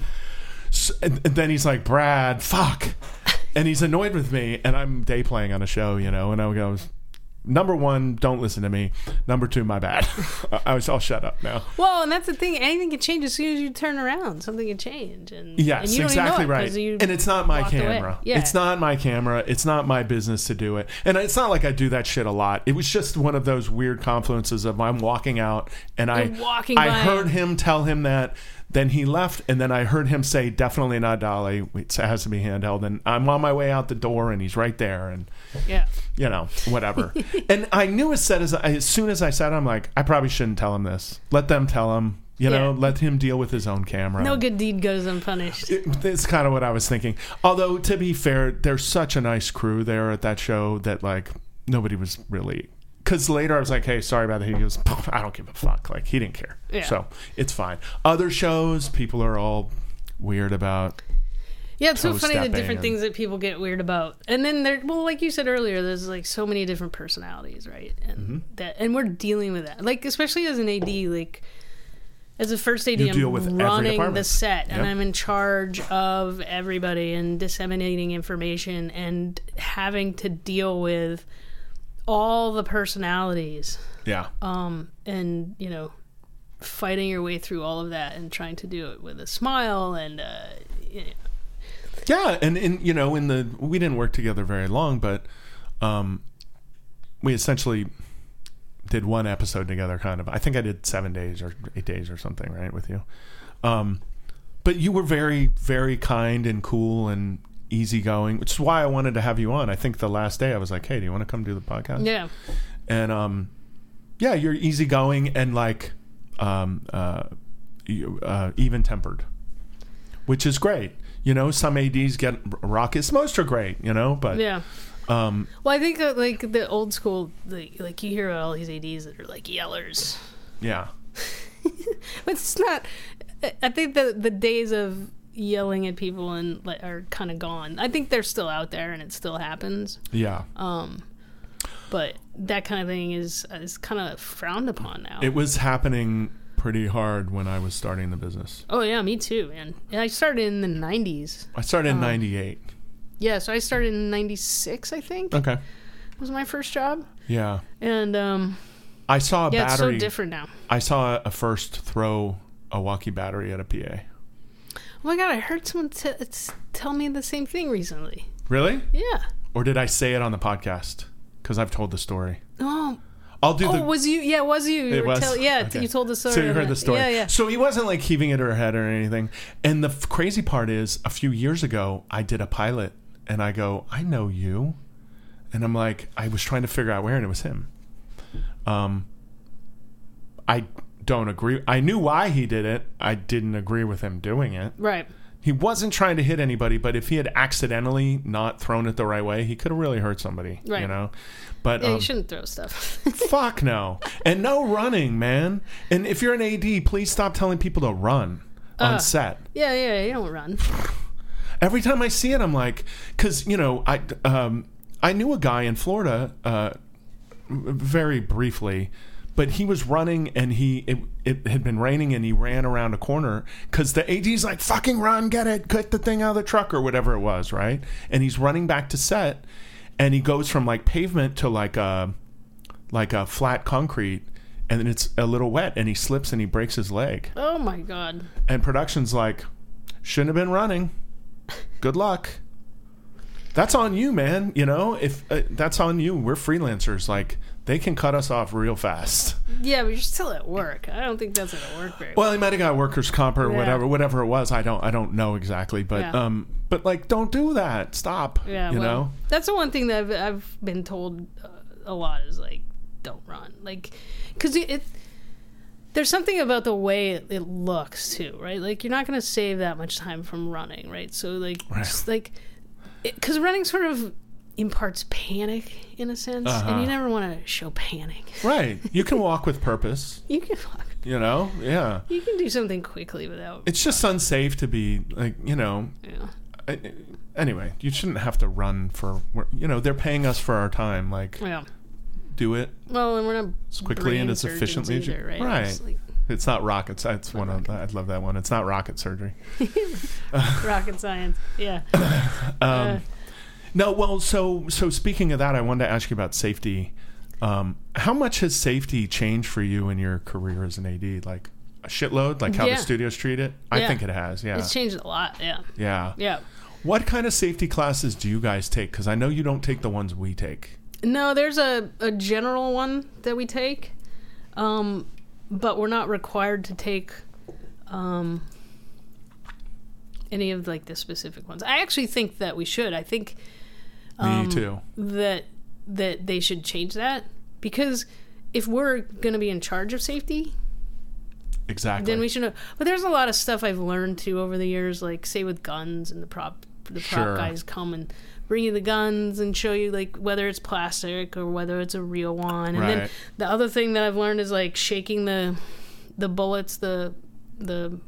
Speaker 1: so, and, and then he's like, "Brad, fuck," and he's annoyed with me, and I'm day playing on a show, you know, and I goes. Number one, don't listen to me. Number two, my bad. I- was all shut up now.
Speaker 2: Well, and that's the thing. Anything can change as soon as you turn around. Something can change, and
Speaker 1: Yes,
Speaker 2: and you don't even
Speaker 1: exactly
Speaker 2: know it 'cause
Speaker 1: right.
Speaker 2: you
Speaker 1: And it's not my
Speaker 2: walked away.
Speaker 1: camera.
Speaker 2: Yeah.
Speaker 1: It's not my camera. It's not my business to do it. And it's not like I do that shit a lot. It was just one of those weird confluences of I'm walking out and I
Speaker 2: walking
Speaker 1: I
Speaker 2: by
Speaker 1: heard
Speaker 2: him
Speaker 1: tell him that. Then he left, and then I heard him say, "Definitely not Dolly. It has to be handheld." And I'm on my way out the door, and he's right there, and
Speaker 2: Yeah,
Speaker 1: you know, whatever. and I knew as said as as soon as I said, I'm like, I probably shouldn't tell him this. Let them tell him. You know,
Speaker 2: Yeah.
Speaker 1: let him deal with his own camera.
Speaker 2: no good deed goes unpunished.
Speaker 1: It- It's kind of what I was thinking. Although to be fair, there's such a nice crew there at that show that like nobody was really because later I was like, "Hey, sorry about that." He goes, "I don't give a fuck." Like he didn't care,
Speaker 2: Yeah.
Speaker 1: so it's fine. Other shows, people are all weird about.
Speaker 2: Yeah, it's so funny the different
Speaker 1: and-
Speaker 2: things that people get weird about. And then there well, like you said earlier, there's like so many different personalities, right? And
Speaker 1: Mm-hmm.
Speaker 2: that and we're dealing with that. Like especially as an AD, like as a first AD, I'm running the set and
Speaker 1: Yep.
Speaker 2: I'm in charge of everybody and disseminating information and having to deal with all the personalities
Speaker 1: Yeah,
Speaker 2: um, and you know, fighting your way through all of that and trying to do it with a smile and uh, you know,
Speaker 1: yeah, and in you know, in the we didn't work together very long, but um, we essentially did one episode together. Kind of, I think I did seven days or eight days or something, right, with you. Um, but you were very, very kind and cool and easygoing, which is why I wanted to have you on. I think the last day I was like, "Hey, do you want to come do the podcast?"
Speaker 2: yeah,
Speaker 1: and um, yeah, you're easygoing and like um, uh, uh, even tempered, which is great. You know, some ads get raucous. Most are great. You know, but
Speaker 2: yeah.
Speaker 1: um,
Speaker 2: Well, I think that like the old school, like, like you hear about all these ads that are like yellers,
Speaker 1: yeah,
Speaker 2: but it's not. I- think that the days of yelling at people and like are kind of gone. I think they're still out there and it still happens.
Speaker 1: yeah.
Speaker 2: Um, but that kind of thing is is kind of frowned upon now.
Speaker 1: It was happening pretty hard when I was starting the business.
Speaker 2: oh yeah, me too, man. And I started in the '90s.
Speaker 1: I started in '98.
Speaker 2: Yeah, so I started in '96, I think,
Speaker 1: Okay.
Speaker 2: was my first job.
Speaker 1: Yeah,
Speaker 2: And um,
Speaker 1: I saw a
Speaker 2: yeah, it's so
Speaker 1: battery.
Speaker 2: different now.
Speaker 1: I saw a first throw a walkie battery at a PA.
Speaker 2: Oh my god, I heard someone t- tell me the same thing recently.
Speaker 1: Really?
Speaker 2: Yeah.
Speaker 1: Or did I say it on the podcast? Because I've told the story.
Speaker 2: Oh,
Speaker 1: I'll do
Speaker 2: oh,
Speaker 1: the.
Speaker 2: was you? Yeah, was you? you
Speaker 1: It was?
Speaker 2: tell- yeah,
Speaker 1: Okay.
Speaker 2: you told the story.
Speaker 1: So you heard the story.
Speaker 2: Yeah, yeah.
Speaker 1: So he wasn't like heaving it her head or anything. And the f- crazy part is, a few years ago, I did a pilot, and I go, I know you, and I'm like, I was trying to figure out where, and it was him. Um, I don't agree. I knew why he did it. I didn't agree with him doing it.
Speaker 2: Right.
Speaker 1: He wasn't trying to hit anybody, but if he had accidentally not thrown it the right way, he could have really hurt somebody.
Speaker 2: Right.
Speaker 1: You know. But
Speaker 2: Yeah,
Speaker 1: um,
Speaker 2: you shouldn't throw stuff.
Speaker 1: Fuck no. And no running, man. And if you're an AD, please stop telling people to run on
Speaker 2: Uh.
Speaker 1: set.
Speaker 2: yeah, yeah, you don't run.
Speaker 1: Every time I see it, I'm like, because you know, I um, I knew a guy in Florida, uh, very briefly, but he was running and he it, it had been raining and he ran around a corner because the AD's like, fucking run, get it, get the thing out of the truck or whatever it was, right? And he's running back to set, and he goes from like pavement to like a like a flat concrete. And then it's a little wet, and he slips and he breaks his leg.
Speaker 2: Oh my god.
Speaker 1: And production's like, shouldn't have been running. Good luck. That's on you, man. You know, if uh, that's on you, we're freelancers. Like they can cut us off real fast.
Speaker 2: Yeah, but you're still at work. I don't think that's gonna work very well.
Speaker 1: Well, he might have got workers' comp or
Speaker 2: Yeah.
Speaker 1: whatever, whatever it was. I don't, I don't know exactly, but
Speaker 2: Yeah.
Speaker 1: um, but like, don't do that. Stop.
Speaker 2: Yeah,
Speaker 1: you
Speaker 2: well,
Speaker 1: know.
Speaker 2: that's the one thing that I've, I've been told uh, a lot is like, don't run, like, because it, it. There's something about the way it, looks too, right? Like you're not going to save that much time from running, right? So like,
Speaker 1: Right.
Speaker 2: just like, because running sort of imparts panic in a sense, and
Speaker 1: Uh-huh.
Speaker 2: you never want to show panic.
Speaker 1: Right. You can walk with purpose.
Speaker 2: You can walk.
Speaker 1: You know. Yeah.
Speaker 2: you can do something quickly without.
Speaker 1: It's just unsafe to be like, you know,
Speaker 2: Yeah.
Speaker 1: I- anyway, you shouldn't have to run for you know they're paying us for our time. Like,
Speaker 2: Yeah.
Speaker 1: do it.
Speaker 2: Well, and we're not
Speaker 1: As quickly and as efficiently as you-
Speaker 2: right? It's
Speaker 1: right.
Speaker 2: like
Speaker 1: It's not rocket. That's one. Of, I love that one. It's not rocket surgery.
Speaker 2: rocket science. Yeah.
Speaker 1: Um,
Speaker 2: Uh,
Speaker 1: no, well, so so speaking of that, I wanted to ask you about safety. Um, how much has safety changed for you in your career as an AD? Like a shitload, like how
Speaker 2: Yeah.
Speaker 1: the studios treat it. I
Speaker 2: Yeah.
Speaker 1: think it has. Yeah,
Speaker 2: It's changed a lot. Yeah.
Speaker 1: yeah.
Speaker 2: Yeah.
Speaker 1: What kind of safety classes do you guys take? Because I know you don't take the ones we take.
Speaker 2: No, there's a, a general one that we take, um, but we're not required to take um, any of like the specific ones. I actually think that we should. I think
Speaker 1: Me
Speaker 2: Um,
Speaker 1: too.
Speaker 2: that that they should change that because if we're going to be in charge of safety,
Speaker 1: Exactly.
Speaker 2: then we should know. But there's a lot of stuff I've learned too over the years, like say with guns and the prop the prop
Speaker 1: Sure.
Speaker 2: guys come and bring you the guns and show you like whether it's plastic or whether it's a real one. And then the other thing that I've learned is like shaking the the bullets, the the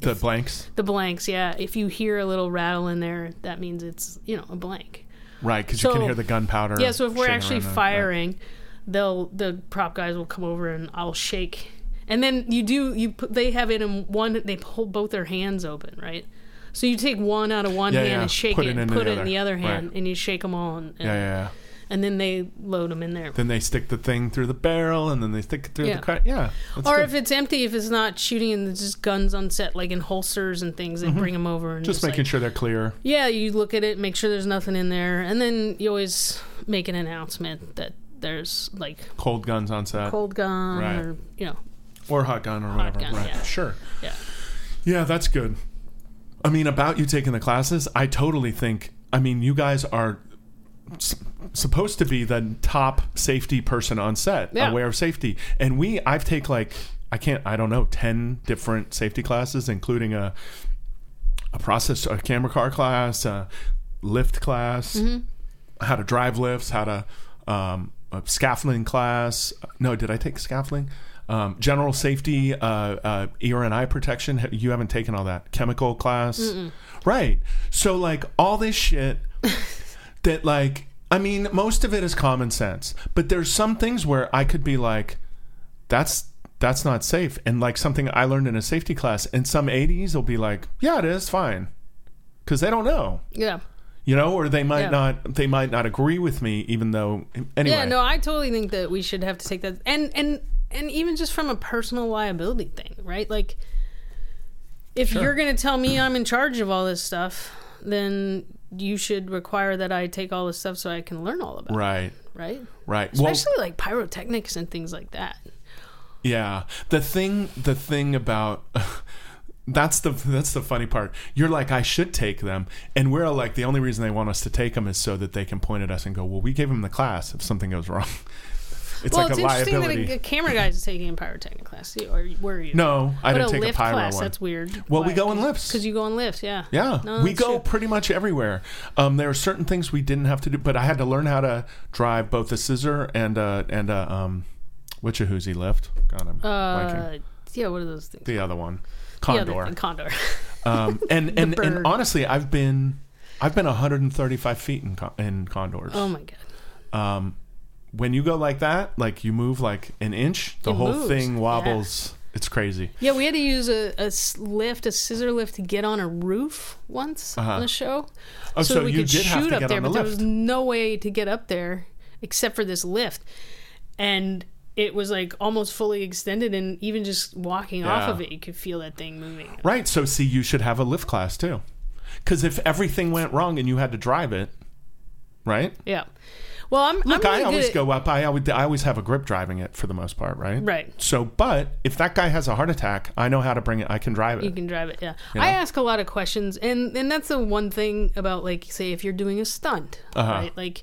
Speaker 1: The blanks,
Speaker 2: the blanks. Yeah, if you hear a little rattle in there, that means it's you know a blank.
Speaker 1: right? Because you can hear the gunpowder.
Speaker 2: Yeah, so if we're actually
Speaker 1: there. Right.
Speaker 2: firing, they'll the prop guys will come over and I'll shake. And then you do you put they have it in one they hold both their hands open, right? So you take one out of one
Speaker 1: Yeah,
Speaker 2: hand
Speaker 1: yeah.
Speaker 2: and shake
Speaker 1: Put
Speaker 2: it, and put it in the other hand,
Speaker 1: Right.
Speaker 2: and you shake them all, and,
Speaker 1: Yeah, yeah, yeah.
Speaker 2: And then they load them in there.
Speaker 1: Then they stick the thing through the barrel, and then they stick it through
Speaker 2: Yeah.
Speaker 1: the cut. Yeah.
Speaker 2: Or
Speaker 1: good.
Speaker 2: if it's empty, if it's not shooting and there's just guns on set, like in holsters and things, they bring them over and
Speaker 1: Mm-hmm. just
Speaker 2: just,
Speaker 1: making
Speaker 2: like,
Speaker 1: sure they're clear.
Speaker 2: Yeah, you look at it, make sure there's nothing in there, and then you always make an announcement that there's like
Speaker 1: Cold guns on set,
Speaker 2: cold gun
Speaker 1: Right.
Speaker 2: or you know,
Speaker 1: or hot gun, or whatever.
Speaker 2: gun,
Speaker 1: right.
Speaker 2: yeah.
Speaker 1: Sure.
Speaker 2: yeah.
Speaker 1: Yeah, that's good. I mean, about you taking the classes, I totally think. I mean, you guys are supposed to be the top safety person on set,
Speaker 2: Yeah.
Speaker 1: aware of safety, and we. I've take like I can't. I don't know ten different safety classes, including a a process, a camera car class, a lift class,
Speaker 2: Mm-hmm.
Speaker 1: how to drive lifts, how to um, a scaffolding class. No, did I take scaffolding? Um, general safety, uh, uh, ear and eye protection. You haven't taken all that. Chemical class, right? So like all this shit that like I mean, most of it is common sense, but there's some things where I could be like, that's that's not safe, and like something I learned in a safety class, and some ADs will be like, yeah, it is fine, because they don't know
Speaker 2: Yeah.
Speaker 1: you know or they might
Speaker 2: Yeah.
Speaker 1: not they might not agree with me even though anyway
Speaker 2: Yeah, no, I totally think that we should have to take that, and and and even just from a personal liability thing, right? Like, if
Speaker 1: Sure.
Speaker 2: you're going to tell me I'm in charge of all this stuff, then you should require that I take all this stuff so I can learn all about
Speaker 1: right
Speaker 2: it, right?
Speaker 1: right? Well
Speaker 2: Especially like pyrotechnics and things like that.
Speaker 1: yeah. The thing the thing about that's the that's the funny part. You're like i should take them. And we're like the only reason they want us to take them is so that they can point at us and go well we gave them the class if something goes wrong it's
Speaker 2: well,
Speaker 1: like
Speaker 2: it's
Speaker 1: a
Speaker 2: interesting
Speaker 1: liability
Speaker 2: that a, a camera guy is taking a pyrotechnic class, or were you?
Speaker 1: no i
Speaker 2: but
Speaker 1: didn't
Speaker 2: a
Speaker 1: take a
Speaker 2: lift
Speaker 1: pyro
Speaker 2: class.
Speaker 1: one
Speaker 2: That's weird.
Speaker 1: Well, we go in lifts.
Speaker 2: because you go in lifts. Yeah.
Speaker 1: Yeah,
Speaker 2: No,
Speaker 1: we go
Speaker 2: true.
Speaker 1: pretty much everywhere. Um, there are certain things we didn't have to do, but I had to learn how to drive both a scissor and a and a um, which a Whoosy lift. God, I'm blanking.
Speaker 2: Uh, yeah. What are those things?
Speaker 1: The other one, Condor.
Speaker 2: the condor.
Speaker 1: um, and and, and honestly, I've been I've been 135 feet in in condors.
Speaker 2: oh my god.
Speaker 1: Um, when you go like that, like you move like an inch, the
Speaker 2: It
Speaker 1: whole
Speaker 2: moves,
Speaker 1: thing wobbles. It's crazy.
Speaker 2: Yeah, we had to use a, a s- lift, a scissor lift, to get on a roof once
Speaker 1: Uh-huh.
Speaker 2: on a show.
Speaker 1: Oh, so, you
Speaker 2: could
Speaker 1: did have
Speaker 2: shoot
Speaker 1: to
Speaker 2: up
Speaker 1: get
Speaker 2: there,
Speaker 1: on the
Speaker 2: but there was
Speaker 1: lift.
Speaker 2: no way to get up there except for this lift, and it was like almost fully extended. And even just walking off
Speaker 1: Yeah.
Speaker 2: of it, you could feel that thing moving.
Speaker 1: Right. So see, you should have a lift class too, because if everything went wrong and you had to drive it, right?
Speaker 2: Yeah. Well, I'm.
Speaker 1: Look,
Speaker 2: I'm really
Speaker 1: I always
Speaker 2: good at-
Speaker 1: go up. I always, I always have a grip driving it for the most part, right?
Speaker 2: Right.
Speaker 1: So, but if that guy has a heart attack, I know how to bring it. I can drive it.
Speaker 2: You can drive it, yeah.
Speaker 1: You
Speaker 2: I ask a lot of questions, and and that's the one thing about like say if you're doing a stunt,
Speaker 1: Uh-huh.
Speaker 2: right? Like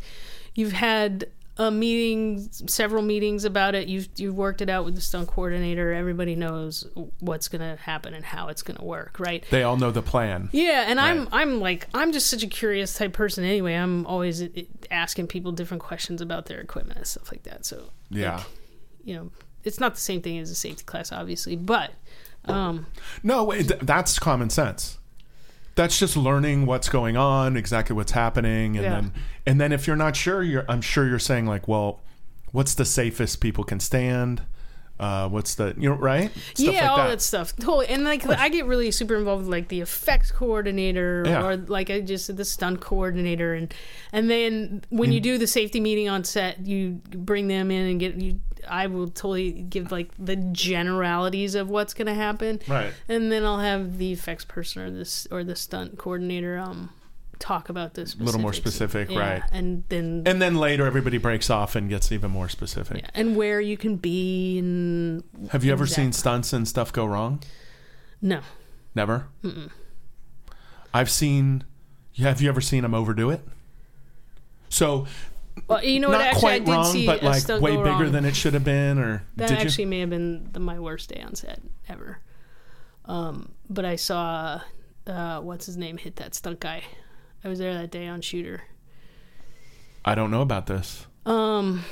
Speaker 2: you've had a meeting, several meetings about it. You've you've worked it out with the stunt coordinator. Everybody knows what's gonna happen and how it's gonna work, right?
Speaker 1: they all know the plan.
Speaker 2: Yeah, and I'm I'm like I'm just such a curious type person anyway. I'm always uh, asking people different questions about their equipment and stuff like that. So
Speaker 1: Yeah.
Speaker 2: like, you know, it's not the same thing as a safety class, obviously, but um,
Speaker 1: No, that's common sense. That's just learning what's going on, exactly what's happening, and
Speaker 2: Yeah.
Speaker 1: then and then if you're not sure, you're I'm sure you're saying like, well, what's the safest people can stand? Uh, what's the you know right? Stuff
Speaker 2: yeah,
Speaker 1: like
Speaker 2: all
Speaker 1: that.
Speaker 2: that. stuff. Totally. And like I get really super involved with like the effects coordinator
Speaker 1: Yeah.
Speaker 2: or like I just said the stunt coordinator and and then when you do the safety meeting on set, you bring them in and get you I will totally give like the generalities of what's going to happen.
Speaker 1: Right.
Speaker 2: And then I'll have the effects person or this or the stunt coordinator um talk about this
Speaker 1: A little more specific, right.
Speaker 2: And then
Speaker 1: And then later, everybody breaks off and gets even more specific.
Speaker 2: yeah, and where you can be and
Speaker 1: Have you ever seen stunts and stuff go wrong?
Speaker 2: no.
Speaker 1: Never. I've seen. Have you ever seen them overdo it? So
Speaker 2: Well, you know what?
Speaker 1: not
Speaker 2: Actually, I did
Speaker 1: wrong,
Speaker 2: see
Speaker 1: but
Speaker 2: a
Speaker 1: like way bigger
Speaker 2: wrong.
Speaker 1: than it should have been. Or
Speaker 2: That actually
Speaker 1: you?
Speaker 2: may have been the, my worst day on set ever. Um, but I saw uh, what's his name hit that stunt guy. I was there that day on Shooter.
Speaker 1: I don't know about this.
Speaker 2: Um,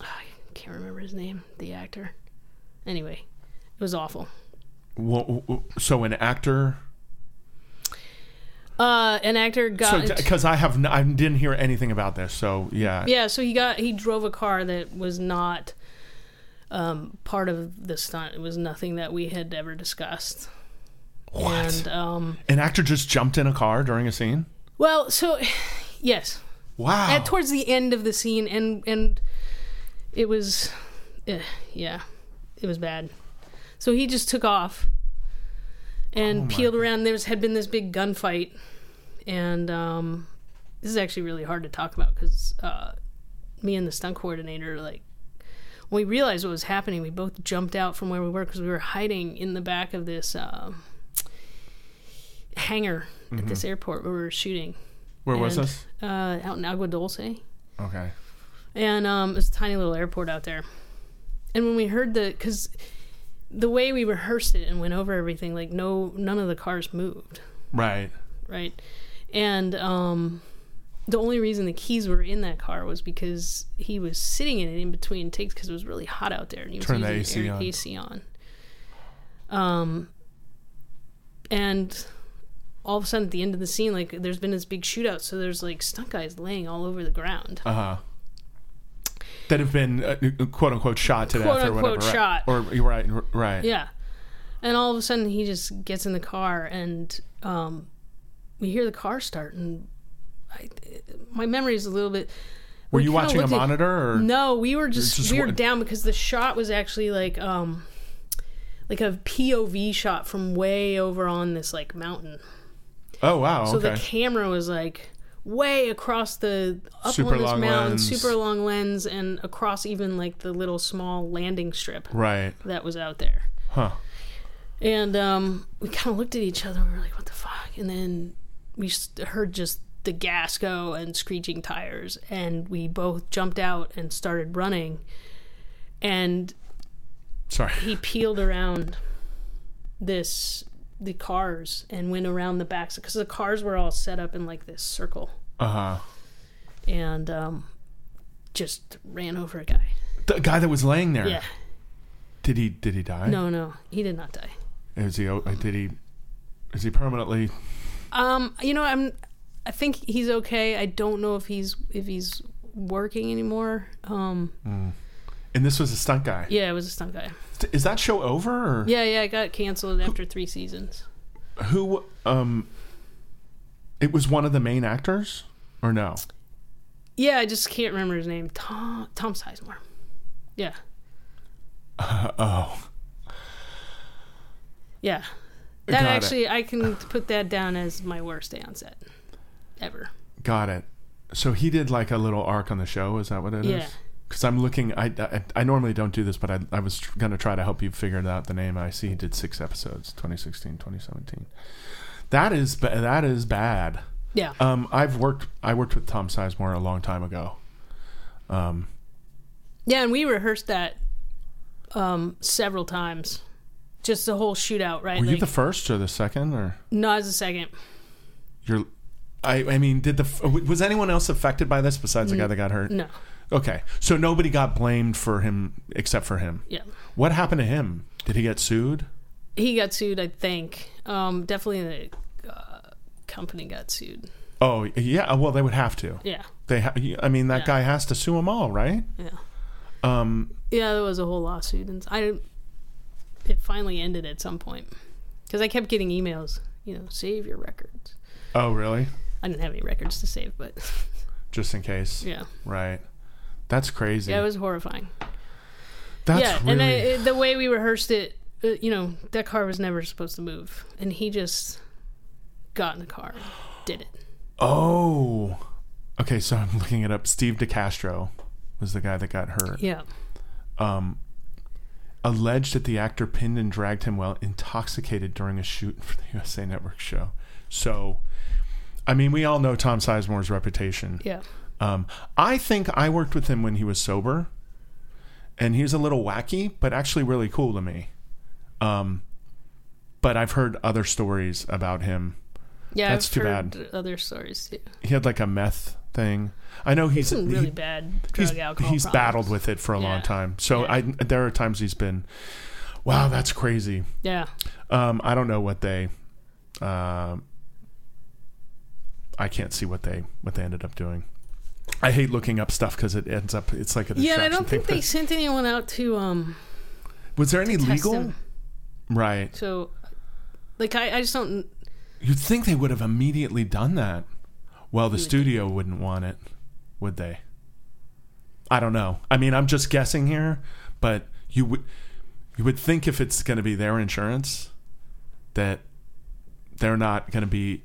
Speaker 2: I can't remember his name, the actor. Anyway, it was awful.
Speaker 1: Well, so an actor.
Speaker 2: Uh, an actor got
Speaker 1: because I have n- I didn't hear anything about this. So yeah,
Speaker 2: yeah. So he got he drove a car that was not um, part of the stunt. It was nothing that we had ever discussed.
Speaker 1: What?
Speaker 2: And um,
Speaker 1: An actor just jumped in a car during a scene.
Speaker 2: well, so yes,
Speaker 1: Wow.
Speaker 2: at towards the end of the scene, and and it was, eh, yeah, it was bad. So he just took off and
Speaker 1: Oh
Speaker 2: peeled around. There was, had been this big gunfight, and um, this is actually really hard to talk about because uh, me and the stunt coordinator, like, when we realized what was happening, we both jumped out from where we were because we were hiding in the back of this uh, hangar at this airport where we were shooting.
Speaker 1: Where was this?
Speaker 2: Uh, out in Agua Dulce
Speaker 1: Okay.
Speaker 2: and um, it's a tiny little airport out there. And when we heard the, because the way we rehearsed it and went over everything, like no, none of the cars moved,
Speaker 1: Right.
Speaker 2: right? And um, the only reason the keys were in that car was because he was sitting in it in between takes because it was really hot out there and he was
Speaker 1: Turn the AC
Speaker 2: air-
Speaker 1: on.
Speaker 2: AC on. Um, and all of a sudden at the end of the scene, like there's been this big shootout, so there's like stunt guys laying all over the ground.
Speaker 1: Uh huh. That have been uh, quote unquote shot to
Speaker 2: Quote,
Speaker 1: death or
Speaker 2: unquote,
Speaker 1: whatever.
Speaker 2: shot.
Speaker 1: Right. Or right. Right.
Speaker 2: Yeah. And all of a sudden he just gets in the car and um, we hear the car start and I, my memory is a little bit.
Speaker 1: Were
Speaker 2: we
Speaker 1: you watching a
Speaker 2: at-
Speaker 1: monitor or?
Speaker 2: No, we were just,
Speaker 1: just
Speaker 2: we were down because the shot was actually like um like a POV shot from way over on this like mountain.
Speaker 1: Oh wow.
Speaker 2: So
Speaker 1: okay.
Speaker 2: the camera was like way across the up
Speaker 1: Super
Speaker 2: on this mountain,
Speaker 1: lens.
Speaker 2: super long lens, and across even like the little small landing strip
Speaker 1: right.
Speaker 2: that was out there.
Speaker 1: Huh.
Speaker 2: And um, we kind of looked at each other and we were like, what the fuck? And then we heard just the gas go and screeching tires. And we both jumped out and started running. And
Speaker 1: Sorry.
Speaker 2: he peeled around this, the cars, and went around the backs because the cars were all set up in like this circle.
Speaker 1: Uh huh.
Speaker 2: And um, just ran over a guy.
Speaker 1: The guy that was laying there.
Speaker 2: Yeah.
Speaker 1: Did he? Did he die?
Speaker 2: No, no, he did not die.
Speaker 1: Is he? Did he? Is he permanently?
Speaker 2: Um, you know, I'm. I think he's okay. I don't know if he's if he's working anymore. Um,
Speaker 1: And this was a stunt guy.
Speaker 2: yeah, it was a stunt guy.
Speaker 1: Is that show over? Or
Speaker 2: Yeah, yeah, it got canceled after three seasons.
Speaker 1: who? Um. It was one of the main actors, or no?
Speaker 2: Yeah, I just can't remember his name. Tom Tom Sizemore. Yeah, Uh,
Speaker 1: oh.
Speaker 2: yeah. That
Speaker 1: Got it.
Speaker 2: actually, I can put that down as my worst day on set ever.
Speaker 1: Got it. So he did like a little arc on the show. Is that what it is? Because I'm looking. I, I I normally don't do this, but I I was tr- gonna try to help you figure out the name. I see he did six episodes, 2016, 2017. That is ba- that is bad.
Speaker 2: Yeah,
Speaker 1: Um, I've worked. I worked with Tom Sizemore a long time ago. Um,
Speaker 2: yeah, and we rehearsed that um several times. Just the whole shootout, right?
Speaker 1: were you the first or the second, or
Speaker 2: no, as a second.
Speaker 1: you're? I I mean, did the was anyone else affected by this besides the guy that got hurt?
Speaker 2: No,
Speaker 1: Okay, so nobody got blamed for him except for him.
Speaker 2: yeah.
Speaker 1: What happened to him? Did he get sued?
Speaker 2: He got sued, I think. Um, definitely the uh, company got sued.
Speaker 1: Oh yeah, well they would have to.
Speaker 2: Yeah,
Speaker 1: They, ha- I mean, that
Speaker 2: Yeah.
Speaker 1: guy has to sue them all, right?
Speaker 2: yeah,
Speaker 1: Um,
Speaker 2: yeah. There was a whole lawsuit, and I. It finally ended at some point because I kept getting emails. You know, save your records.
Speaker 1: oh really?
Speaker 2: I didn't have any records to save, but
Speaker 1: Just in case,
Speaker 2: yeah,
Speaker 1: right? That's crazy.
Speaker 2: yeah, it was horrifying.
Speaker 1: That's
Speaker 2: yeah,
Speaker 1: really.
Speaker 2: and I, the way we rehearsed it, uh, you know, that car was never supposed to move, and he just got in the car, did it.
Speaker 1: oh, okay. So I'm looking it up. Steve DeCastro was the guy that got hurt.
Speaker 2: Yeah,
Speaker 1: Um, alleged that the actor pinned and dragged him while intoxicated during a shoot for the USA Network show. So, I mean, we all know Tom Sizemore's reputation.
Speaker 2: yeah,
Speaker 1: Um, I think I worked with him when he was sober, and he was a little wacky, but actually really cool to me. Um, but I've heard other stories about him.
Speaker 2: Yeah,
Speaker 1: That's
Speaker 2: I've
Speaker 1: too bad.
Speaker 2: Other stories too.
Speaker 1: He had like a meth thing. I know he's
Speaker 2: really
Speaker 1: he-
Speaker 2: bad drug
Speaker 1: he's
Speaker 2: alcohol.
Speaker 1: he's
Speaker 2: problems.
Speaker 1: battled with it for a long time. So
Speaker 2: Yeah.
Speaker 1: I there are times he's been, wow, that's crazy.
Speaker 2: Yeah,
Speaker 1: Um, I don't know what they, um, I can't see what they what they ended up doing. I hate looking up stuff because it ends up it's like a
Speaker 2: yeah. I don't think
Speaker 1: thing.
Speaker 2: they sent anyone out to um
Speaker 1: Was there any legal? Right.
Speaker 2: So, like, I, I just don't.
Speaker 1: You'd think they would have immediately done that. Well, the
Speaker 2: You would
Speaker 1: studio wouldn't want it, would they? I don't know. I mean, I'm just guessing here, but you would you would think if it's going to be their insurance that they're not going to be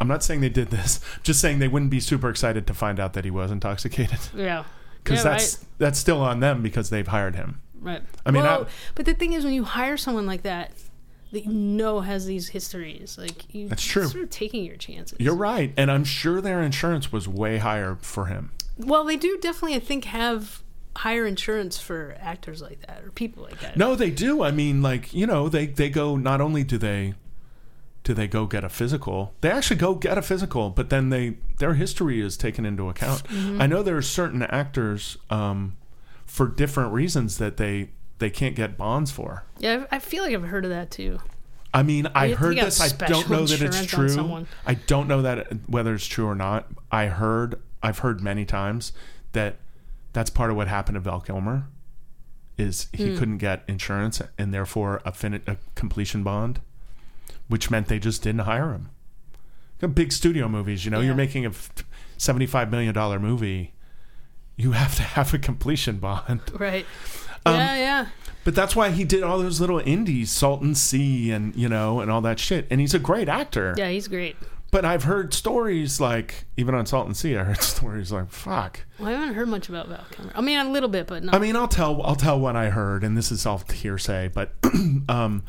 Speaker 1: I'm not saying they did this. I'm just saying they wouldn't be super excited to find out that he was intoxicated
Speaker 2: Yeah,
Speaker 1: cuz
Speaker 2: Yeah,
Speaker 1: that's that's still on them because they've hired him.
Speaker 2: right.
Speaker 1: I mean,
Speaker 2: well,
Speaker 1: I-
Speaker 2: but the thing is, when you hire someone like that, that you know has these histories, like you,
Speaker 1: That's true.
Speaker 2: Sort of taking your chances.
Speaker 1: You're right, and I'm sure their insurance was way higher for him.
Speaker 2: Well, they do definitely, I think, have higher insurance for actors like that or people like that.
Speaker 1: No, they do. I mean, like you know, they they go. Not only do they do they go get a physical, they actually go get a physical, but then they their history is taken into account.
Speaker 2: Mm-hmm.
Speaker 1: I know there are certain actors um, for different reasons that they they can't get bonds for.
Speaker 2: Yeah, I I feel like I've heard of that too.
Speaker 1: I mean, I
Speaker 2: have
Speaker 1: heard this. I don't know that it's true. I don't know that whether it's true or not. I heard. I've heard many times that that's part of what happened to Val Kilmer. Is he couldn't get insurance and therefore a, fin- a completion bond, which meant they just didn't hire him. Big studio movies, you know,
Speaker 2: Yeah.
Speaker 1: you're making a $75 million movie. You have to have a completion bond.
Speaker 2: Right.
Speaker 1: Um,
Speaker 2: yeah, yeah.
Speaker 1: But that's why he did all those little indies, Salton Sea, and you know, and all that shit. And he's a great actor.
Speaker 2: Yeah, he's great.
Speaker 1: But I've heard stories like, even on Salton Sea, I heard stories like, "Fuck."
Speaker 2: Well, I haven't heard much about Val Kilmer. I mean, a little bit, but not.
Speaker 1: I mean, I'll tell, I'll tell what I heard, and this is all hearsay. But um,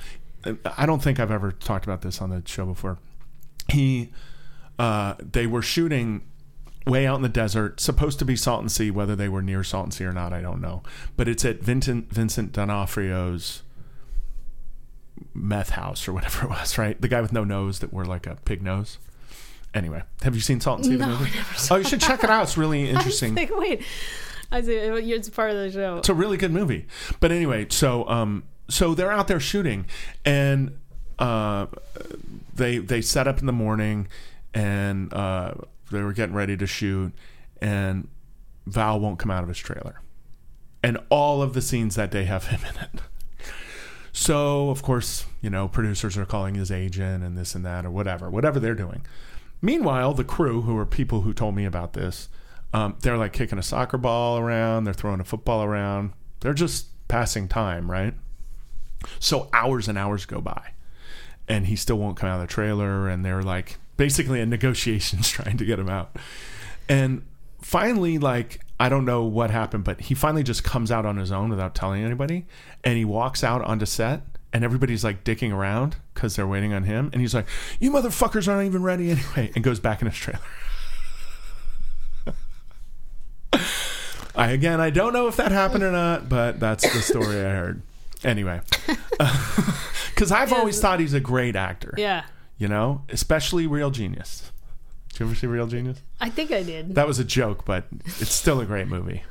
Speaker 1: I don't think I've ever talked about this on the show before. He, uh, they were shooting way out in the desert, supposed to be Salton Sea. Whether they were near Salton Sea or not, I don't know. But it's at Vincent Vincent D'Onofrio's meth house or whatever it was, right? The guy with no nose that wore like a pig nose. Anyway, have you seen Salton Sea? the
Speaker 2: No,
Speaker 1: movie?
Speaker 2: I never saw
Speaker 1: Oh, you should check it out. It's really
Speaker 2: I
Speaker 1: interesting.
Speaker 2: like, wait. I say it's part of the show.
Speaker 1: It's a really good movie. But anyway, so um, so they're out there shooting, and uh, they they set up in the morning, and uh, they were getting ready to shoot, and Val won't come out of his trailer, and all of the scenes that day have him in it. So of course, you know, producers are calling his agent and this and that or whatever, whatever they're doing. Meanwhile, the crew, who are people who told me about this, um, they're like kicking a soccer ball around, they're throwing a football around, they're just passing time, right? So hours and hours go by, and he still won't come out of the trailer, and they're like basically in negotiations trying to get him out. And finally, like, I don't know what happened, but he finally just comes out on his own without telling anybody, and he walks out onto set. And everybody's like dicking around because they're waiting on him. And he's like, You motherfuckers aren't even ready anyway. And goes back in his trailer. I again, I don't know if that happened or not, but that's the story I heard. Anyway, because I've always thought he's a great actor.
Speaker 2: Yeah,
Speaker 1: You know, especially Real Genius. Did you ever see Real Genius?
Speaker 2: I think I did.
Speaker 1: That was a joke, but it's still a great movie.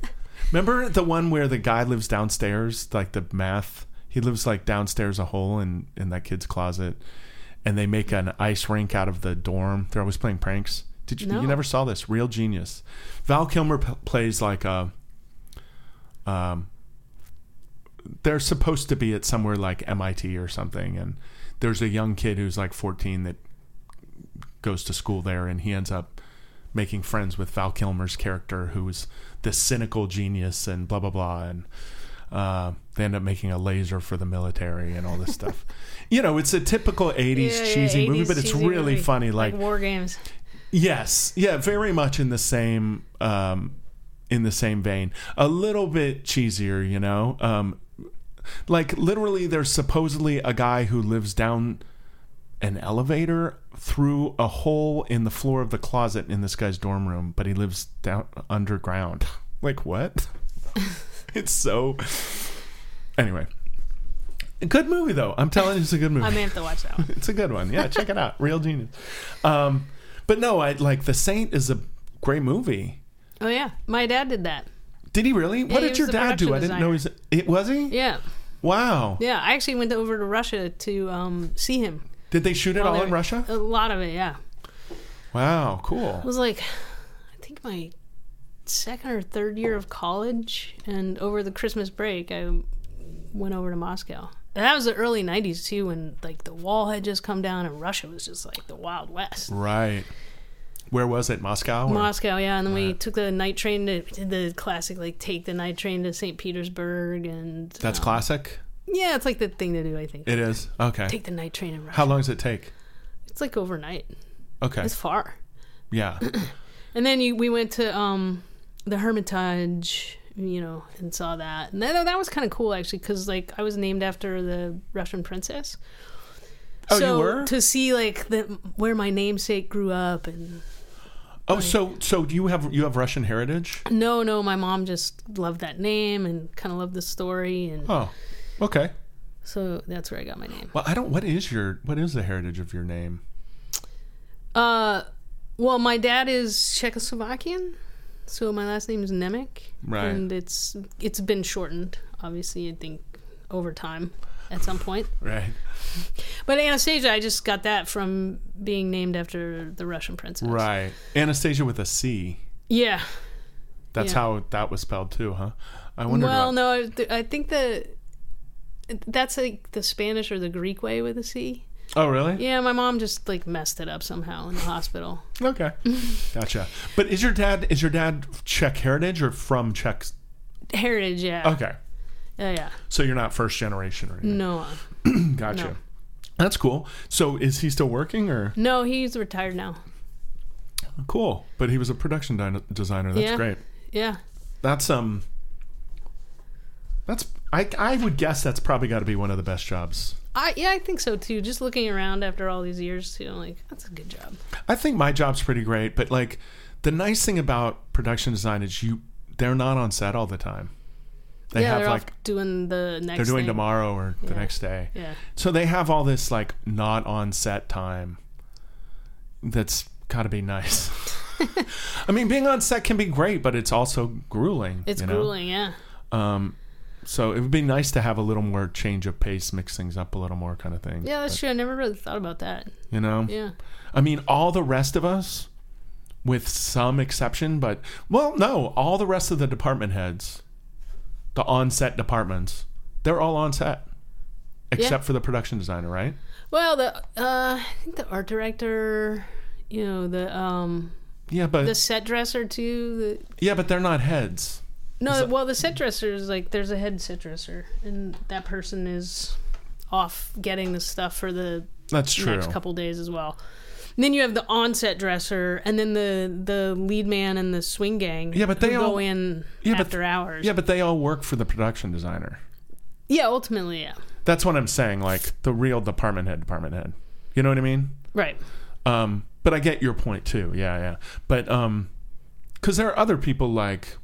Speaker 1: Remember the one where the guy lives downstairs, like the math? He lives like downstairs a hole in in that kid's closet, and they make an ice rink out of the dorm. They're always playing pranks. Did you?
Speaker 2: No.
Speaker 1: You never saw this? Real genius. Val Kilmer p- plays like a. Um. They're supposed to be at somewhere like MIT or something, and there's a young kid who's like 14 that goes to school there, and he ends up making friends with Val Kilmer's character, who's this cynical genius and blah blah blah, and uh, they end up making a laser for the military and all this stuff. You know, it's a typical '80s
Speaker 2: Yeah, yeah,
Speaker 1: cheesy movie,
Speaker 2: 80s
Speaker 1: but it's really
Speaker 2: movie.
Speaker 1: funny. Like,
Speaker 2: war games.
Speaker 1: yes, yeah, very much in the same um, in the same vein. A little bit cheesier, you know. Um, like literally, there's supposedly a guy who lives down an elevator through a hole in the floor of the closet in this guy's dorm room, but he lives down underground. Like what? it's so. Anyway, Good movie though. I'm telling you, it's a good movie.
Speaker 2: I may have to watch that one.
Speaker 1: it's a good one. Yeah, check it out. Real genius. Um, but no, I like The Saint is a great movie.
Speaker 2: Oh yeah, my dad did that.
Speaker 1: Did he really? what did your dad do? I didn't know he's. It was he?
Speaker 2: Yeah,
Speaker 1: Wow.
Speaker 2: yeah. I actually went over to Russia to um, see him.
Speaker 1: Did they shoot it all in Russia?
Speaker 2: A lot of it, yeah.
Speaker 1: Wow, cool.
Speaker 2: It was like, I think my second or third year of college, and over the Christmas break, I went over to Moscow. And that was the early '90s too, when like the wall had just come down, and Russia was just like the Wild West.
Speaker 1: Right. Where was it? Moscow? or-
Speaker 2: Moscow, yeah, and then we
Speaker 1: Right.
Speaker 2: took the night train to did the classic like take the night train to St. Petersburg, and
Speaker 1: That's
Speaker 2: um,
Speaker 1: classic.
Speaker 2: Yeah, it's like the thing to do. I think
Speaker 1: It is. Okay.
Speaker 2: take the night train and.
Speaker 1: How long does it take?
Speaker 2: It's like overnight.
Speaker 1: Okay.
Speaker 2: It's far.
Speaker 1: Yeah.
Speaker 2: And then you, we went to um, the Hermitage, you know, and saw that. And that, that was kind of cool, actually, because, like, I was named after the Russian princess.
Speaker 1: Oh, you
Speaker 2: so
Speaker 1: were?
Speaker 2: To see, like, the, where my namesake grew up. And
Speaker 1: Oh, so so do you have you have Russian heritage?
Speaker 2: no, no, my mom just loved that name and kind of loved the story. And
Speaker 1: Oh. Okay.
Speaker 2: so that's where I got my name.
Speaker 1: Well, I don't what is your what is the heritage of your name?
Speaker 2: Uh, well, my dad is Czechoslovakian. So my last name is Nemec.
Speaker 1: Right.
Speaker 2: And it's it's been shortened, obviously, I think, over time at some point.
Speaker 1: Right.
Speaker 2: But Anastasia, I just got that from being named after the Russian princess.
Speaker 1: Right. Anastasia with a C.
Speaker 2: Yeah.
Speaker 1: That's
Speaker 2: Yeah.
Speaker 1: how that was spelled too, huh? I wonder
Speaker 2: Well, no, I, I think the that's like the Spanish or the Greek way with a C.
Speaker 1: Oh, really?
Speaker 2: Yeah, my mom just like messed it up somehow in the hospital.
Speaker 1: Okay. Gotcha. But is your dad is your dad Czech heritage or from Czech?
Speaker 2: Heritage, yeah.
Speaker 1: Okay.
Speaker 2: Yeah, yeah.
Speaker 1: So you're not first generation or anything.
Speaker 2: No,
Speaker 1: Gotcha.
Speaker 2: no.
Speaker 1: That's cool. So is he still working or
Speaker 2: no, he's retired now.
Speaker 1: cool? But he was a production di- designer. That's
Speaker 2: Yeah.
Speaker 1: great.
Speaker 2: Yeah.
Speaker 1: That's um. That's I I would guess that's probably got to be one of the best jobs.
Speaker 2: I yeah, I think so too. Just looking around after all these years too, I'm like, that's a good job.
Speaker 1: I think my job's pretty great, but like the nice thing about production design is you they're not on set all the time. They
Speaker 2: yeah,
Speaker 1: have
Speaker 2: they're
Speaker 1: like
Speaker 2: doing the next.
Speaker 1: they're doing
Speaker 2: thing.
Speaker 1: tomorrow or the next day.
Speaker 2: Yeah.
Speaker 1: So they have all this like not on set time. That's got to be nice. I mean, being on set can be great, but it's also grueling.
Speaker 2: It's
Speaker 1: you know?
Speaker 2: grueling. Yeah.
Speaker 1: Um, so it would be nice to have a little more change of pace, mix things up a little more, kind of thing.
Speaker 2: Yeah, that's
Speaker 1: But,
Speaker 2: true. I never really thought about that.
Speaker 1: You know,
Speaker 2: Yeah.
Speaker 1: I mean, all the rest of us, with some exception, but well, no, all the rest of the department heads, the on-set departments, they're all on set, except for the production designer, right?
Speaker 2: Well, the uh, I think the art director, you know, the um,
Speaker 1: Yeah, but
Speaker 2: the set dresser too. The,
Speaker 1: yeah, but they're not heads.
Speaker 2: no, well, the set dresser is like there's a head set dresser, and that person is off getting the stuff for the
Speaker 1: That's true.
Speaker 2: next couple days as well. Then you have the on-set dresser, and then the the lead man and the swing gang.
Speaker 1: Yeah, but they
Speaker 2: go
Speaker 1: all-
Speaker 2: in
Speaker 1: Yeah, but-
Speaker 2: after hours.
Speaker 1: Yeah, but they all work for the production designer.
Speaker 2: yeah, ultimately, yeah,
Speaker 1: That's what I'm saying. Like the real department head, department head. You know what I mean?
Speaker 2: right.
Speaker 1: Um, but I get your point too. Yeah, yeah. But um, because there are other people like,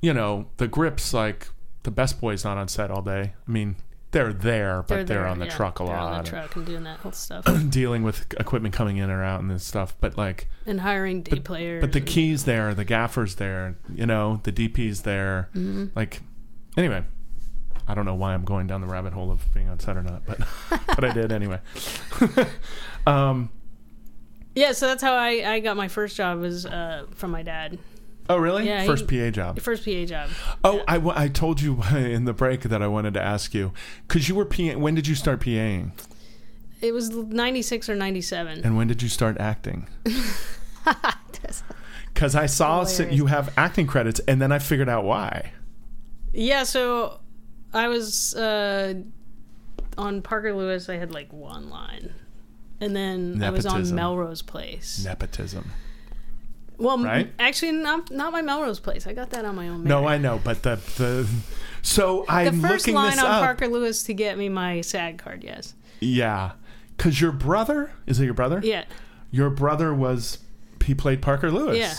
Speaker 1: you know, the grips like the best boys not on set all day. I mean, they're there, but they're,
Speaker 2: there,
Speaker 1: on the
Speaker 2: yeah,
Speaker 1: truck a
Speaker 2: they're
Speaker 1: lot,
Speaker 2: on the truck and doing that whole stuff,
Speaker 1: dealing with equipment coming in or out and this stuff. But like,
Speaker 2: and hiring day players.
Speaker 1: but the
Speaker 2: and-
Speaker 1: keys there, the gaffers there, you know, the DP's there.
Speaker 2: Mm-hmm.
Speaker 1: Like, anyway. I don't know why I'm going down the rabbit hole of being on set or not, but but I did anyway. um,
Speaker 2: Yeah, so that's how I, I got my first job was uh, from my dad.
Speaker 1: Oh, really?
Speaker 2: Yeah,
Speaker 1: First
Speaker 2: he-
Speaker 1: PA job.
Speaker 2: First PA job.
Speaker 1: Oh, I, I told you in the break that I wanted to ask you because you were PA. When did you start PAing?
Speaker 2: It was 96 or 97.
Speaker 1: And when did you start acting? Because I saw s-
Speaker 2: Hilarious.
Speaker 1: you have acting credits, and then I figured out why.
Speaker 2: yeah, so I was uh, on Parker Lewis. I had like one line. And then I was on Melrose Place.
Speaker 1: Nepotism.
Speaker 2: Well,
Speaker 1: right?
Speaker 2: actually, not, not my Melrose Place. I got that on my own.
Speaker 1: No. I know, but the the so I'm
Speaker 2: first
Speaker 1: looking
Speaker 2: line on
Speaker 1: up.
Speaker 2: Parker Lewis to get me my SAG card, yes.
Speaker 1: Yeah, because your brother is it your brother?
Speaker 2: Yeah.
Speaker 1: Your brother was he played Parker Lewis.
Speaker 2: Yeah.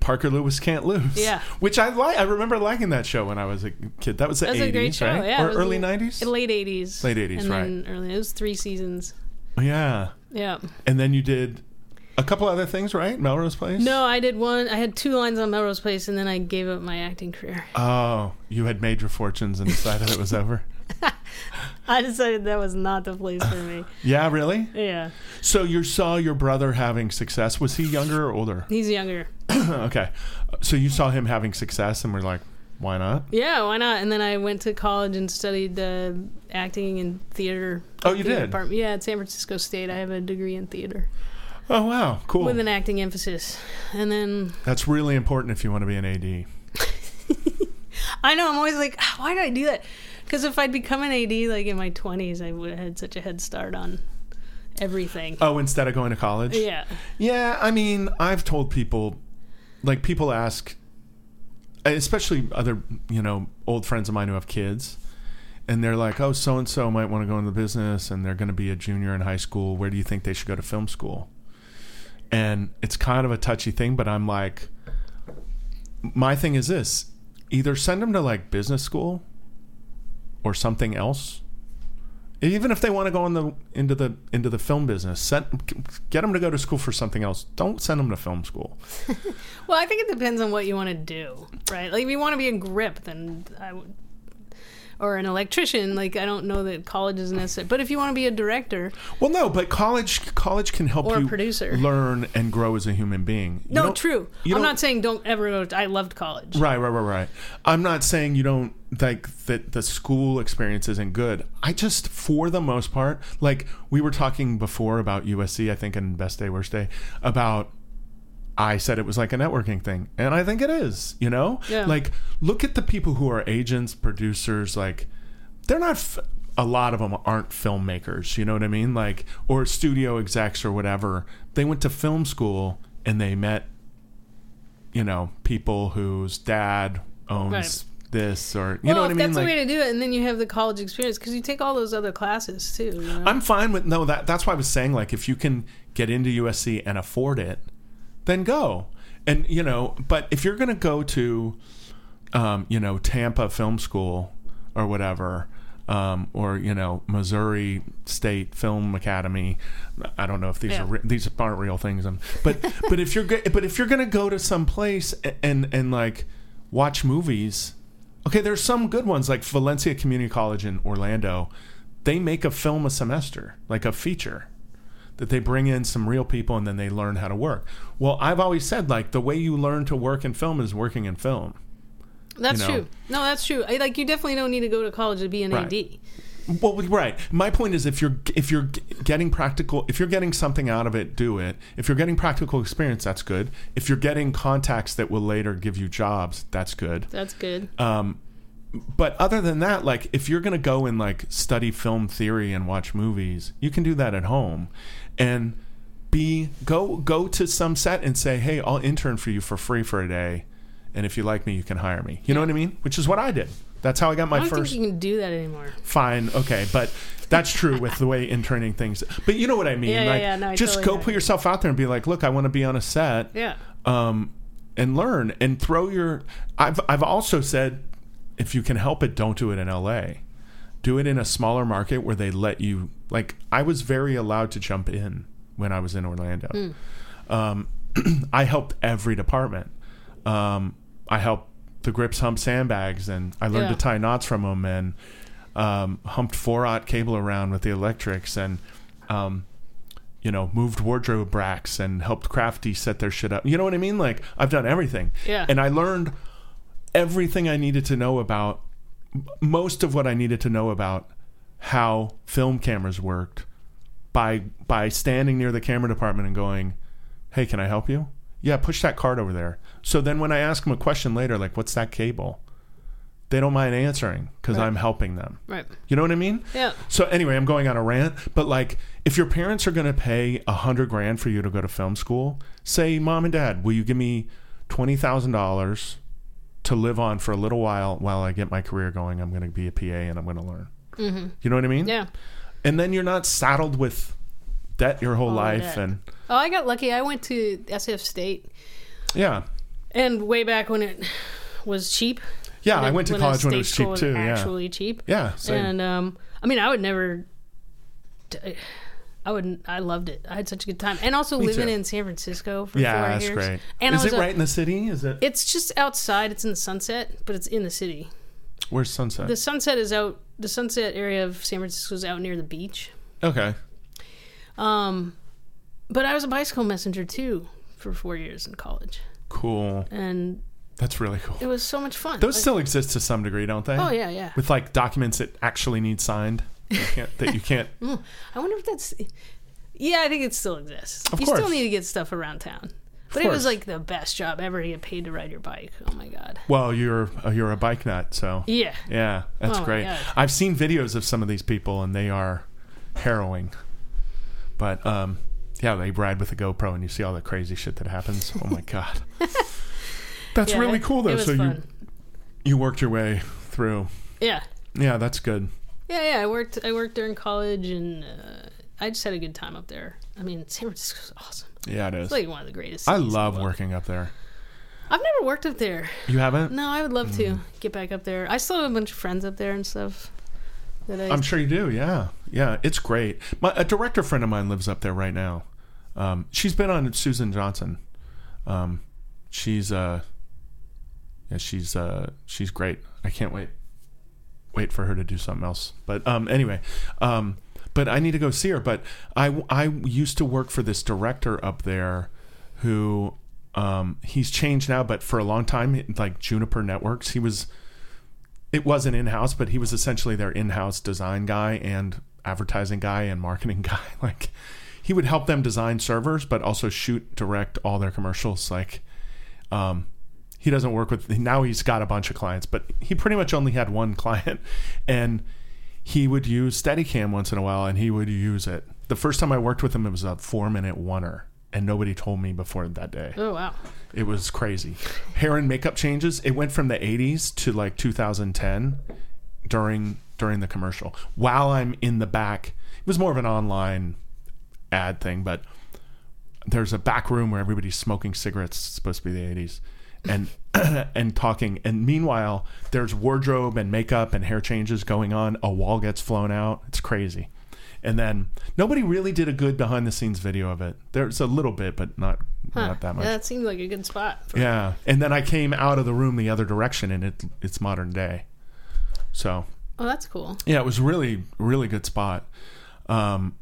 Speaker 1: Parker Lewis can't lose.
Speaker 2: Yeah.
Speaker 1: which I like. I remember liking that show when I was a kid. That was the eighties,
Speaker 2: a great show.
Speaker 1: right?
Speaker 2: Yeah,
Speaker 1: or early nineties.
Speaker 2: Late eighties.
Speaker 1: Late 80s, right.
Speaker 2: Then early. It was three seasons.
Speaker 1: Oh, yeah,
Speaker 2: Yeah.
Speaker 1: and then you did a couple other things, right? Melrose Place.
Speaker 2: No, I did one. I had two lines on Melrose Place, and then I gave up my acting career.
Speaker 1: Oh, you had made your fortunes and decided it was over.
Speaker 2: I decided that was not the place for me.
Speaker 1: Yeah, really.
Speaker 2: Yeah,
Speaker 1: So you saw your brother having success. Was he younger or older?
Speaker 2: he's younger.
Speaker 1: okay, so you saw him having success, and we're like, why not?
Speaker 2: Yeah, why not? And then I went to college and studied uh, acting and theater.
Speaker 1: Oh, you
Speaker 2: theater
Speaker 1: did?
Speaker 2: department. Yeah, at San Francisco State. I have a degree in theater
Speaker 1: Oh wow, cool.
Speaker 2: with an acting emphasis. And then
Speaker 1: That's really important if you want to be an AD.
Speaker 2: I know I'm always like, "Ah, why did I do that? Because if I'd become an AD like in my 20s, I would have had such a head start on everything.
Speaker 1: Oh, instead of going to college.
Speaker 2: Yeah.
Speaker 1: Yeah, I mean, I've told people, like, people ask, especially other, you know, old friends of mine who have kids, and they're like, oh, so and so might want to go into business, and they're going to be a junior in high school. Where do you think they should go to film school? And it's kind of a touchy thing, but I'm like, my thing is this either send them to like business school or something else. Even if they want to go in the into the into the film business send, get them to go to school for something else. Don't send them to film school.
Speaker 2: Well, I think it depends on what you want to do, right? Like if you want to be a grip, then I would, or an electrician. Like I don't know that college is necessary, but if you want to be a director,
Speaker 1: well no but college college can help
Speaker 2: Or
Speaker 1: you
Speaker 2: producer.
Speaker 1: learn and grow as a human being You
Speaker 2: no, true. I'm not saying don't ever go. To, I loved college.
Speaker 1: Right, right, right, right. I'm not saying you don't like that the school experience isn't good. I just for the most part, like we were talking before about USC, I think in Best Day Worst Day, about I said it was like a networking thing, and I think it is, you know?
Speaker 2: Yeah.
Speaker 1: Like look at the people who are agents, producers, like they're not f- a lot of them aren't filmmakers, you know what I mean? Like or studio execs or whatever. They went to film school and they met you know, people whose dad owns
Speaker 2: Right.
Speaker 1: this or you
Speaker 2: well,
Speaker 1: know what I mean?
Speaker 2: that's
Speaker 1: Like,
Speaker 2: the way to do it, and then you have the college experience because you take all those other classes too. You know?
Speaker 1: I'm fine with no that that's why I was saying like if you can get into USC and afford it, then go. And you know, but if you're going to go to um, you know, Tampa Film School or whatever, um, or you know Missouri State Film Academy. I don't know if these
Speaker 2: Yeah.
Speaker 1: are re- these aren't real things, um, but but if you're go- but if you're gonna go to some place a- and and like watch movies, okay, there's some good ones like Valencia Community College in Orlando. They make a film a semester, like a feature that they bring in some real people and then they learn how to work. Well, I've always said like the way you learn to work in film is working in film.
Speaker 2: that's
Speaker 1: you know.
Speaker 2: true. No, that's true. I, like you definitely don't need to go to college to be an
Speaker 1: Right.
Speaker 2: AD.
Speaker 1: Well, right. My point is, if you're if you're getting practical, if you're getting something out of it, do it. If you're getting practical experience, that's good. If you're getting contacts that will later give you jobs, that's good.
Speaker 2: That's good.
Speaker 1: Um, but other than that, like if you're gonna go and like study film theory and watch movies, you can do that at home, and be go go to some set and say, hey, I'll intern for you for free for a day, and if you like me, you can hire me. You know what I mean? Which is what I did. That's how I got
Speaker 2: I
Speaker 1: my
Speaker 2: don't
Speaker 1: first
Speaker 2: think you can do that anymore.
Speaker 1: fine okay but that's true with the way interning things but you know what i mean
Speaker 2: Yeah, yeah,
Speaker 1: like
Speaker 2: yeah, no, I
Speaker 1: just
Speaker 2: totally
Speaker 1: go
Speaker 2: get
Speaker 1: put yourself out there and be like look i want to be on a set
Speaker 2: Yeah.
Speaker 1: um, and learn and throw your I've, I've also said if you can help it don't do it in la do it in a smaller market where they let you like i was very allowed to jump in when i was in orlando
Speaker 2: Hmm.
Speaker 1: um, i helped every department um, i helped the grips hump sandbags and i learned
Speaker 2: Yeah.
Speaker 1: to tie knots from them and um, humped four aught cable around with the electrics and um, you know moved wardrobe racks and helped crafty set their shit up you know what i mean like i've done everything
Speaker 2: Yeah.
Speaker 1: and i learned everything i needed to know about most of what i needed to know about how film cameras worked by by standing near the camera department and going hey can i help you yeah push that card over there so then when i ask them a question later like what's that cable they don't mind answering because
Speaker 2: Right.
Speaker 1: i'm helping them
Speaker 2: Right.
Speaker 1: you know what i mean
Speaker 2: Yeah.
Speaker 1: so anyway, I'm going on a rant, but like if your parents are going to pay a hundred grand for you to go to film school, say, mom and dad, will you give me twenty thousand dollars to live on for a little while while I get my career going? I'm going to be a PA and I'm going to learn.
Speaker 2: Mm-hmm.
Speaker 1: You know what I mean?
Speaker 2: Yeah.
Speaker 1: And then you're not saddled with debt your whole
Speaker 2: All
Speaker 1: life,
Speaker 2: debt.
Speaker 1: and
Speaker 2: Oh, I got lucky. I went to SF State,
Speaker 1: yeah,
Speaker 2: And way back when it was cheap.
Speaker 1: Yeah, I
Speaker 2: it-
Speaker 1: went to
Speaker 2: when
Speaker 1: college when it was cheap too. Yeah,
Speaker 2: Actually cheap.
Speaker 1: yeah, same.
Speaker 2: And um, I mean, I would never. I wouldn't. I loved it. I had such a good time, and also
Speaker 1: Me
Speaker 2: living
Speaker 1: too.
Speaker 2: in San Francisco for
Speaker 1: yeah,
Speaker 2: four
Speaker 1: that's
Speaker 2: years.
Speaker 1: great.
Speaker 2: And
Speaker 1: is it right in the city? Is it?
Speaker 2: It's just outside. It's in the Sunset, but it's in the city.
Speaker 1: Where's Sunset?
Speaker 2: The Sunset is out. The Sunset area of San Francisco is out near the beach.
Speaker 1: okay.
Speaker 2: Um, but I was a bicycle messenger too for four years in college,
Speaker 1: Cool.
Speaker 2: and
Speaker 1: That's really cool.
Speaker 2: it was so much fun.
Speaker 1: Those
Speaker 2: Like-
Speaker 1: still exist to some degree, don't they?
Speaker 2: Oh yeah, yeah.
Speaker 1: With like documents that actually need signed. You can't, that you can't.
Speaker 2: I wonder if that's. Yeah, I think it still exists.
Speaker 1: Of
Speaker 2: you
Speaker 1: course.
Speaker 2: still need to get stuff around town. But it was like the best job ever to get paid to ride your bike. Oh my god.
Speaker 1: Well, you're uh, you're a bike nut, so
Speaker 2: Yeah.
Speaker 1: yeah, that's
Speaker 2: Oh
Speaker 1: great. I've seen videos of some of these people, and they are harrowing. But um, yeah, they ride with a GoPro, and you see all the crazy shit that happens. Oh my god, that's
Speaker 2: Yeah,
Speaker 1: really cool though. So you
Speaker 2: fun.
Speaker 1: you worked your way through.
Speaker 2: Yeah.
Speaker 1: Yeah, that's good.
Speaker 2: Yeah, yeah. I worked. I worked during college, and uh, I just had a good time up there. I mean, San Francisco's awesome.
Speaker 1: Yeah, it is.
Speaker 2: It's like one of the greatest.
Speaker 1: I
Speaker 2: cities in the
Speaker 1: love working up there.
Speaker 2: I've never worked up there.
Speaker 1: You haven't?
Speaker 2: No, I would love
Speaker 1: Mm.
Speaker 2: to get back up there. I still have a bunch of friends up there and stuff. That I,
Speaker 1: I'm sure you do. Yeah, yeah, it's great. My a director friend of mine lives up there right now. Um, she's been on Susan Johnson. Um, she's uh, yeah, she's uh, she's great. I can't wait wait for her to do something else. But um, anyway, um, but I need to go see her. But I I used to work for this director up there, who um, he's changed now, but for a long time, like Juniper Networks, he was it wasn't in house, but he was essentially their in house design guy and advertising guy and marketing guy. Like he would help them design servers, but also shoot, direct all their commercials. Like um, he doesn't work with now. He's got a bunch of clients, but he pretty much only had one client, and he would use Steadicam once in a while, and he would use it. The first time I worked with him, it was a four minute oneer, and nobody told me before that day.
Speaker 2: oh wow.
Speaker 1: It was crazy. Hair and makeup changes. It went from the 80s to like 2010 during during the commercial. While I'm in the back, it was more of an online ad thing, but there's a back room where everybody's smoking cigarettes. It's supposed to be the 80s. And and talking and meanwhile there's wardrobe and makeup and hair changes going on a wall gets flown out it's crazy and then nobody really did a good behind the scenes video of it there's a little bit but not
Speaker 2: Huh.
Speaker 1: not that much
Speaker 2: Yeah, that seems like a good spot.
Speaker 1: Yeah, and then I came out of the room the other direction, and it it's modern day. So
Speaker 2: Oh, that's cool.
Speaker 1: yeah, it was really really good spot. Um,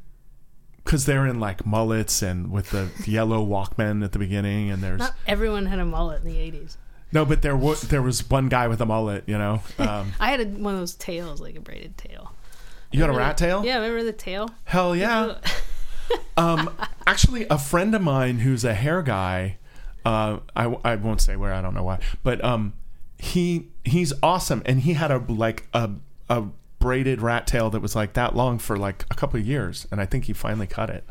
Speaker 1: because they're in like mullets and with the yellow Walkman at the beginning, and there's
Speaker 2: Not everyone had a mullet in the '80s.
Speaker 1: no, but there was there was one guy with a mullet. You know, um,
Speaker 2: I had a, one of those tails, like a braided tail.
Speaker 1: you got a rat tail.
Speaker 2: Yeah, remember the tail?
Speaker 1: Hell yeah. um, actually, a friend of mine who's a hair guy, uh, I, I won't say where, I don't know why, but um, he he's awesome, and he had a like a a braided rat tail that was like that long for like a couple of years, and I think he finally cut it.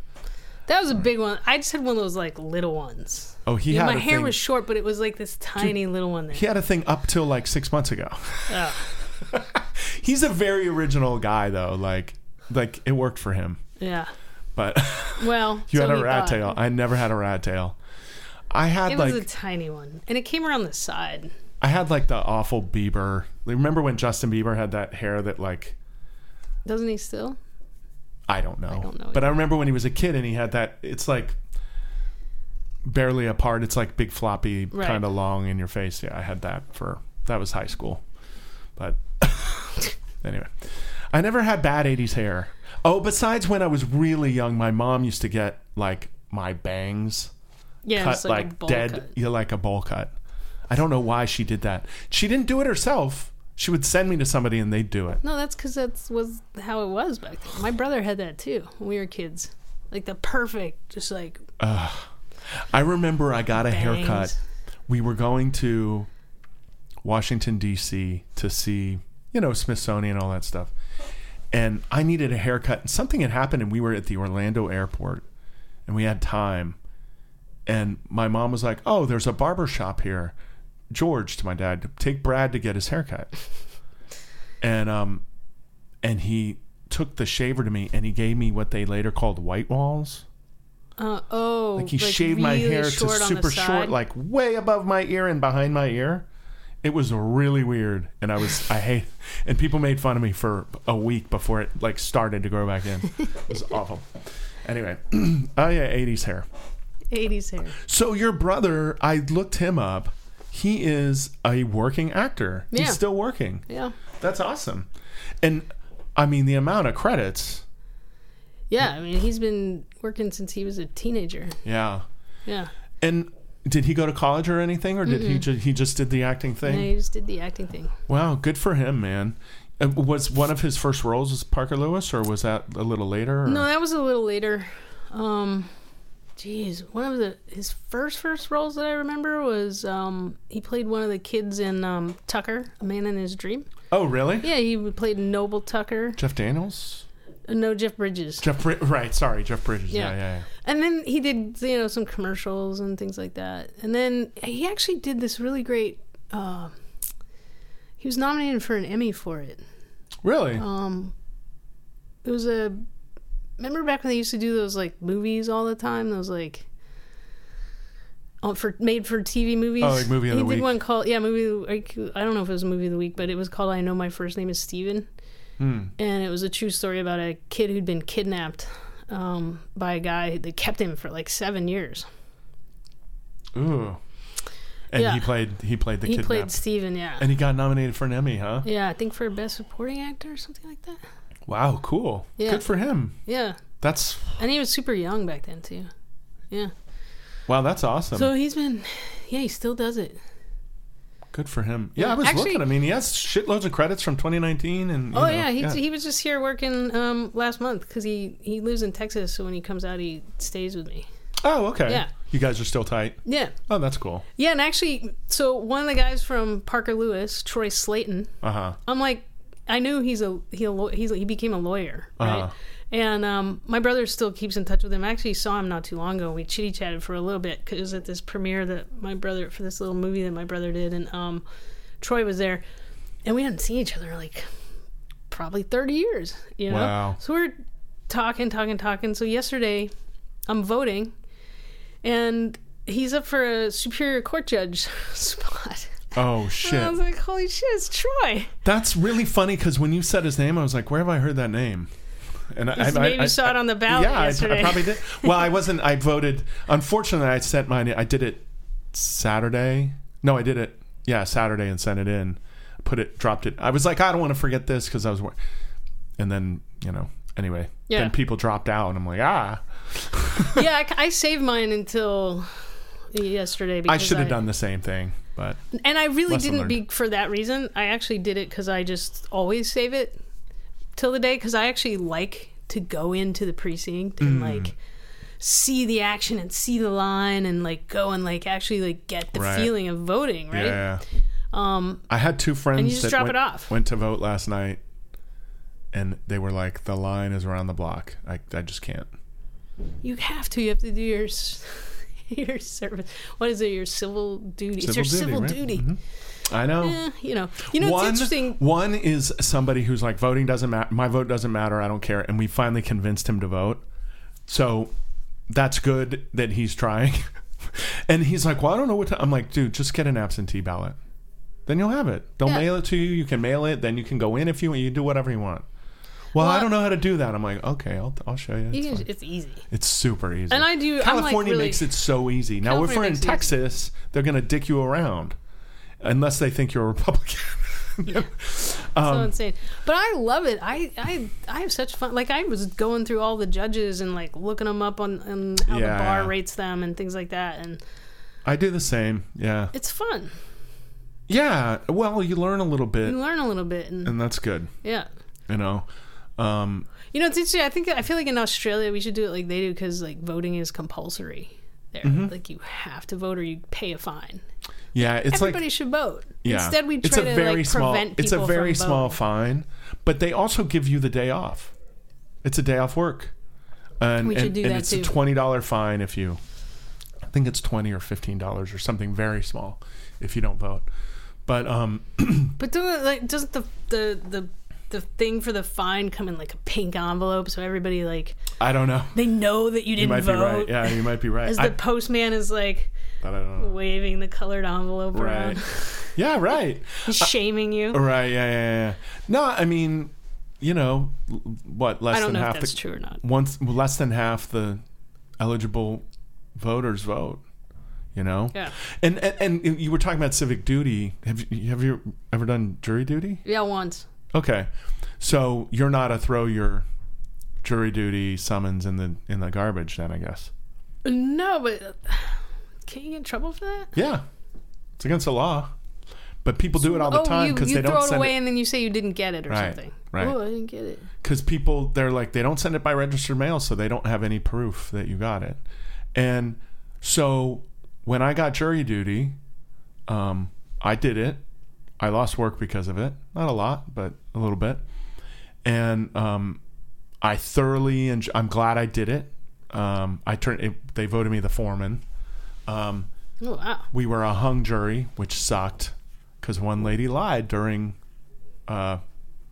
Speaker 2: That was a big one. I just had one of those like little ones.
Speaker 1: Oh, he
Speaker 2: Yeah,
Speaker 1: had
Speaker 2: my hair
Speaker 1: thing,
Speaker 2: was short, but it was like this tiny little one there.
Speaker 1: he had a thing up till like six months ago.
Speaker 2: Oh.
Speaker 1: He's a very original guy though, like like it worked for him,
Speaker 2: Yeah.
Speaker 1: but
Speaker 2: Well,
Speaker 1: you
Speaker 2: so
Speaker 1: had a rat
Speaker 2: thought.
Speaker 1: tail. I never had a rat tail. I had
Speaker 2: It
Speaker 1: like
Speaker 2: was a tiny one, and it came around the side.
Speaker 1: I had like the awful Bieber. Remember when Justin Bieber had that hair that like
Speaker 2: Doesn't he still?
Speaker 1: I don't know.
Speaker 2: I don't know
Speaker 1: But I remember when he was a kid and he had that it's like barely apart. It's like big floppy
Speaker 2: Right.
Speaker 1: kind of long in your face. Yeah, I had that for that was high school. But anyway, I never had bad 80s hair. Oh, besides when I was really young, my mom used to get like my bangs
Speaker 2: Yeah,
Speaker 1: cut
Speaker 2: like,
Speaker 1: like, dead,
Speaker 2: cut.
Speaker 1: yeah, like a bowl cut. I don't know why she did that. She didn't do it herself. She would send me to somebody and they'd do it.
Speaker 2: No, that's because that's was how it was back then. My brother had that too when we were kids. Like the perfect, just like
Speaker 1: I remember I got a haircut. We were going to Washington D.C. to see, you know, Smithsonian and all that stuff. And I needed a haircut. And something had happened, and we were at the Orlando airport, and we had time. And my mom was like, "Oh, there's a barber shop here." George to my dad, to take Brad to get his haircut. and um, and he took the shaver to me, and he gave me what they later called white walls
Speaker 2: Uh, oh,
Speaker 1: Like he shaved my hair to
Speaker 2: short on the
Speaker 1: super short, like way above my ear and behind my ear. It was really weird, and I was I hate. And people made fun of me for a week before it like started to grow back in. It was awful. Anyway, oh yeah, '80s hair.
Speaker 2: 80s hair.
Speaker 1: So your brother, I looked him up. He is a working actor.
Speaker 2: Yeah.
Speaker 1: He's still working.
Speaker 2: Yeah.
Speaker 1: That's awesome. And I mean, the amount of credits.
Speaker 2: Yeah, I mean, he's been working since he was a teenager.
Speaker 1: Yeah.
Speaker 2: Yeah.
Speaker 1: And did he go to college or anything, or did he just he just did the acting thing?
Speaker 2: he just did the acting thing.
Speaker 1: Wow, good for him, man. Uh, Was one of his first roles was Parker Lewis, or was that a little later? or-
Speaker 2: No, that was a little later. Um, geez, one of the his first first roles that I remember was um he played one of the kids in um Tucker, A Man in His Dream.
Speaker 1: Oh, really?
Speaker 2: Yeah, he played Noble Tucker.
Speaker 1: Jeff Daniels.
Speaker 2: Uh, No, Jeff Bridges.
Speaker 1: Jeff, right? Sorry, Jeff Bridges. Yeah,
Speaker 2: Yeah.
Speaker 1: yeah, yeah.
Speaker 2: And then he did you know some commercials and things like that. And then he actually did this really great. Uh, he was nominated for an Emmy for it.
Speaker 1: Really?
Speaker 2: Um, it was a. Remember back when they used to do those like movies all the time? Those like. For made for TV movies.
Speaker 1: Oh, like movie of
Speaker 2: he
Speaker 1: the
Speaker 2: did one called yeah movie. Like, I don't know if it was a movie of the week, but it was called I know my first name is Steven.
Speaker 1: Hmm.
Speaker 2: and it was a true story about a kid who'd been kidnapped um, by a guy that kept him for like seven years.
Speaker 1: Ooh. And
Speaker 2: Yeah.
Speaker 1: he played he played the
Speaker 2: he
Speaker 1: kidnap.
Speaker 2: played Steven, yeah.
Speaker 1: and he got nominated for an Emmy, huh?
Speaker 2: yeah, I think for best supporting actor or something like that.
Speaker 1: Wow, cool.
Speaker 2: Yeah.
Speaker 1: Good for him.
Speaker 2: Yeah,
Speaker 1: That's
Speaker 2: and he was super young back then too. Yeah,
Speaker 1: wow, that's awesome.
Speaker 2: so he's been, yeah, he still does it.
Speaker 1: Good for him. Yeah,
Speaker 2: Yeah,
Speaker 1: I was
Speaker 2: actually-
Speaker 1: looking. I mean, he has shitloads of credits from 2019, and
Speaker 2: Oh
Speaker 1: know,
Speaker 2: yeah, he he was just here working um, last month because he he lives in Texas, so when he comes out, he stays with me.
Speaker 1: Oh, okay.
Speaker 2: Yeah.
Speaker 1: You guys are still tight.
Speaker 2: Yeah,
Speaker 1: Oh, that's cool.
Speaker 2: yeah, and actually, so one of the guys from Parker Lewis, Troy Slaten,
Speaker 1: Uh huh.
Speaker 2: I'm like, I knew he's a he a he's he became a lawyer, right?
Speaker 1: Uh-huh.
Speaker 2: And um, my brother still keeps in touch with him. I actually saw him not too long ago. We chitty chatted for a little bit because it was at this premiere that my brother for this little movie that my brother did, and um, Troy was there, and we hadn't seen each other like probably 30 years, you know.
Speaker 1: Wow.
Speaker 2: So we're talking, talking, talking. So yesterday, I'm voting, and he's up for a superior court judge spot.
Speaker 1: Oh
Speaker 2: And I
Speaker 1: shit.
Speaker 2: was like, holy shit, it's Troy.
Speaker 1: That's really funny because when you said his name, I was like, where have I heard that name? And I, I,
Speaker 2: maybe
Speaker 1: I,
Speaker 2: saw it on the ballot
Speaker 1: yeah, I-
Speaker 2: yesterday.
Speaker 1: I, probably did. Well, I wasn't. I voted. Unfortunately, I sent mine. I did it Saturday. No, I did it. Yeah, Saturday and sent it in. Put it, dropped it. I was like, I don't want to forget this because I was. And then you know. Anyway,
Speaker 2: Yeah.
Speaker 1: then people dropped out, and I'm like, ah,
Speaker 2: yeah, I, I saved mine until yesterday. Because
Speaker 1: I should have done the same thing, but
Speaker 2: And I really didn't
Speaker 1: learned.
Speaker 2: be for that reason. I actually did it because I just always save it till the day because I actually like to go into the precinct
Speaker 1: Mm.
Speaker 2: and like see the action and see the line and like go and like actually like get the
Speaker 1: Right.
Speaker 2: feeling of voting, right?
Speaker 1: yeah.
Speaker 2: Um,
Speaker 1: I had two friends
Speaker 2: And you just
Speaker 1: that
Speaker 2: drop
Speaker 1: went,
Speaker 2: it off.
Speaker 1: went to vote last night, and they were like, "The line is around the block. I, I just can't."
Speaker 2: you have to. You have to do your s- your service. What is it? Your civil duty. it's your civil
Speaker 1: right?
Speaker 2: duty.
Speaker 1: Mhm. I know.
Speaker 2: Eh, you know. You know.
Speaker 1: one,
Speaker 2: it's interesting.
Speaker 1: one is somebody who's like voting doesn't matter. My vote doesn't matter. I don't care. And we finally convinced him to vote. So that's good that he's trying. and he's like, "Well, I don't know what." To, I'm like, "Dude, just get an absentee ballot. Then you'll have it. They'll
Speaker 2: Yeah.
Speaker 1: mail it to you. You can mail it. Then you can go in if you want. You do whatever you want." Well,
Speaker 2: Well,
Speaker 1: I don't know how to do that. I'm like, okay, I'll, I'll show you. It's,
Speaker 2: You can, it's easy.
Speaker 1: It's super easy.
Speaker 2: And I do.
Speaker 1: California
Speaker 2: like really,
Speaker 1: makes it so easy. Now, if we're in. Texas, they're going to dick you around, unless they think you're a Republican.
Speaker 2: so
Speaker 1: um,
Speaker 2: insane. But I love it. I, I I have such fun. Like I was going through all the judges and like looking them up on, on how
Speaker 1: Yeah,
Speaker 2: the bar
Speaker 1: yeah.
Speaker 2: rates them and things like that, and
Speaker 1: I do the same. Yeah,
Speaker 2: it's fun.
Speaker 1: yeah. Well, you learn a little bit,
Speaker 2: You learn a little bit, and
Speaker 1: and that's good.
Speaker 2: yeah.
Speaker 1: You know, um,
Speaker 2: You know, it's interesting. I think I feel like in Australia we should do it like they do because like voting is compulsory there.
Speaker 1: Mm-hmm.
Speaker 2: Like you have to vote or you pay a fine.
Speaker 1: yeah. It's
Speaker 2: Everybody
Speaker 1: like
Speaker 2: should vote.
Speaker 1: yeah.
Speaker 2: Instead, we try to like
Speaker 1: small.
Speaker 2: prevent
Speaker 1: It's a very small
Speaker 2: voting.
Speaker 1: fine, but they also give you the day off. It's a day off work, and,
Speaker 2: We should
Speaker 1: and,
Speaker 2: do
Speaker 1: and
Speaker 2: that
Speaker 1: it's
Speaker 2: too.
Speaker 1: a twenty dollar fine if you. I think it's twenty or fifteen dollars or something very small if you don't vote. But um,
Speaker 2: But doesn't like doesn't the the the the thing for the fine come in like a pink envelope so everybody like
Speaker 1: I don't know.
Speaker 2: they know that you
Speaker 1: You
Speaker 2: didn't
Speaker 1: might
Speaker 2: vote?
Speaker 1: be right. Yeah, you might be right.
Speaker 2: As
Speaker 1: I,
Speaker 2: the postman is like
Speaker 1: but I don't know.
Speaker 2: waving the colored envelope
Speaker 1: Right.
Speaker 2: around,
Speaker 1: Yeah, right.
Speaker 2: Uh, shaming you.
Speaker 1: Right. Yeah, yeah, yeah. No, I mean, you know, l- what less
Speaker 2: I don't
Speaker 1: than
Speaker 2: know if
Speaker 1: half
Speaker 2: that's
Speaker 1: the
Speaker 2: true or not.
Speaker 1: once less than half the eligible voters vote. You know.
Speaker 2: Yeah.
Speaker 1: And, and and you were talking about civic duty. Have you have you ever done jury duty?
Speaker 2: Yeah, once.
Speaker 1: Okay, so you're not a throw your jury duty summons in the in the garbage then, I guess.
Speaker 2: No, but uh, can you get in trouble for that?
Speaker 1: Yeah, it's against the law, but people do it all the
Speaker 2: oh,
Speaker 1: time because they
Speaker 2: throw
Speaker 1: don't send it
Speaker 2: away
Speaker 1: it.
Speaker 2: And then you say you didn't get it or
Speaker 1: Right,
Speaker 2: something.
Speaker 1: right.
Speaker 2: Oh, I didn't get it.
Speaker 1: because people they're like they don't send it by registered mail so they don't have any proof that you got it and so when i got jury duty um, i did it i lost work because of it not a lot but a little bit and um, i thoroughly and i'm glad i did it um, i turned it, they voted me the foreman um,
Speaker 2: Oh wow.
Speaker 1: we were a hung jury which sucked because one lady lied during uh,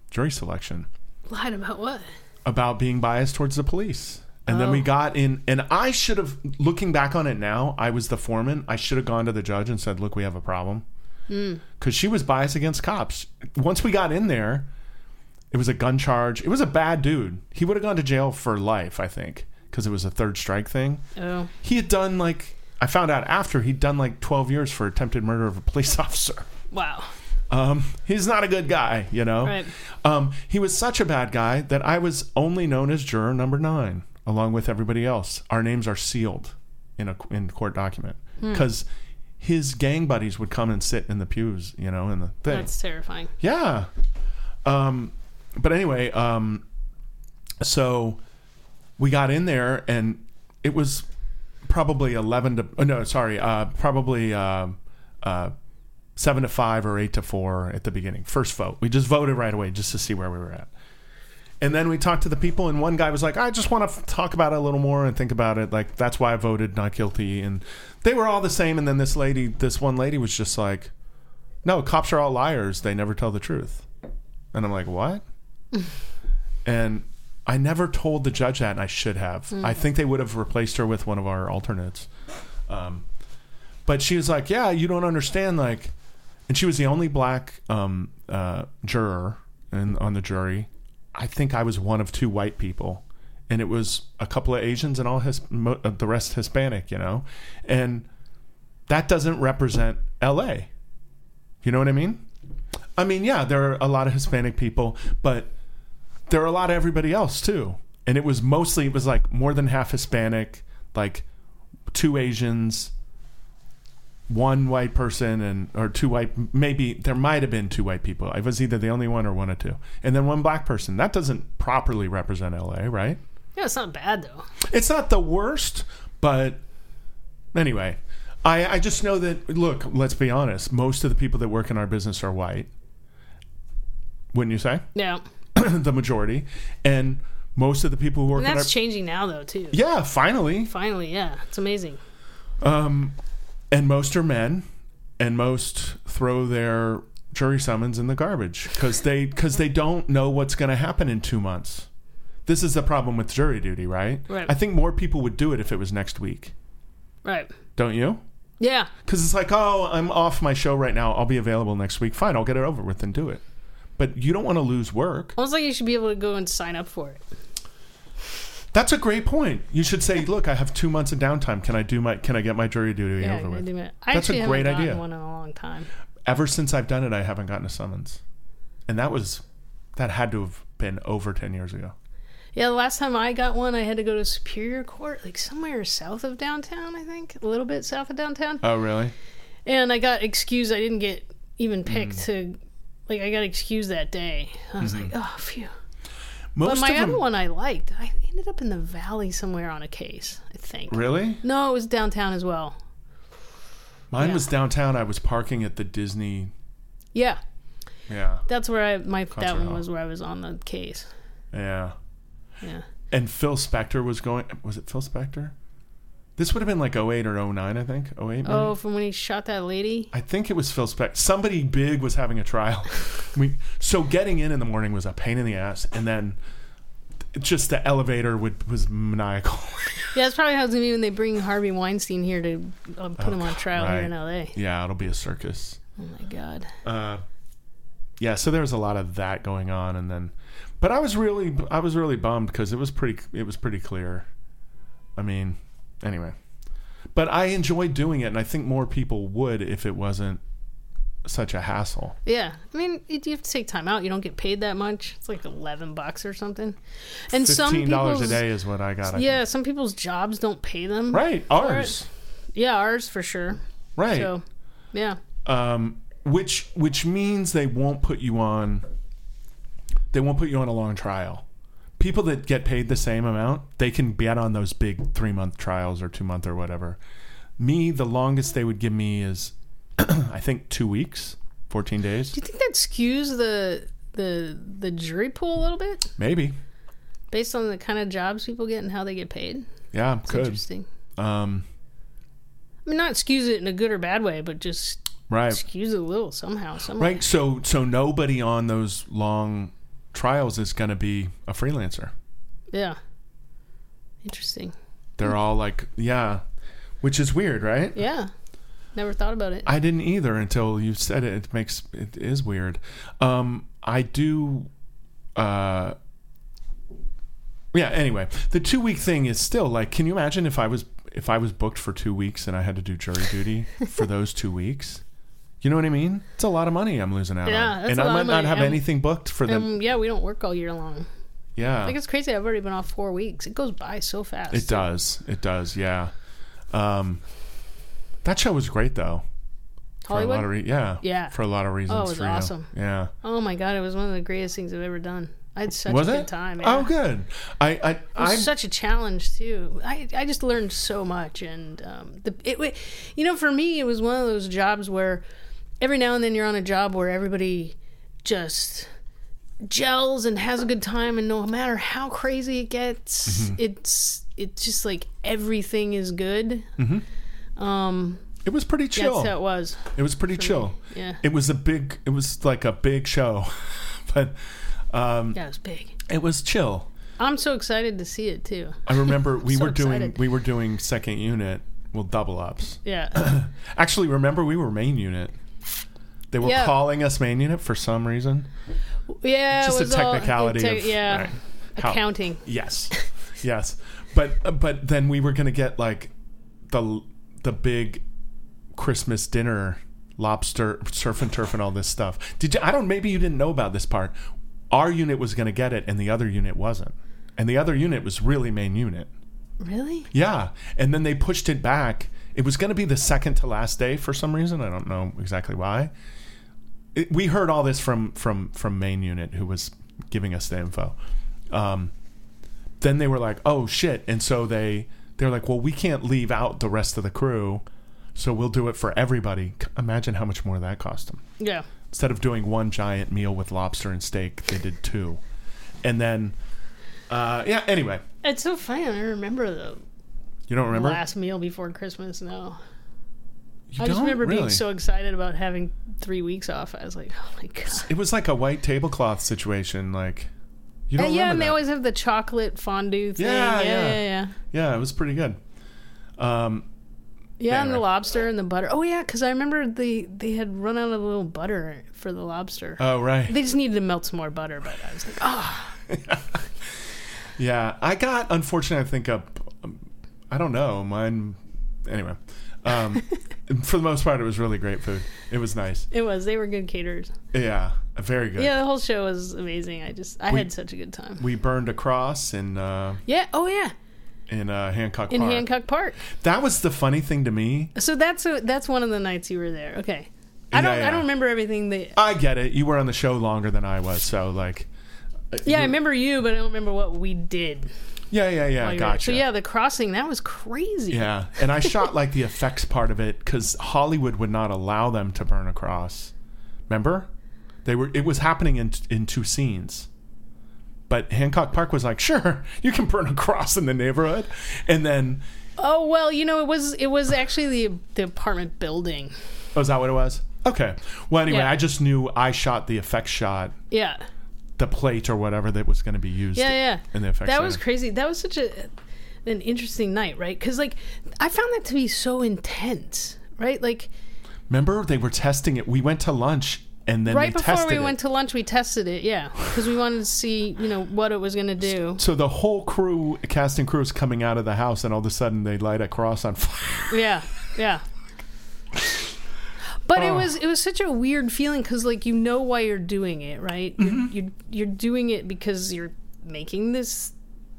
Speaker 1: jury selection
Speaker 2: Lied about what?
Speaker 1: about being biased towards the police. And then we
Speaker 2: Oh.
Speaker 1: got in, and I should have, looking back on it now, I was the foreman. I should have gone to the judge and said, Look, we have a problem. Because she was biased against cops. Once we got in there, it was a gun charge. It was a bad dude. He would have gone to jail for life, I think, because it was a third strike thing.
Speaker 2: Oh,
Speaker 1: He had done like, I found out after, he'd done like 12 years for attempted murder of a police officer.
Speaker 2: wow.
Speaker 1: Um, he's not a good guy, you know.
Speaker 2: Right.
Speaker 1: Um, he was such a bad guy that I was only known as juror number nine, along with everybody else. Our names are sealed in a in court document
Speaker 2: Hmm.
Speaker 1: because his gang buddies would come and sit in the pews, you know, in the thing.
Speaker 2: That's terrifying.
Speaker 1: Yeah. Um, but anyway, um, so we got in there and it was probably 11 to, oh, no, sorry, uh, probably, uh, uh, seven to five or eight to four at the beginning. First vote. We just voted right away just to see where we were at. And then we talked to the people, and one guy was like, I just want to f- talk about it a little more and think about it. Like, that's why I voted not guilty. And they were all the same. And then this lady, this one lady was just like, no, cops are all liars. They never tell the truth. And I'm like, what? and I never told the judge that, and I should have. I think they would have replaced her with one of our alternates. Um, but she was like, yeah, you don't understand. Like, and she was the only black um, uh, juror in, on the jury. I think I was one of two white people. And it was a couple of Asians and all his, uh, the rest Hispanic, you know? And that doesn't represent LA. You know what I mean? I mean, yeah, there are a lot of Hispanic people, but there are a lot of everybody else too. And it was mostly, it was like more than half Hispanic, like two Asians, one white person, and or two white, maybe there might have been two white people. I was either the only one or one or two. And then one black person. That doesn't properly represent LA, right?
Speaker 2: Yeah, it's not bad though.
Speaker 1: It's not the worst, but anyway, I, I just know that, look, let's be honest, most of the people that work in our business are white. Wouldn't you say?
Speaker 2: Yeah,
Speaker 1: the majority. And most of the people who work
Speaker 2: and
Speaker 1: in our.
Speaker 2: that's changing now though too.
Speaker 1: Yeah, finally.
Speaker 2: Finally, yeah, it's amazing.
Speaker 1: Um, and most are men, and most throw their jury summons in the garbage because they because they don't know what's going to happen in two months. This is the problem with jury duty, right?
Speaker 2: Right.
Speaker 1: I think more people would do it if it was next week.
Speaker 2: Right.
Speaker 1: Don't you?
Speaker 2: Yeah.
Speaker 1: Because it's like, oh, I'm off my show right now. I'll be available next week. Fine, I'll get it over with and do it. But you don't want to lose work.
Speaker 2: Almost like you should be able to go and sign up for it.
Speaker 1: That's a great point. You should say, look, I have two months of downtime. Can I do my? Can I get my jury duty
Speaker 2: Yeah,
Speaker 1: over with?
Speaker 2: I
Speaker 1: That's a great idea.
Speaker 2: one in a long time.
Speaker 1: Ever since I've done it, I haven't gotten a summons, and that was that had to have been over ten years ago.
Speaker 2: Yeah, the last time I got one, I had to go to Superior Court, like somewhere south of downtown, I think, a little bit south of downtown.
Speaker 1: Oh, really?
Speaker 2: And I got excused. I didn't get even picked
Speaker 1: Mm.
Speaker 2: to, like, I got excused that day. I was like, oh, phew.
Speaker 1: Mm-hmm. Most
Speaker 2: But my
Speaker 1: of them,
Speaker 2: other one I liked. I ended up in the valley somewhere on a case, I think.
Speaker 1: really?
Speaker 2: No, it was downtown as well.
Speaker 1: Mine
Speaker 2: Yeah.
Speaker 1: was downtown. I was parking at the Disney.
Speaker 2: Yeah,
Speaker 1: Yeah,
Speaker 2: that's where I my that one
Speaker 1: hall.
Speaker 2: was where I was on the case.
Speaker 1: yeah.
Speaker 2: Yeah.
Speaker 1: And Phil Spector was going. Was it Phil Spector? This would have been like 08 or 09, I think. 08 maybe?
Speaker 2: Oh, from when he shot that lady.
Speaker 1: I think it was Phil Spector. Somebody big was having a trial. we, so getting in in the morning was a pain in the ass, and then just the elevator would was maniacal.
Speaker 2: Yeah, that's probably how it's gonna be when they bring Harvey Weinstein here to uh, put him on trial here in L.A.
Speaker 1: yeah, it'll be a circus.
Speaker 2: Oh my god.
Speaker 1: Uh, yeah, so there was a lot of that going on, and then, but I was really, I was really bummed because it was pretty, it was pretty clear. I mean, anyway, but I enjoyed doing it, and I think more people would if it wasn't such a hassle.
Speaker 2: Yeah, I mean, you have to take time out. You don't get paid that much. It's like eleven bucks or something. And some
Speaker 1: Fifteen dollars a day is what I got. I
Speaker 2: yeah, some people's jobs don't pay them.
Speaker 1: right. Ours.
Speaker 2: Yeah, ours for sure.
Speaker 1: right.
Speaker 2: So, yeah,
Speaker 1: um, which which means they won't put you on. They won't put you on a long trial. People that get paid the same amount, they can get on those big three month trials or two month or whatever. Me, the longest they would give me is, I think, two weeks, fourteen days,
Speaker 2: do you think that skews the the the jury pool a little bit
Speaker 1: maybe.
Speaker 2: based on the kind of jobs people get and how they get paid?
Speaker 1: Yeah,
Speaker 2: It's
Speaker 1: could.
Speaker 2: interesting.
Speaker 1: Um,
Speaker 2: I mean, not skews it in a good or bad way, but just
Speaker 1: right,
Speaker 2: skews it a little somehow. Some way.
Speaker 1: right. So so nobody on those long trials is going to be a freelancer.
Speaker 2: Yeah. Interesting.
Speaker 1: They're all like, yeah, which is weird, right?
Speaker 2: Yeah. Never thought about it.
Speaker 1: I didn't either until you said it. It makes it is weird. Um, I do. Uh, yeah. Anyway, the two week thing is still like. Can you imagine if I was if I was booked for two weeks and I had to do jury duty for those two weeks? You know what I mean? It's a lot of money I'm losing out
Speaker 2: Yeah,
Speaker 1: on, and I might not have
Speaker 2: Um,
Speaker 1: anything booked for them.
Speaker 2: Um, yeah, we don't work all year long.
Speaker 1: yeah,
Speaker 2: Like it's crazy. I've already been off four weeks. It goes by so fast.
Speaker 1: it does. It does. Yeah. Um, that show was great though. For a
Speaker 2: Hollywood.
Speaker 1: lot of re- yeah.
Speaker 2: Yeah.
Speaker 1: For a lot of reasons.
Speaker 2: Oh, it was
Speaker 1: for you.
Speaker 2: awesome.
Speaker 1: Yeah.
Speaker 2: oh my god, it was one of the greatest things I've ever done. I had such
Speaker 1: was
Speaker 2: a
Speaker 1: it?
Speaker 2: good time.
Speaker 1: Oh, good. I I
Speaker 2: It was
Speaker 1: I
Speaker 2: such a challenge too. I I just learned so much, and um, the it wa- you know for me it was one of those jobs where every now and then you're on a job where everybody just gels and has a good time, and no matter how crazy it gets,
Speaker 1: Mm-hmm.
Speaker 2: it's it's just like everything is good. Um,
Speaker 1: it was pretty
Speaker 2: that's
Speaker 1: chill.
Speaker 2: how it was.
Speaker 1: It was pretty chill.
Speaker 2: Yeah,
Speaker 1: It was a big. It was like a big show, but um,
Speaker 2: yeah, it was big.
Speaker 1: it was chill.
Speaker 2: I'm so excited to see it too.
Speaker 1: I remember we
Speaker 2: So
Speaker 1: were doing
Speaker 2: excited.
Speaker 1: we were doing second unit, well double ups.
Speaker 2: Yeah,
Speaker 1: Actually, remember we were main unit. They were
Speaker 2: Yeah.
Speaker 1: calling us main unit for some reason.
Speaker 2: yeah.
Speaker 1: Just
Speaker 2: it
Speaker 1: a
Speaker 2: was all-
Speaker 1: technicality
Speaker 2: te-
Speaker 1: of
Speaker 2: yeah,
Speaker 1: right, how-
Speaker 2: accounting.
Speaker 1: Yes, yes, but but then we were gonna get like the the big Christmas dinner, lobster, surf and turf, and all this stuff. Did you? I don't. Maybe you didn't know about this part. Our unit was gonna get it, and the other unit wasn't. And the other unit was really main unit.
Speaker 2: Really?
Speaker 1: Yeah, and then they pushed it back. It was going to be the second to last day for some reason. I don't know exactly why. It, we heard all this from from from main unit who was giving us the info. Um, then they were like, "Oh shit!" And so they they're like, "Well, we can't leave out the rest of the crew, so we'll do it for everybody." Imagine how much more that cost them.
Speaker 2: Yeah.
Speaker 1: Instead of doing one giant meal with lobster and steak, they did two, and then. Uh, yeah. Anyway,
Speaker 2: It's so funny. I remember the
Speaker 1: you don't remember?
Speaker 2: last meal before Christmas. No,
Speaker 1: You
Speaker 2: I just remember being so excited about having three weeks off. I was like, oh my god.
Speaker 1: It was like a white tablecloth situation. Like you
Speaker 2: Uh,
Speaker 1: don't
Speaker 2: yeah,
Speaker 1: remember
Speaker 2: and they
Speaker 1: that.
Speaker 2: always have the chocolate fondue thing.
Speaker 1: Yeah,
Speaker 2: Yeah,
Speaker 1: yeah.
Speaker 2: yeah, yeah.
Speaker 1: yeah, it was pretty good. Um,
Speaker 2: Yeah, and the lobster and the butter. Oh yeah, because I remember they they had run out of a little butter for the lobster.
Speaker 1: oh right,
Speaker 2: they just needed to melt some more butter, but I was like, oh,
Speaker 1: yeah. I got unfortunately. I think up. Um, I don't know. Mine. Anyway, um, for the most part, it was really great food. It was nice.
Speaker 2: it was. They were good caterers.
Speaker 1: Yeah, very good.
Speaker 2: Yeah, the whole show was amazing. I just I
Speaker 1: We-
Speaker 2: had such a good time.
Speaker 1: We burned a cross in uh,
Speaker 2: Yeah. Oh yeah.
Speaker 1: in uh, Hancock
Speaker 2: In
Speaker 1: Park.
Speaker 2: Hancock Park.
Speaker 1: That was the funny thing to me.
Speaker 2: So that's a, that's one of the nights you were there. Okay. I don't
Speaker 1: Yeah,
Speaker 2: I don't remember everything that
Speaker 1: I get it. You were on the show longer than I was, so like. uh,
Speaker 2: Yeah, I remember you, but I don't remember what we did.
Speaker 1: Yeah, yeah, yeah.
Speaker 2: while you were there.
Speaker 1: Gotcha.
Speaker 2: So yeah, the crossing that was crazy.
Speaker 1: Yeah, and I shot like the effects part of it because Hollywood would not allow them to burn a cross. Remember, they were. It was happening in in two scenes, but Hancock Park was like, "Sure, you can burn a cross in the neighborhood," and then
Speaker 2: Oh well, you know it was it was actually the the apartment building.
Speaker 1: Oh, is that what it was? Okay. Well, anyway,
Speaker 2: Yeah.
Speaker 1: I just knew I shot the effect shot,
Speaker 2: Yeah,
Speaker 1: the plate or whatever that was going to be used.
Speaker 2: yeah, yeah.
Speaker 1: In the effects.
Speaker 2: that was crazy. That was such a an interesting night, right? Because like I found that to be so intense, right? Like
Speaker 1: Remember, they were testing it. We went to lunch and then
Speaker 2: right before we
Speaker 1: it.
Speaker 2: went to lunch, we tested it. Yeah, because we wanted to see you know what it was going to do.
Speaker 1: so the whole crew, cast and crew, is coming out of the house, and all of a sudden they light a cross on fire.
Speaker 2: Yeah, yeah. But it
Speaker 1: Oh.
Speaker 2: was it was such a weird feeling because like you know why you're doing it, right? You're,
Speaker 1: Mm-hmm.
Speaker 2: you're you're doing it because you're making this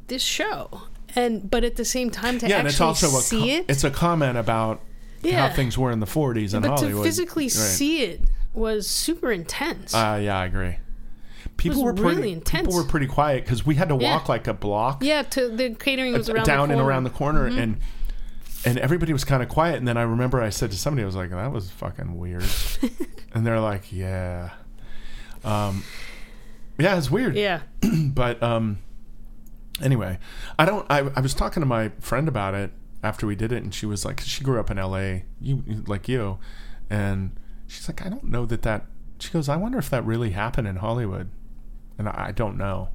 Speaker 2: this show, and but at the same time to
Speaker 1: yeah,
Speaker 2: actually
Speaker 1: it's also a
Speaker 2: see
Speaker 1: co-
Speaker 2: it,
Speaker 1: it's a comment about
Speaker 2: Yeah.
Speaker 1: how things were in the 40s in
Speaker 2: but
Speaker 1: Hollywood.
Speaker 2: to physically
Speaker 1: Right.
Speaker 2: see it was super intense.
Speaker 1: Uh, yeah, I agree. People were pretty.
Speaker 2: really intense.
Speaker 1: People were pretty quiet because we had to
Speaker 2: Yeah.
Speaker 1: walk like a block
Speaker 2: yeah, to the catering was around
Speaker 1: down and.
Speaker 2: Mm-hmm.
Speaker 1: around the corner, and and everybody was kind of quiet. And then I remember I said to somebody, I was like, "That was fucking weird," and they're like, "Yeah, um, yeah, it's weird."
Speaker 2: Yeah,
Speaker 1: but um anyway i don't I, I was talking to my friend about it after we did it and she was like, she grew up in la you like you and she's like i don't know that that she goes i wonder if that really happened in hollywood and i, I don't know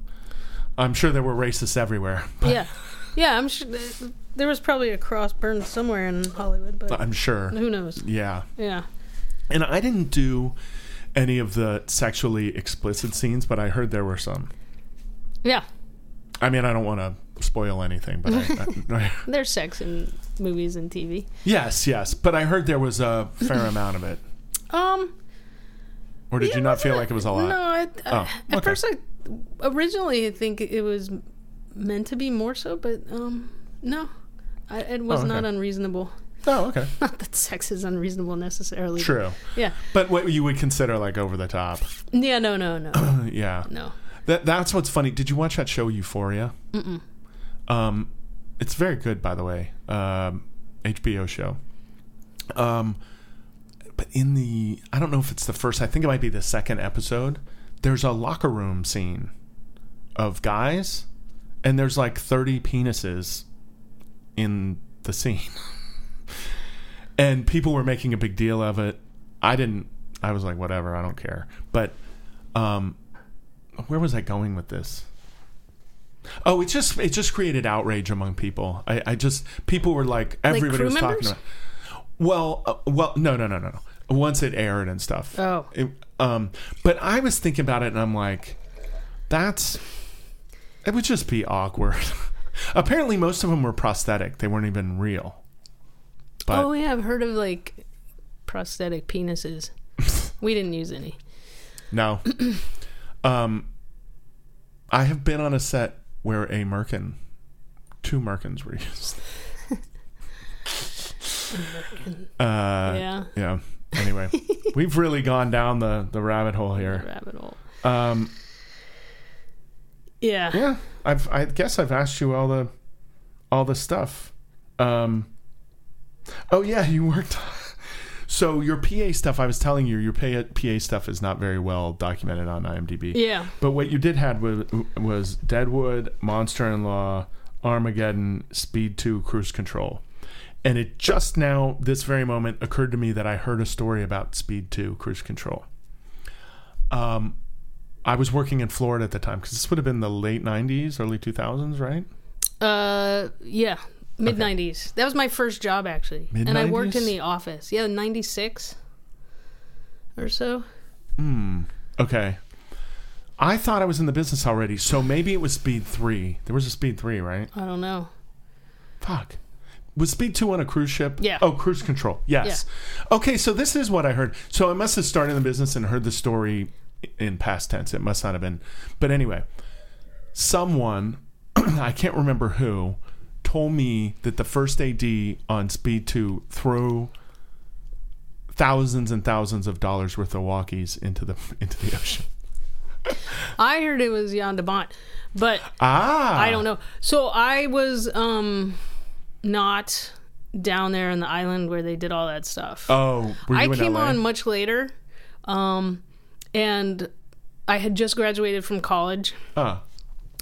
Speaker 1: i'm sure there were racists everywhere but
Speaker 2: yeah, yeah. I'm sure th- there was probably a cross burned somewhere in Hollywood, but
Speaker 1: i'm sure
Speaker 2: who knows?
Speaker 1: yeah
Speaker 2: Yeah.
Speaker 1: and i didn't do any of the sexually explicit scenes but i heard there were some
Speaker 2: Yeah,
Speaker 1: i mean i don't want to spoil anything but I, I,
Speaker 2: there's sex in movies and TV.
Speaker 1: Yes, yes, but I heard there was a fair amount of it.
Speaker 2: Um,
Speaker 1: Or did
Speaker 2: Yeah,
Speaker 1: you not feel like it was a lot?
Speaker 2: No, I,
Speaker 1: Oh,
Speaker 2: I, at first I originally I think it was meant to be more so, but um, no, I, it was
Speaker 1: Oh, okay.
Speaker 2: not unreasonable.
Speaker 1: Oh, okay,
Speaker 2: Not that sex is unreasonable necessarily.
Speaker 1: true.
Speaker 2: Yeah.
Speaker 1: But what you would consider like over the top?
Speaker 2: Yeah. No. No. No.
Speaker 1: yeah,
Speaker 2: no.
Speaker 1: that that's what's funny. Did you watch that show Euphoria?
Speaker 2: Mm-mm.
Speaker 1: Um, it's very good, by the way. Um, HBO show. Um, but in the I don't know if it's the first. I think it might be the second episode. There's a locker room scene of guys, and there's like 30 penises in the scene. and people were making a big deal of it. I didn't. I was like, whatever. I don't care. But um, where was I going with this? Oh, it just it just created outrage among people. I, I just people were like everybody
Speaker 2: crew
Speaker 1: was talking
Speaker 2: members?
Speaker 1: about. Well, uh, well, no, no, no, no, no. Once it aired and stuff.
Speaker 2: Oh.
Speaker 1: It, um, but I was thinking about it, and I'm like, that's it would just be awkward. Apparently, most of them were prosthetic; they weren't even real. But
Speaker 2: oh yeah, I've heard of like prosthetic penises. we didn't use any.
Speaker 1: no, um, I have been on a set where a merkin, two merkins were used. Uh,
Speaker 2: yeah.
Speaker 1: yeah. Anyway, we've really gone down the the rabbit hole here.
Speaker 2: Rabbit hole.
Speaker 1: Um,
Speaker 2: Yeah.
Speaker 1: yeah, I've I guess I've asked you all the all the stuff. Um, oh yeah, you worked. So your PA stuff, I was telling you, your PA, stuff is not very well documented on IMDb.
Speaker 2: Yeah.
Speaker 1: But what you did had was, was Deadwood, Monster in Law, Armageddon, Speed Two, Cruise Control, and it just now, this very moment, occurred to me that I heard a story about Speed Two, Cruise Control. Um, I was working in Florida at the time because this would have been the late '90s, early 2000s, right?
Speaker 2: Uh, yeah, mid '90s. That was my first job actually, Mid-90s? and I worked in the office. Yeah, '96 or so.
Speaker 1: Hmm. Okay. I thought I was in the business already, so maybe it was Speed Three. There was a Speed Three, right?
Speaker 2: I don't know.
Speaker 1: Fuck. Was Speed 2 on a cruise ship?
Speaker 2: Yeah.
Speaker 1: Oh, cruise control. Yes. Okay, so this is what I heard. So I must have started in the business and heard the story in past tense. It must not have been. But anyway, someone, I can't remember who, told me that the first AD on Speed 2 threw thousands and thousands of dollars worth of walkies into the into the ocean.
Speaker 2: I heard it was Jan de Bont, but
Speaker 1: Ah.
Speaker 2: I don't know. So I was um not down there on the island where they did all that stuff.
Speaker 1: Oh,
Speaker 2: I came
Speaker 1: LA?
Speaker 2: on much later, um, and I had just graduated from college
Speaker 1: Ah.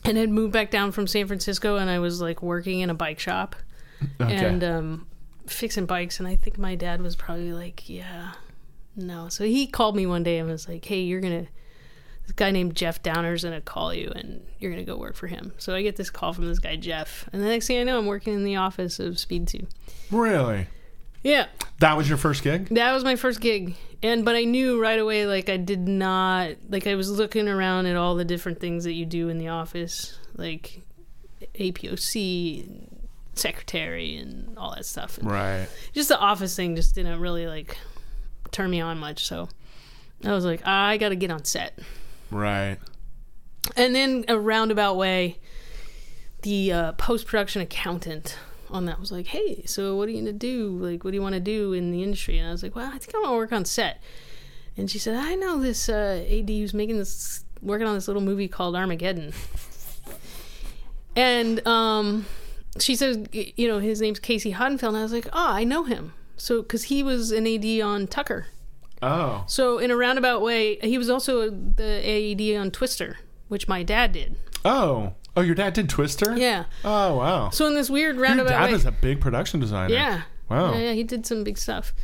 Speaker 2: and had moved back down from San Francisco, and I was like working in a bike shop.
Speaker 1: Okay.
Speaker 2: and um, fixing bikes. And I think my dad was probably like, "Yeah, no." So he called me one day and was like, "Hey, you're gonna." This guy named Jeff Downer's gonna call you, and you're gonna go work for him. So I get this call from this guy Jeff, and the next thing I know, I'm working in the office of Speed Two.
Speaker 1: really?
Speaker 2: Yeah,
Speaker 1: That was your first gig?
Speaker 2: that was my first gig and but i knew right away like i did not like i was looking around at all the different things that you do in the office like apoc secretary and all that stuff and
Speaker 1: Right.
Speaker 2: just the office thing just didn't really like turn me on much so i was like i gotta get on set
Speaker 1: Right.
Speaker 2: and then a roundabout way the uh, post-production accountant on that was like hey so what are you gonna do like what do you want to do in the industry and i was like well i think i want to work on set and she said i know this uh, ad who's making this working on this little movie called armageddon and um, she said you know his name's casey Hodenfield. and i was like oh i know him so because he was an ad on tucker
Speaker 1: Oh.
Speaker 2: so in a roundabout way he was also the aed on twister which my dad did
Speaker 1: Oh. Oh, your dad did Twister?
Speaker 2: yeah
Speaker 1: Oh, wow.
Speaker 2: So in this weird roundabout way.
Speaker 1: your
Speaker 2: roundabout
Speaker 1: dad
Speaker 2: way,
Speaker 1: is a big production designer.
Speaker 2: yeah,
Speaker 1: Wow.
Speaker 2: yeah, yeah, he did some big stuff.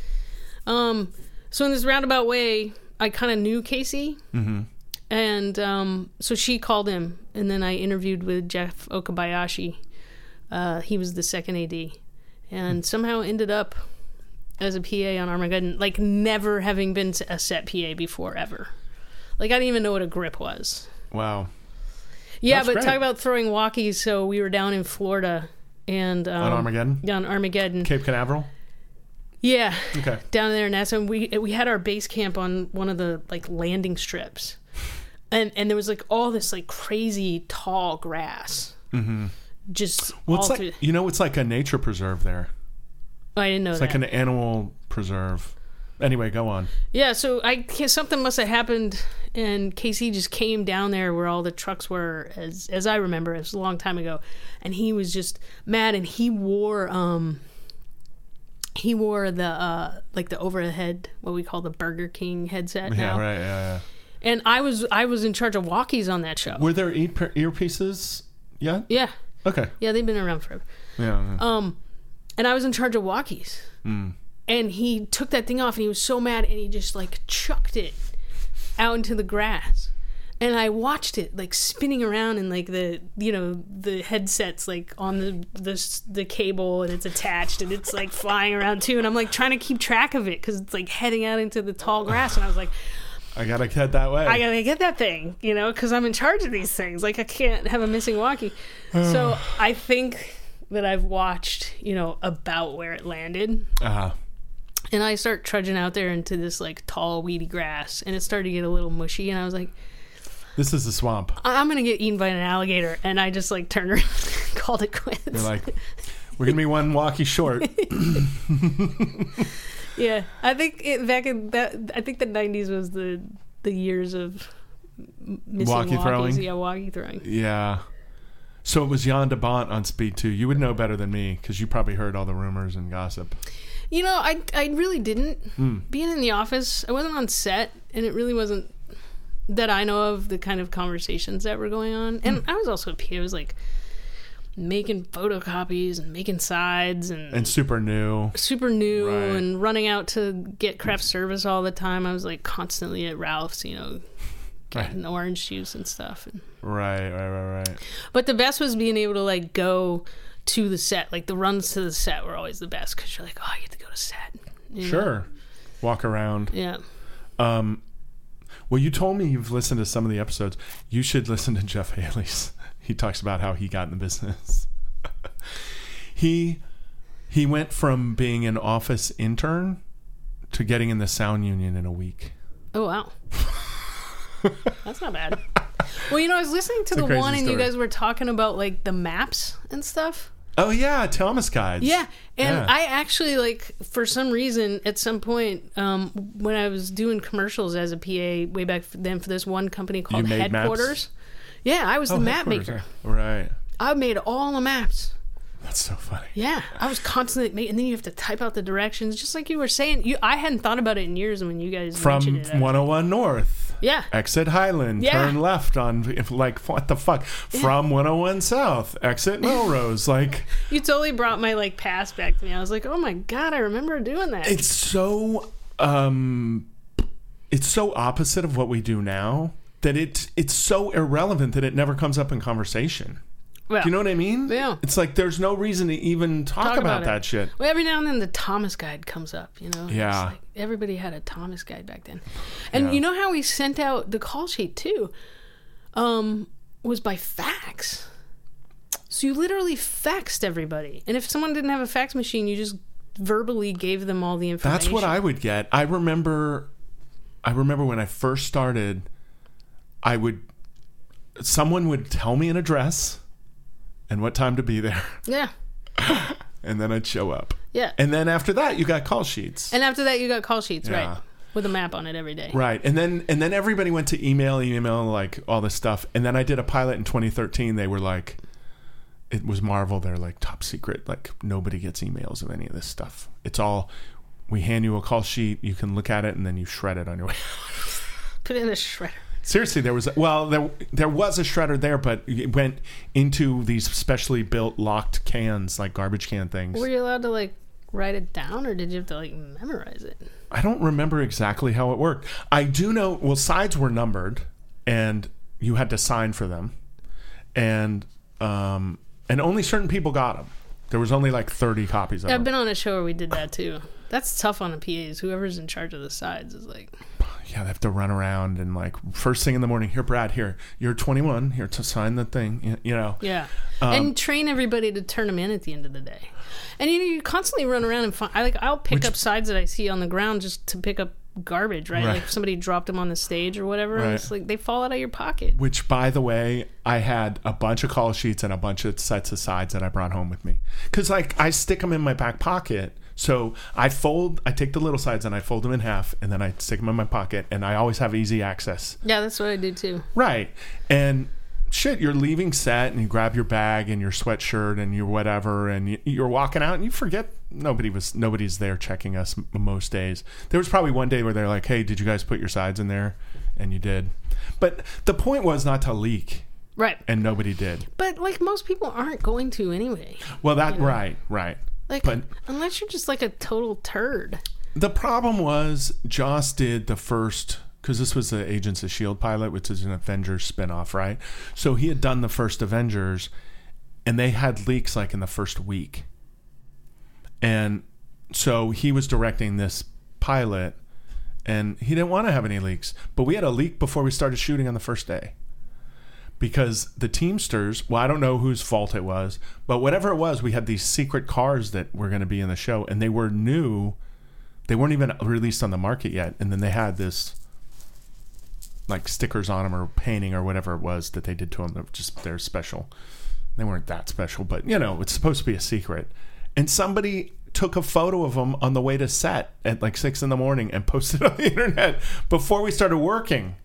Speaker 2: Um, so in this roundabout way, I kind of knew Casey,
Speaker 1: Mm-hmm.
Speaker 2: and um, so she called him, and then I interviewed with Jeff Okabayashi. Uh, he was the second AD, and somehow ended up as a PA on Armageddon, like never having been a set PA before ever. Like I didn't even know what a grip was.
Speaker 1: Wow.
Speaker 2: Yeah,
Speaker 1: That's
Speaker 2: but
Speaker 1: great.
Speaker 2: talk about throwing walkies. So we were down in Florida, and um,
Speaker 1: On Armageddon?
Speaker 2: on Armageddon.
Speaker 1: Cape Canaveral?
Speaker 2: Yeah,
Speaker 1: Okay.
Speaker 2: down there in NASA. And we we had our base camp on one of the like landing strips, and and there was like all this like crazy tall grass. Mm-hmm. Just
Speaker 1: Well, it's like,
Speaker 2: through.
Speaker 1: you know, it's like a nature preserve there.
Speaker 2: I didn't know
Speaker 1: It's
Speaker 2: that.
Speaker 1: like an animal preserve. Anyway, go on.
Speaker 2: yeah, so I something must have happened, and Casey just came down there where all the trucks were, as as I remember, it was a long time ago, and he was just mad, and he wore um. He wore the uh like the overhead what we call the Burger King headset
Speaker 1: Yeah,
Speaker 2: now.
Speaker 1: right. Yeah, yeah.
Speaker 2: And I was I was in charge of walkies on that show.
Speaker 1: Were there ear- earpieces Yeah.
Speaker 2: Yeah.
Speaker 1: Okay.
Speaker 2: Yeah, they've been around forever.
Speaker 1: Yeah.
Speaker 2: Um and I was in charge of walkies. And he took that thing off and he was so mad and he just like chucked it out into the grass. And I watched it like spinning around and like the you know the headsets like on the the the cable and it's attached and it's like flying around too and I'm like trying to keep track of it because it's like heading out into the tall grass and I was like
Speaker 1: I gotta head that way.
Speaker 2: I gotta get that thing, you know, because I'm in charge of these things. Like I can't have a missing walkie. so I think that I've watched, you know, about where it landed,
Speaker 1: uh-huh.
Speaker 2: And I start trudging out there into this like tall, weedy grass, and it started to get a little mushy, and I was like,
Speaker 1: This is the swamp.
Speaker 2: I- I'm gonna get eaten by an alligator, and I just like turned around, and called it quits.
Speaker 1: You're like, we're gonna be one walkie short.
Speaker 2: yeah, I think it, back in that, I think the '90s was the the years of missing
Speaker 1: Walkie
Speaker 2: walkies.
Speaker 1: throwing?
Speaker 2: Yeah, walkie throwing.
Speaker 1: yeah. So it was Jan de Bont on Speed 2. You would know better than me because you probably heard all the rumors and gossip.
Speaker 2: You know, I I really didn't.
Speaker 1: Hmm.
Speaker 2: Being in the office, I wasn't on set, and it really wasn't that I know of the kind of conversations that were going on. And
Speaker 1: Hmm.
Speaker 2: I was also a P. I was like making photocopies and making sides and,
Speaker 1: And super new.
Speaker 2: super new
Speaker 1: Right.
Speaker 2: and running out to get craft service all the time. I was like constantly at Ralph's, you know, getting orange juice and stuff. And,
Speaker 1: Right, right, right, right.
Speaker 2: but the best was being able to like go to the set. Like the runs to the set were always the best because you're like, oh, I get to go to set. you know?
Speaker 1: Sure. Walk around.
Speaker 2: Yeah.
Speaker 1: Um, well, you told me you've listened to some of the episodes. You should listen to Jeff Haley's. He talks about how he got in the business. he he went from being an office intern to getting in the sound union in a week.
Speaker 2: Oh wow, that's not bad. Well, you know, I was listening to
Speaker 1: a
Speaker 2: the one, and you guys were talking about like the maps and stuff.
Speaker 1: Oh yeah, Thomas guides.
Speaker 2: Yeah, and
Speaker 1: Yeah.
Speaker 2: I actually like for some reason at some point um, when I was doing commercials as a PA way back then for this one company called
Speaker 1: made maps?
Speaker 2: Headquarters. Yeah, I was
Speaker 1: Oh,
Speaker 2: the map maker.
Speaker 1: Right.
Speaker 2: I made all the maps.
Speaker 1: That's so funny.
Speaker 2: Yeah, I was constantly making, and then you have to type out the directions, just like you were saying. You, I hadn't thought about it in years, when you guys
Speaker 1: From
Speaker 2: mentioned it, I
Speaker 1: 101 North.
Speaker 2: Yeah.
Speaker 1: Exit Highland,
Speaker 2: Yeah.
Speaker 1: turn left on if like what the fuck from 101 South, exit Melrose. like
Speaker 2: You totally brought my like past back to me. I was like, oh my god, I remember doing that.
Speaker 1: it's so um it's so opposite of what we do now that it it's so irrelevant that it never comes up in conversation.
Speaker 2: Well,
Speaker 1: Do you know what I mean?
Speaker 2: Yeah.
Speaker 1: It's like there's no reason to even talk,
Speaker 2: Talk
Speaker 1: about,
Speaker 2: about
Speaker 1: that shit.
Speaker 2: well, every now and then the Thomas Guide comes up. You know.
Speaker 1: Yeah.
Speaker 2: like everybody had a Thomas Guide back then, and
Speaker 1: Yeah.
Speaker 2: you know how we sent out the call sheet too, um, was by fax. So you literally faxed everybody, and if someone didn't have a fax machine, you just verbally gave them all the information.
Speaker 1: That's what I would get. I remember I remember when I first started I would someone would tell me an address and what time to be there
Speaker 2: Yeah.
Speaker 1: and then I'd show up.
Speaker 2: Yeah.
Speaker 1: And then after that you got call sheets.
Speaker 2: And after that, you got call sheets,
Speaker 1: Yeah.
Speaker 2: right? With a map on it every day.
Speaker 1: Right. And then and then everybody went to email, email like all this stuff. And then I did a pilot in 2013. They were like it was Marvel. They're like top secret. Like nobody gets emails of any of this stuff. It's all we hand you a call sheet, you can look at it and then you shred it on your way.
Speaker 2: Put it in a shredder.
Speaker 1: Seriously, there was well, there there was a shredder there, but it went into these specially built locked cans, like garbage can things.
Speaker 2: Were you allowed to like write it down, or did you have to like memorize it?
Speaker 1: I don't remember exactly how it worked. I do know. Well, sides were numbered, and you had to sign for them, and um, and only certain people got them. There was only like thirty copies of it.
Speaker 2: I've
Speaker 1: them.
Speaker 2: been on a show where we did that too. That's tough on the PAs. Whoever's in charge of the sides is like,
Speaker 1: yeah, they have to run around and like first thing in the morning. Here, Brad. Here, you're 21. Here to sign the thing. You know.
Speaker 2: yeah,
Speaker 1: Um,
Speaker 2: and train everybody to turn them in at the end of the day. And you know, you constantly run around and find. I like, I'll pick
Speaker 1: Which-
Speaker 2: up sides that I see on the ground just to pick up garbage, right?
Speaker 1: Right.
Speaker 2: Like if somebody dropped them on the stage or whatever. and
Speaker 1: Right.
Speaker 2: It's like they fall out of your pocket.
Speaker 1: Which, by the way, I had a bunch of call sheets and a bunch of sets of sides that I brought home with me. Because, like, I stick them in my back pocket. So I fold, I take the little sides and I fold them in half, and then I stick them in my pocket, and I always have easy access.
Speaker 2: Yeah, that's what I do too.
Speaker 1: Right. And shit, you're leaving set, and you grab your bag and your sweatshirt and your whatever, and you- you're walking out, and you forget nobody was nobody's there checking us most days. There was probably one day where they're like, "Hey, did you guys put your sides in there?" And you did. But the point was not to leak
Speaker 2: Right.
Speaker 1: and nobody did.
Speaker 2: But like most people aren't going to anyway.
Speaker 1: Well, that right, right.
Speaker 2: Like
Speaker 1: But-
Speaker 2: unless you're just like a total turd.
Speaker 1: The problem was Joss did the first because this was the Agents of Shield pilot, which is an Avengers spinoff, right? So he had done the first Avengers, and they had leaks like in the first week, and so he was directing this pilot, and he didn't want to have any leaks, but we had a leak before we started shooting on the first day. Because the Teamsters, well, I don't know whose fault it was, but whatever it was, we had these secret cars that were going to be in the show, and they were new. They weren't even released on the market yet and then they had this like stickers on them or painting or whatever it was that they did to them that just they're special. They weren't that special but you know it's supposed to be a secret. And somebody took a photo of them on the way to set at like six in the morning and posted on the internet before we started working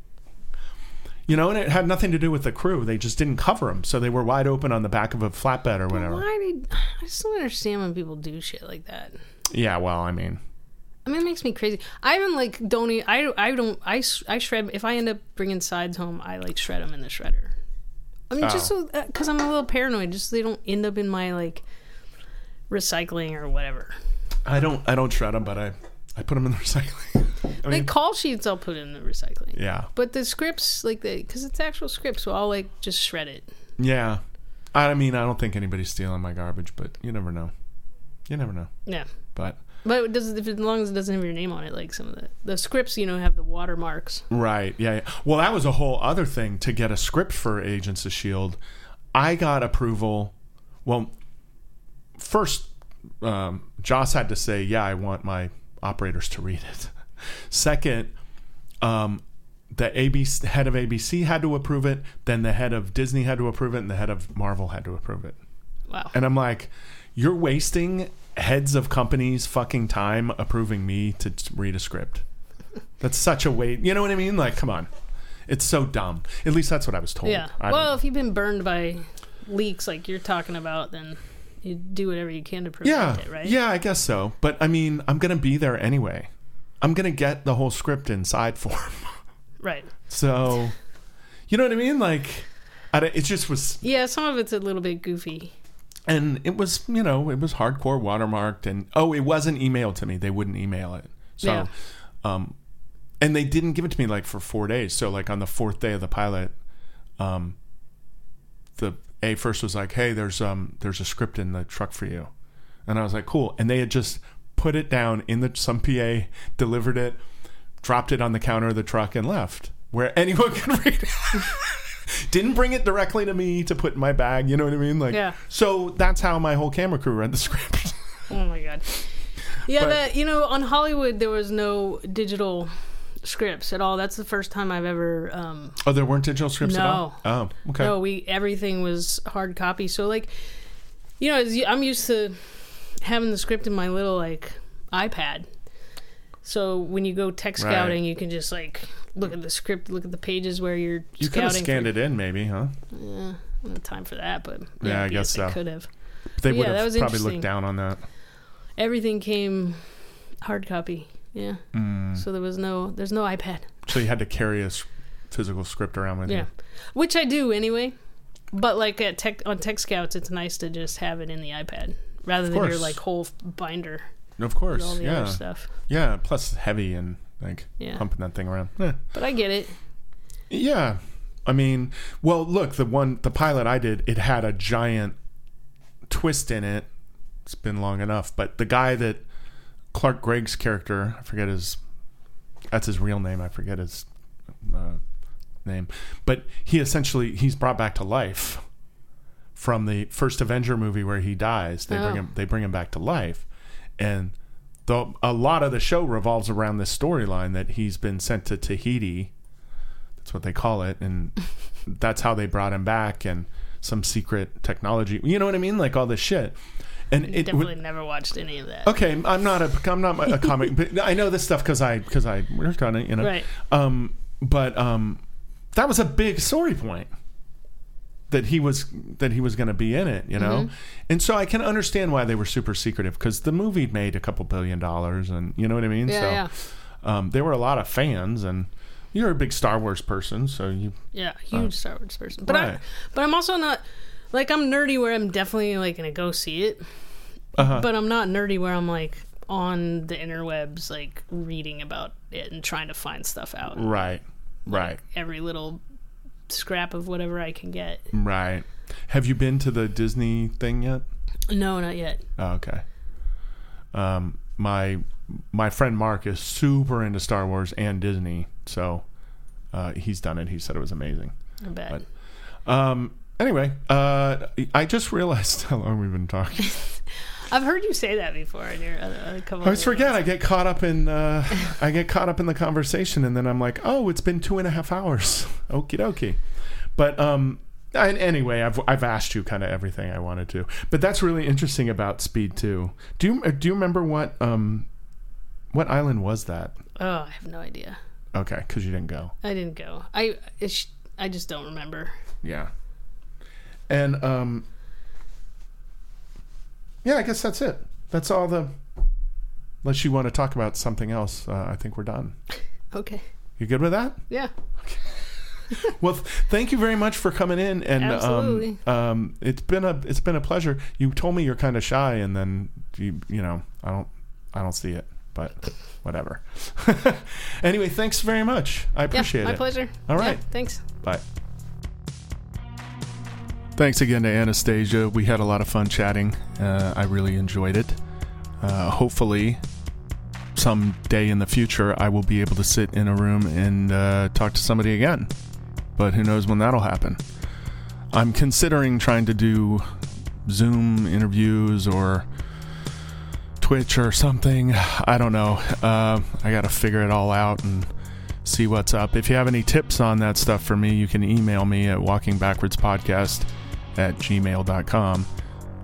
Speaker 1: you know and it had nothing to do with the crew they just didn't cover them so they were wide open on the back of a flatbed or whatever
Speaker 2: Why did I just don't understand when people do shit like that.
Speaker 1: yeah well i mean
Speaker 2: I mean, it makes me crazy. I even like don't. Eat, I I don't. I I shred. If I end up bringing sides home, I like shred them in the shredder. I mean, just oh. so uh, because I'm a little paranoid, just so they don't end up in my like recycling or whatever.
Speaker 1: i don't i don't shred them but i i put them in the recycling I mean,
Speaker 2: Like call sheets, I'll put in the recycling.
Speaker 1: yeah
Speaker 2: But the scripts, like the, because it's actual scripts, so I'll like just shred it.
Speaker 1: Yeah. I mean, I don't think anybody's stealing my garbage, but you never know. You never know.
Speaker 2: Yeah.
Speaker 1: But
Speaker 2: But it does if as long as it doesn't have your name on it, like some of the the scripts, you know, have the watermarks.
Speaker 1: right, yeah, yeah. Well, that was a whole other thing to get a script for Agents of Shield. I got approval. Well, first, um, Joss had to say, "Yeah, I want my operators to read it." Second, um, the ABC head of ABC had to approve it. Then the head of Disney had to approve it, and the head of Marvel had to approve it.
Speaker 2: Wow.
Speaker 1: And I'm like, you're wasting heads of companies' fucking time approving me to read a script. That's such a wait. You know what I mean? Like, come on. It's so dumb. At least that's what I was told.
Speaker 2: Yeah.
Speaker 1: I
Speaker 2: Well, if you've been burned by leaks like you're talking about, then you do whatever you can to prevent
Speaker 1: yeah.
Speaker 2: it, right?
Speaker 1: Yeah, I guess so. But I mean, I'm going to be there anyway. I'm going to get the whole script in side form.
Speaker 2: Right.
Speaker 1: So, you know what I mean? Like, I, it just was,
Speaker 2: Yeah, some of it's a little bit goofy.
Speaker 1: and it was, you know, it was hardcore watermarked, and oh, it wasn't emailed to me. They wouldn't email it. So,
Speaker 2: Yeah.
Speaker 1: um, and they didn't give it to me like for four days. So, like on the fourth day of the pilot, um, the A first was like, "Hey, there's um, there's a script in the truck for you," and I was like, "Cool." And they had just put it down in the some PA, delivered it, dropped it on the counter of the truck, and left where anyone could read it. Didn't bring it directly to me to put in my bag. You know what I mean? Like,
Speaker 2: Yeah.
Speaker 1: So that's how my whole camera crew read the script.
Speaker 2: Oh my god. Yeah,
Speaker 1: But-
Speaker 2: that you know, on Hollywood there was no digital scripts at all. That's the first time I've ever um
Speaker 1: oh, there weren't digital scripts at all. Oh, okay.
Speaker 2: no, we everything was hard copy. So like you know, as you- I'm used to having the script in my little like iPad. So when you go tech
Speaker 1: Right.
Speaker 2: scouting, you can just like look at the script, look at the pages where you're
Speaker 1: You could have scanned
Speaker 2: for,
Speaker 1: it in, maybe, huh?
Speaker 2: Yeah, no time for that, but
Speaker 1: Yeah, I guess so.
Speaker 2: could have.
Speaker 1: They
Speaker 2: Yeah,
Speaker 1: would
Speaker 2: that
Speaker 1: have
Speaker 2: was
Speaker 1: probably looked down on that.
Speaker 2: Everything came hard copy. Yeah.
Speaker 1: Mm.
Speaker 2: So there was no there's no iPad.
Speaker 1: So you had to carry a physical script around with
Speaker 2: Yeah.
Speaker 1: you. Yeah.
Speaker 2: Which I do anyway. But like at tech on Tech Scouts it's nice to just have it in the iPad rather than your like whole binder
Speaker 1: Of course,
Speaker 2: all the
Speaker 1: yeah,
Speaker 2: other stuff.
Speaker 1: yeah. Plus heavy and like
Speaker 2: Yeah.
Speaker 1: pumping that thing around. Yeah.
Speaker 2: But I get it.
Speaker 1: yeah. I mean, well, look, the one, the pilot I did, it had a giant twist in it. It's been long enough, but the guy that Clark Gregg's character, I forget his, that's his real name. I forget his uh, name, but he essentially he's brought back to life from the first Avenger movie where he dies. They bring
Speaker 2: Oh.
Speaker 1: him, they bring him back to life, and the a lot of the show revolves around this storyline that he's been sent to Tahiti. That's what they call it, and that's how they brought him back, and some secret technology. You know what I mean? Like all this shit. And it
Speaker 2: Definitely never watched any of that.
Speaker 1: Okay, I'm not a I'm not a comic, but I know this stuff because I because I worked on it, you know.
Speaker 2: Right.
Speaker 1: Um, but um, that was a big story point that he was that he was going to be in it, you know.
Speaker 2: Mm-hmm.
Speaker 1: And so I can understand why they were super secretive because the movie made a couple billion dollars, and you know what I mean.
Speaker 2: Yeah,
Speaker 1: so
Speaker 2: yeah.
Speaker 1: Um, there were a lot of fans, and you're a big Star Wars person, so you
Speaker 2: Yeah, huge Star Wars person. But I but I'm also not like I'm nerdy where I'm definitely like gonna go see it.
Speaker 1: uh
Speaker 2: But I'm not nerdy where I'm like on the interwebs like reading about it and trying to find stuff out.
Speaker 1: right, right,
Speaker 2: Every little scrap of whatever I can get.
Speaker 1: right. Have you been to the Disney thing yet?
Speaker 2: No, not yet.
Speaker 1: Oh, okay. Um, my my friend Mark is super into Star Wars and Disney, so uh, he's done it. He said it was amazing.
Speaker 2: I bet.
Speaker 1: But- Um, anyway, uh, I just realized how long we've been talking.
Speaker 2: I've heard you say that before in your other, other couple.
Speaker 1: I always forget. I get caught up in uh, I get caught up in the conversation, and then I'm like, oh, it's been two and a half hours. Okie dokie. But um, and anyway, I've I've asked you kind of everything I wanted to. But that's really interesting about Speed Two. Do you do you remember what um what island was that?
Speaker 2: Oh, I have no idea.
Speaker 1: Okay, because you didn't go.
Speaker 2: I didn't go. I it's, I just don't remember.
Speaker 1: Yeah. And um yeah, I guess that's it. That's all the unless you want to talk about something else, uh, I think we're done.
Speaker 2: Okay.
Speaker 1: You good with that?
Speaker 2: Yeah. Okay.
Speaker 1: Well, th- thank you very much for coming in, and
Speaker 2: Absolutely.
Speaker 1: um, um, it's been a it's been a pleasure. You told me you're kind of shy, and then you you know I don't I don't see it, but whatever. anyway, thanks very much. I appreciate it.
Speaker 2: yeah, my
Speaker 1: it.
Speaker 2: pleasure.
Speaker 1: All right.
Speaker 2: Yeah, thanks.
Speaker 1: Bye. Thanks again to Anastasia. We had a lot of fun chatting. Uh, I really enjoyed it. Uh, hopefully, some day in the future, I will be able to sit in a room and uh, talk to somebody again. But who knows when that'll happen? I'm considering trying to do Zoom interviews or Twitch or something. I don't know. Uh, I got to figure it all out and see what's up. If you have any tips on that stuff for me, you can email me at walkingbackwardspodcast at gmail.com.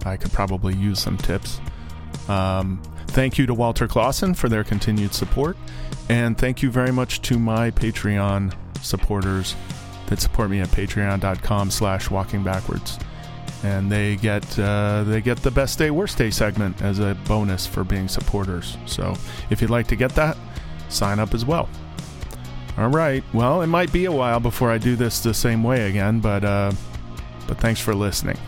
Speaker 1: I could probably use some tips. Um, thank you to Walter Klassen for their continued support. And thank you very much to my Patreon supporters that support me at patreon.com slash walking backwards. And they get uh, they get the best day worst day segment as a bonus for being supporters. So if you'd like to get that, sign up as well. All right. Well, it might be a while before I do this the same way again, but uh, but thanks for listening.